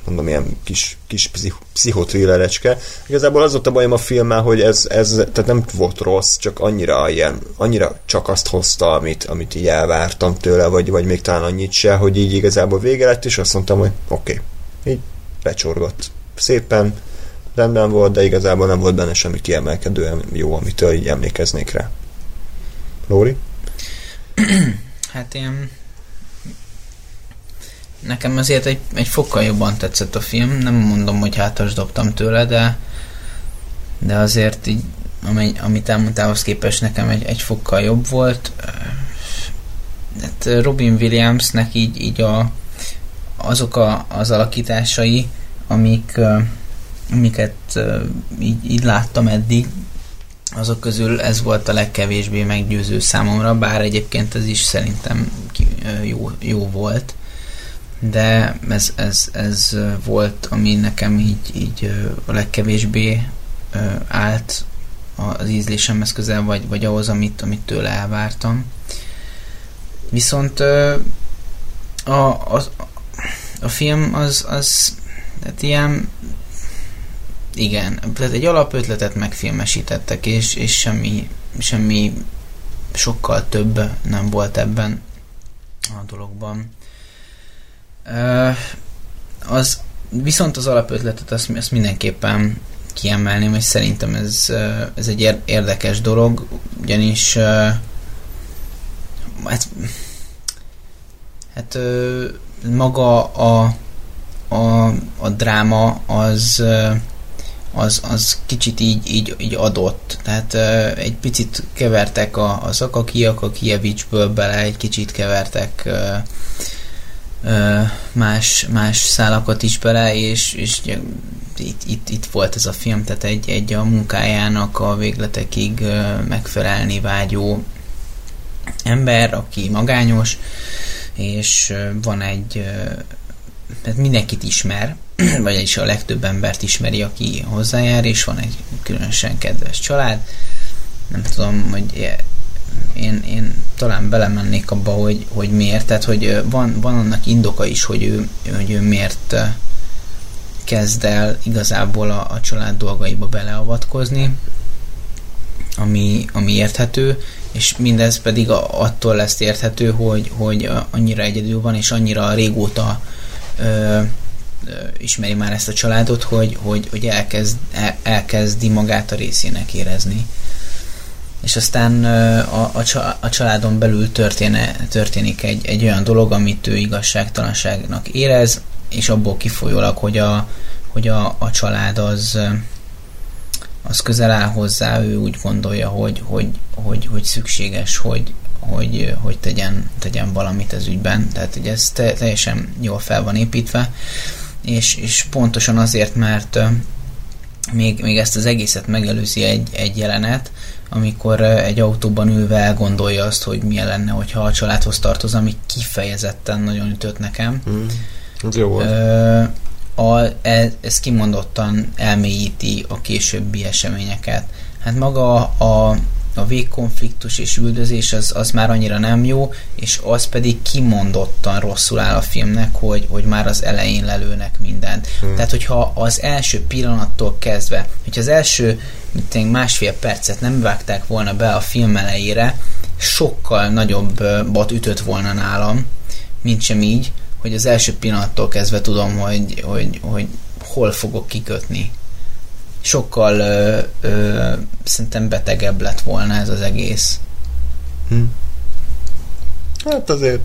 mondom, ilyen kis, kis pszich, pszichotrillerecske. Igazából az volt a bajom a filmmel, hogy ez, ez tehát nem volt rossz, csak annyira ilyen, annyira csak azt hozta, amit, amit így elvártam tőle, vagy, vagy még talán annyit se, hogy így igazából vége lett, és azt mondtam, hogy oké, okay, így becsorgott. Szépen, rendben volt, de igazából nem volt benne semmi kiemelkedően jó, amitől így emlékeznék rá. Lóri? Hát én nekem azért egy, egy fokkal jobban tetszett a film. Nem mondom, hogy hátas dobtam tőle, de de azért így, amely, amit elmondtál, az képest nekem egy, egy fokkal jobb volt. Hát Robin Williamsnek így, így a, azok a, az alakításai, amik, amiket így, így láttam eddig, azok közül ez volt a legkevésbé meggyőző számomra, bár egyébként ez is szerintem jó, jó volt de ez, ez, ez volt, ami nekem így, így a legkevésbé állt az ízlésemhez közel, vagy, vagy ahhoz, amit, amit tőle elvártam. Viszont a, a, a film az, az tehát ilyen igen, tehát egy alapötletet megfilmesítettek, és, és semmi, semmi sokkal több nem volt ebben a dologban. Az, viszont az alapötletet azt, azt mindenképpen kiemelném, és szerintem ez, ez egy érdekes dolog, ugyanis hát, hát maga a, a, a dráma az az, az kicsit így, így, így adott. Tehát egy picit kevertek a, a Szakakiak, a Kievicsből bele, egy kicsit kevertek más, más szálakat is bele, és, és itt, itt, itt volt ez a film, tehát egy, egy a munkájának a végletekig megfelelni vágyó ember, aki magányos, és van egy tehát mindenkit ismer, vagyis a legtöbb embert ismeri, aki hozzájár, és van egy különösen kedves család. Nem tudom, hogy én, én talán belemennék abba, hogy, hogy miért, tehát hogy van, van annak indoka is, hogy ő, hogy ő miért kezd el igazából a, a család dolgaiba beleavatkozni, ami, ami érthető, és mindez pedig a, attól lesz érthető, hogy, hogy annyira egyedül van, és annyira régóta ö, ö, ismeri már ezt a családot, hogy, hogy, hogy elkezd, el, elkezdi magát a részének érezni és aztán a, a, a családon belül történe, történik egy, egy olyan dolog, amit ő igazságtalanságnak érez, és abból kifolyólag, hogy a, hogy a, a család az, az közel áll hozzá, ő úgy gondolja, hogy, hogy, hogy, hogy szükséges, hogy, hogy, hogy tegyen, tegyen valamit ez ügyben. Tehát hogy ez te, teljesen jól fel van építve, és, és pontosan azért, mert még, még ezt az egészet megelőzi egy, egy jelenet, amikor egy autóban ülve elgondolja azt, hogy milyen lenne, hogyha a családhoz tartoz, ami kifejezetten nagyon ütött nekem. Mm. Ez jó volt. a, ez, ez kimondottan elmélyíti a későbbi eseményeket. Hát maga a, a végkonfliktus és üldözés az, az már annyira nem jó, és az pedig kimondottan rosszul áll a filmnek, hogy, hogy már az elején lelőnek mindent. Hmm. Tehát, hogyha az első pillanattól kezdve, hogyha az első mint másfél percet nem vágták volna be a film elejére, sokkal nagyobb bot ütött volna nálam, mint sem így, hogy az első pillanattól kezdve tudom, hogy, hogy, hogy hol fogok kikötni sokkal ö, ö, szerintem betegebb lett volna ez az egész. Hm. Hát azért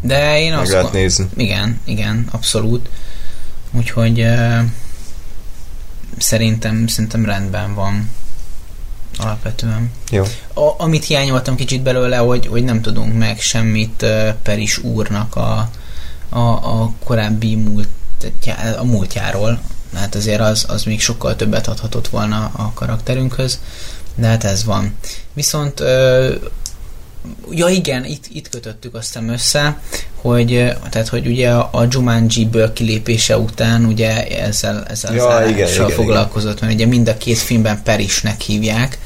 de én meg azt lehet nézni. Igen, igen, abszolút. Úgyhogy ö, szerintem, szerintem rendben van alapvetően. Jó. A, amit hiányoltam kicsit belőle, hogy, hogy nem tudunk meg semmit uh, Peris úrnak a, a, a korábbi múlt, a múltjáról, hát azért az, az még sokkal többet adhatott volna a karakterünkhöz, de hát ez van. Viszont ö, ja igen, itt, itt kötöttük aztán össze, hogy, tehát, hogy ugye a Jumanji-ből kilépése után ugye ezzel, ezzel ja, az igen, igen, foglalkozott, igen. mert ugye mind a két filmben Perisnek hívják,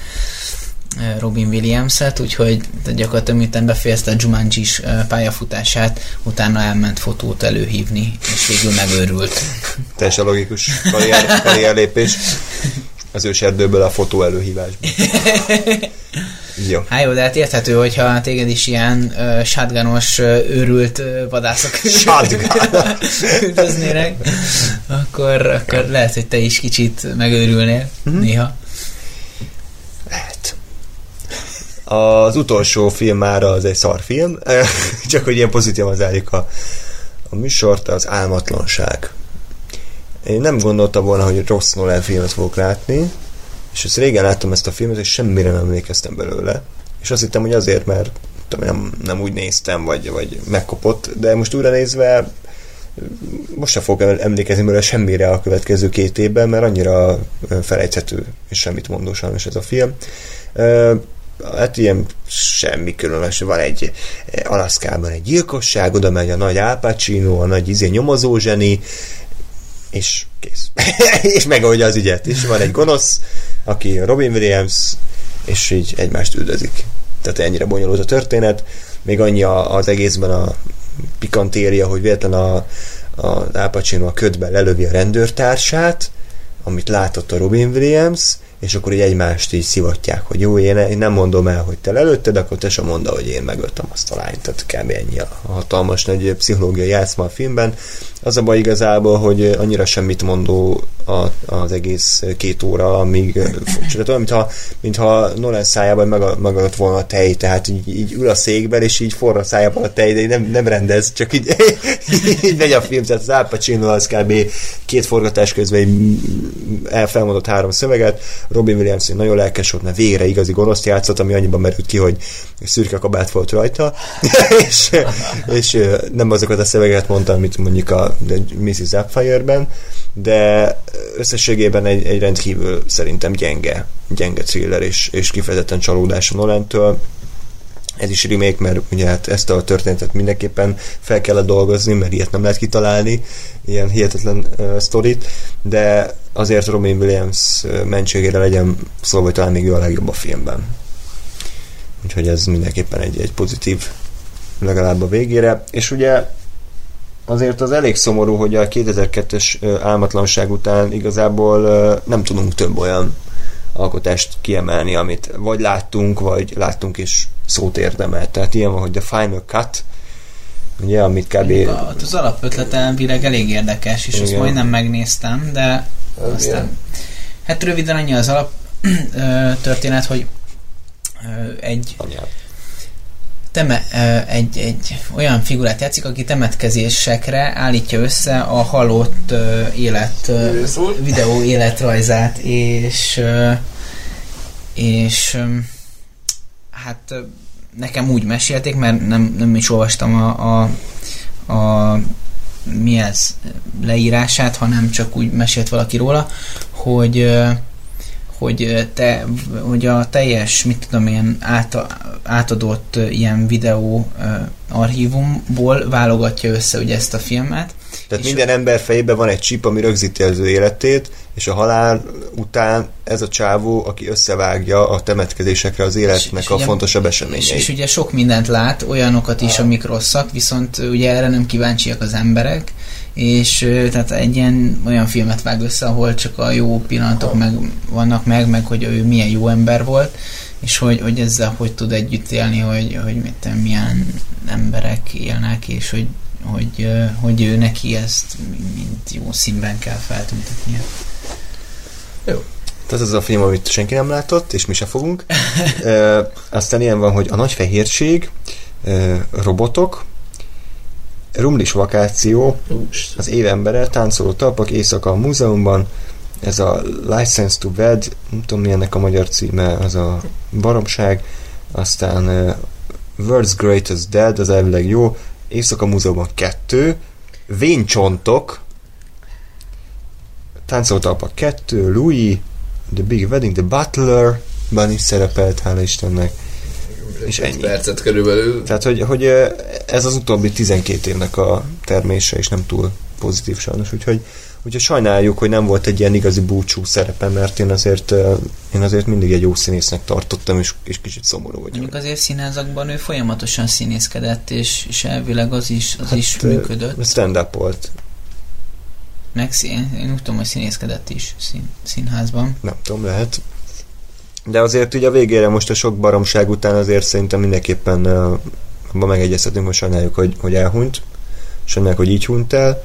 Robin Williams-et, úgyhogy gyakorlatilag miután befejezte a jumanji pályafutását, utána elment fotót előhívni, és végül megőrült. Teljesen logikus karrier, karrierlépés. Az őserdőből a fotó előhívásba. Jó. Hát jó, de hát érthető, hogyha téged is ilyen uh, shotgunos, uh, őrült uh, vadászok üldöznének, akkor, akkor lehet, hogy te is kicsit megőrülnél Mhm. néha. Lehet. Az utolsó film már az egy szarfilm, csak hogy ilyen pozitívan zárjuk a, a műsort, az Álmatlanság. Én nem gondoltam volna, hogy rossz Nolan filmet fogok látni, és ezt régen láttam ezt a filmet, és semmire nem emlékeztem belőle. És azt hittem, hogy azért, mert tudom, nem, nem úgy néztem, vagy, vagy megkopott, de most újra nézve most sem fogok emlékezni belőle semmire a következő két évben, mert annyira felejthető és semmit mondó sajnos ez a film. Hát ilyen semmi különös. Van egy Alaszkában egy gyilkosság, oda megy a nagy Al Pacino, a nagy izé nyomozó zseni, és kész. és megoldja az ügyet. És van egy gonosz, aki Robin Williams, és így egymást üldözik. Tehát ennyire bonyolult a történet. Még annyi az egészben a pikantéria, hogy véletlen a, a Al Pacino a ködben lelövi a rendőrtársát, amit látott a Robin Williams, és akkor így egymást így szivatják, hogy jó, én nem mondom el, hogy te lelőtted, akkor te sem mondd, hogy én megöltem azt a lányt. Tehát kb. ennyi a hatalmas nagy pszichológiai játszma a filmben. Az a baj igazából, hogy annyira semmit mondó a, az egész két óra, amíg tehát olyan, mintha, mintha Nolan szájában meg, megölt volna a tej, tehát így, így, ül a székben, és így forra a szájában a tej, de nem, nem rendez, csak így, így megy a film, tehát az Al Pacino az kb. két forgatás közben elfelmondott három szöveget, Robin Williams nagyon lelkes volt, mert végre igazi gonoszt játszott, ami annyiban merült ki, hogy szürke kabát volt rajta, és, és nem azokat a szöveget mondta, amit mondjuk a Mrs. Zapfire-ben, de összességében egy, egy rendkívül szerintem gyenge, gyenge thriller és, és kifejezetten csalódás a Nolantől. Ez is remake, mert ugye hát ezt a történetet mindenképpen fel kellett dolgozni, mert ilyet nem lehet kitalálni, ilyen hihetetlen uh, sztorit, de azért Robin Williams mentségére legyen szólva, hogy talán még ő a legjobb a filmben. Úgyhogy ez mindenképpen egy, egy pozitív legalább a végére. És ugye azért az elég szomorú, hogy a 2002-es ö, álmatlanság után igazából nem tudunk több olyan alkotást kiemelni, amit vagy láttunk, vagy láttunk és szót érdemel. Tehát ilyen van, hogy The Final Cut, ugye, amit kb. A- Az alapötlete elvileg elég érdekes, és azt Igen. majdnem megnéztem, de aztán... Hát röviden annyi az alap történet, hogy egy Anyád. Teme, egy, egy olyan figurát játszik, aki temetkezésekre állítja össze a halott élet, videó életrajzát, és és hát nekem úgy mesélték, mert nem, nem is olvastam a, a, a mi ez leírását, hanem csak úgy mesélt valaki róla, hogy hogy te, hogy a teljes, mit tudom én, át, átadott ilyen videó archívumból válogatja össze ugye ezt a filmet. Tehát És- minden ember fejében van egy csip, ami rögzíti az ő életét, és a halál után ez a csávó, aki összevágja a temetkezésekre az életnek És- és a ugye- fontosabb És, eseményeit. és ugye sok mindent lát, olyanokat is, amik rosszak, viszont ugye erre nem kíváncsiak az emberek, és tehát egy ilyen olyan filmet vág össze, ahol csak a jó pillanatok meg, vannak meg, meg hogy ő milyen jó ember volt, és hogy, hogy ezzel hogy tud együtt élni, hogy, hogy mit milyen emberek élnek, és hogy, hogy, hogy ő neki ezt mint jó színben kell feltüntetnie. Tehát ez az a film, amit senki nem látott, és mi se fogunk. e, aztán ilyen van, hogy a nagy fehérség, e, robotok, rumlis vakáció, az évembere, táncoló talpak, éjszaka a múzeumban, ez a License to Wed, nem tudom mi ennek a magyar címe, az a baromság, aztán uh, World's Greatest Dead, az elvileg jó, Éjszaka Múzeumban kettő, Vénycsontok, Táncoltalpak kettő, Louis, The Big Wedding, The Butler, ban is szerepelt, hála Istennek. És Egy ennyi. percet körülbelül. Tehát, hogy, hogy ez az utóbbi 12 évnek a termése, és nem túl pozitív sajnos, úgyhogy Úgyhogy sajnáljuk, hogy nem volt egy ilyen igazi búcsú szerepe, mert én azért, én azért mindig egy jó színésznek tartottam, és, és kicsit szomorú vagyok. Mondjuk azért színházakban ő folyamatosan színészkedett, és, és elvileg az is, az hát, is működött. Stand-up volt. Meg szín, én úgy tudom, hogy színészkedett is szín, színházban. Nem tudom, lehet. De azért ugye a végére most a sok baromság után azért szerintem mindenképpen uh, abban megegyezhetünk, hogy sajnáljuk, hogy, hogy elhunyt. Sajnáljuk, hogy így hunyt el.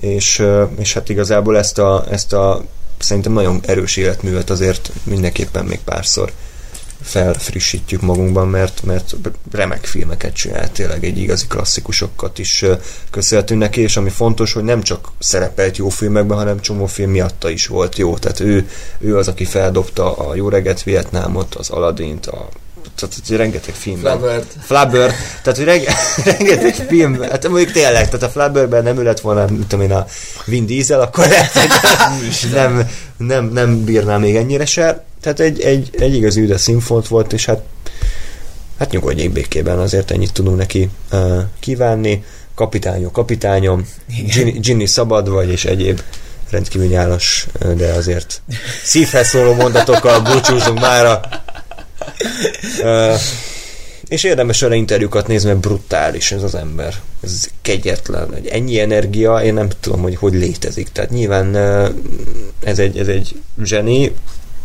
És, uh, és hát igazából ezt a, ezt a szerintem nagyon erős életművet azért mindenképpen még párszor felfrissítjük magunkban, mert, mert remek filmeket csinált, tényleg egy igazi klasszikusokat is köszönhetünk neki, és ami fontos, hogy nem csak szerepelt jó filmekben, hanem csomó film miatta is volt jó, tehát ő, ő az, aki feldobta a Jó reggelt Vietnámot, az Aladdint, a tehát hogy rengeteg film. Flabbert. Flubber, tehát hogy renge, rengeteg film, hát mondjuk tényleg, tehát a Flubberben nem ült volna, mint tudom én, a Vin Diesel, akkor lehet, nem, nem, nem bírná még ennyire se. Tehát egy, egy, egy igazi üde színfolt volt, és hát hát nyugodjék békében, azért ennyit tudunk neki uh, kívánni. Kapitányom, kapitányom, Ginny, Ginny szabad vagy, és egyéb rendkívül nyálas, de azért szívhez szóló mondatokkal búcsúzunk mára. Uh, és érdemes vele interjúkat nézni, mert brutális ez az ember. Ez kegyetlen. Egy ennyi energia, én nem tudom, hogy hogy létezik. Tehát nyilván uh, ez egy, ez egy zseni,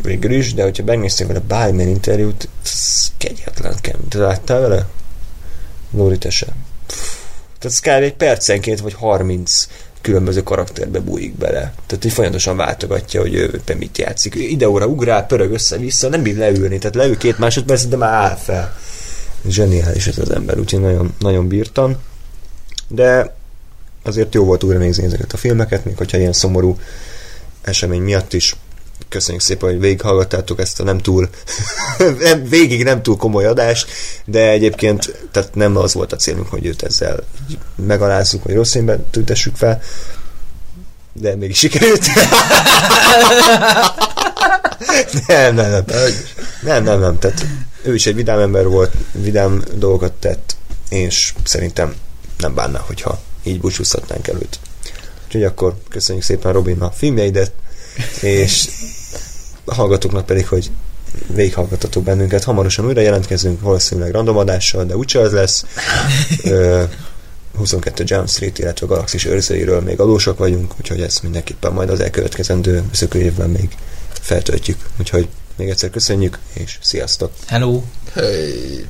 végül is, de hogyha megnéztél vele bármilyen interjút, ez kegyetlen kemény. Te láttál vele? Lóri, te sem. Tehát kb. egy percenként vagy 30 különböző karakterbe bújik bele. Tehát így folyamatosan váltogatja, hogy ő éppen mit játszik. Ide-óra ugrál, pörög össze-vissza, nem bír leülni, tehát leül két másodpercet, de már áll fel. Zseniális ez az ember, úgyhogy nagyon, nagyon bírtam. De azért jó volt újra nézni ezeket a filmeket, még hogyha ilyen szomorú esemény miatt is. Köszönjük szépen, hogy végighallgattátok ezt a nem túl, nem, végig nem túl komoly adást, de egyébként tehát nem az volt a célunk, hogy őt ezzel megalázzuk, vagy rossz színben tüntessük fel, de mégis sikerült. nem, nem, nem. Nem, nem, nem. Tehát ő is egy vidám ember volt, vidám dolgokat tett, és szerintem nem bánná, hogyha így búcsúzhatnánk előtt. Úgyhogy akkor köszönjük szépen Robin a filmjeidet, és a hallgatóknak pedig, hogy végighallgatatok bennünket. Hamarosan újra jelentkezünk, valószínűleg random adással, de úgyse az lesz. Ö, 22 Jump Street, illetve a Galaxis őrzőiről még adósak vagyunk, úgyhogy ezt mindenképpen majd az elkövetkezendő szökő évben még feltöltjük. Úgyhogy még egyszer köszönjük, és sziasztok! Hello! Hey.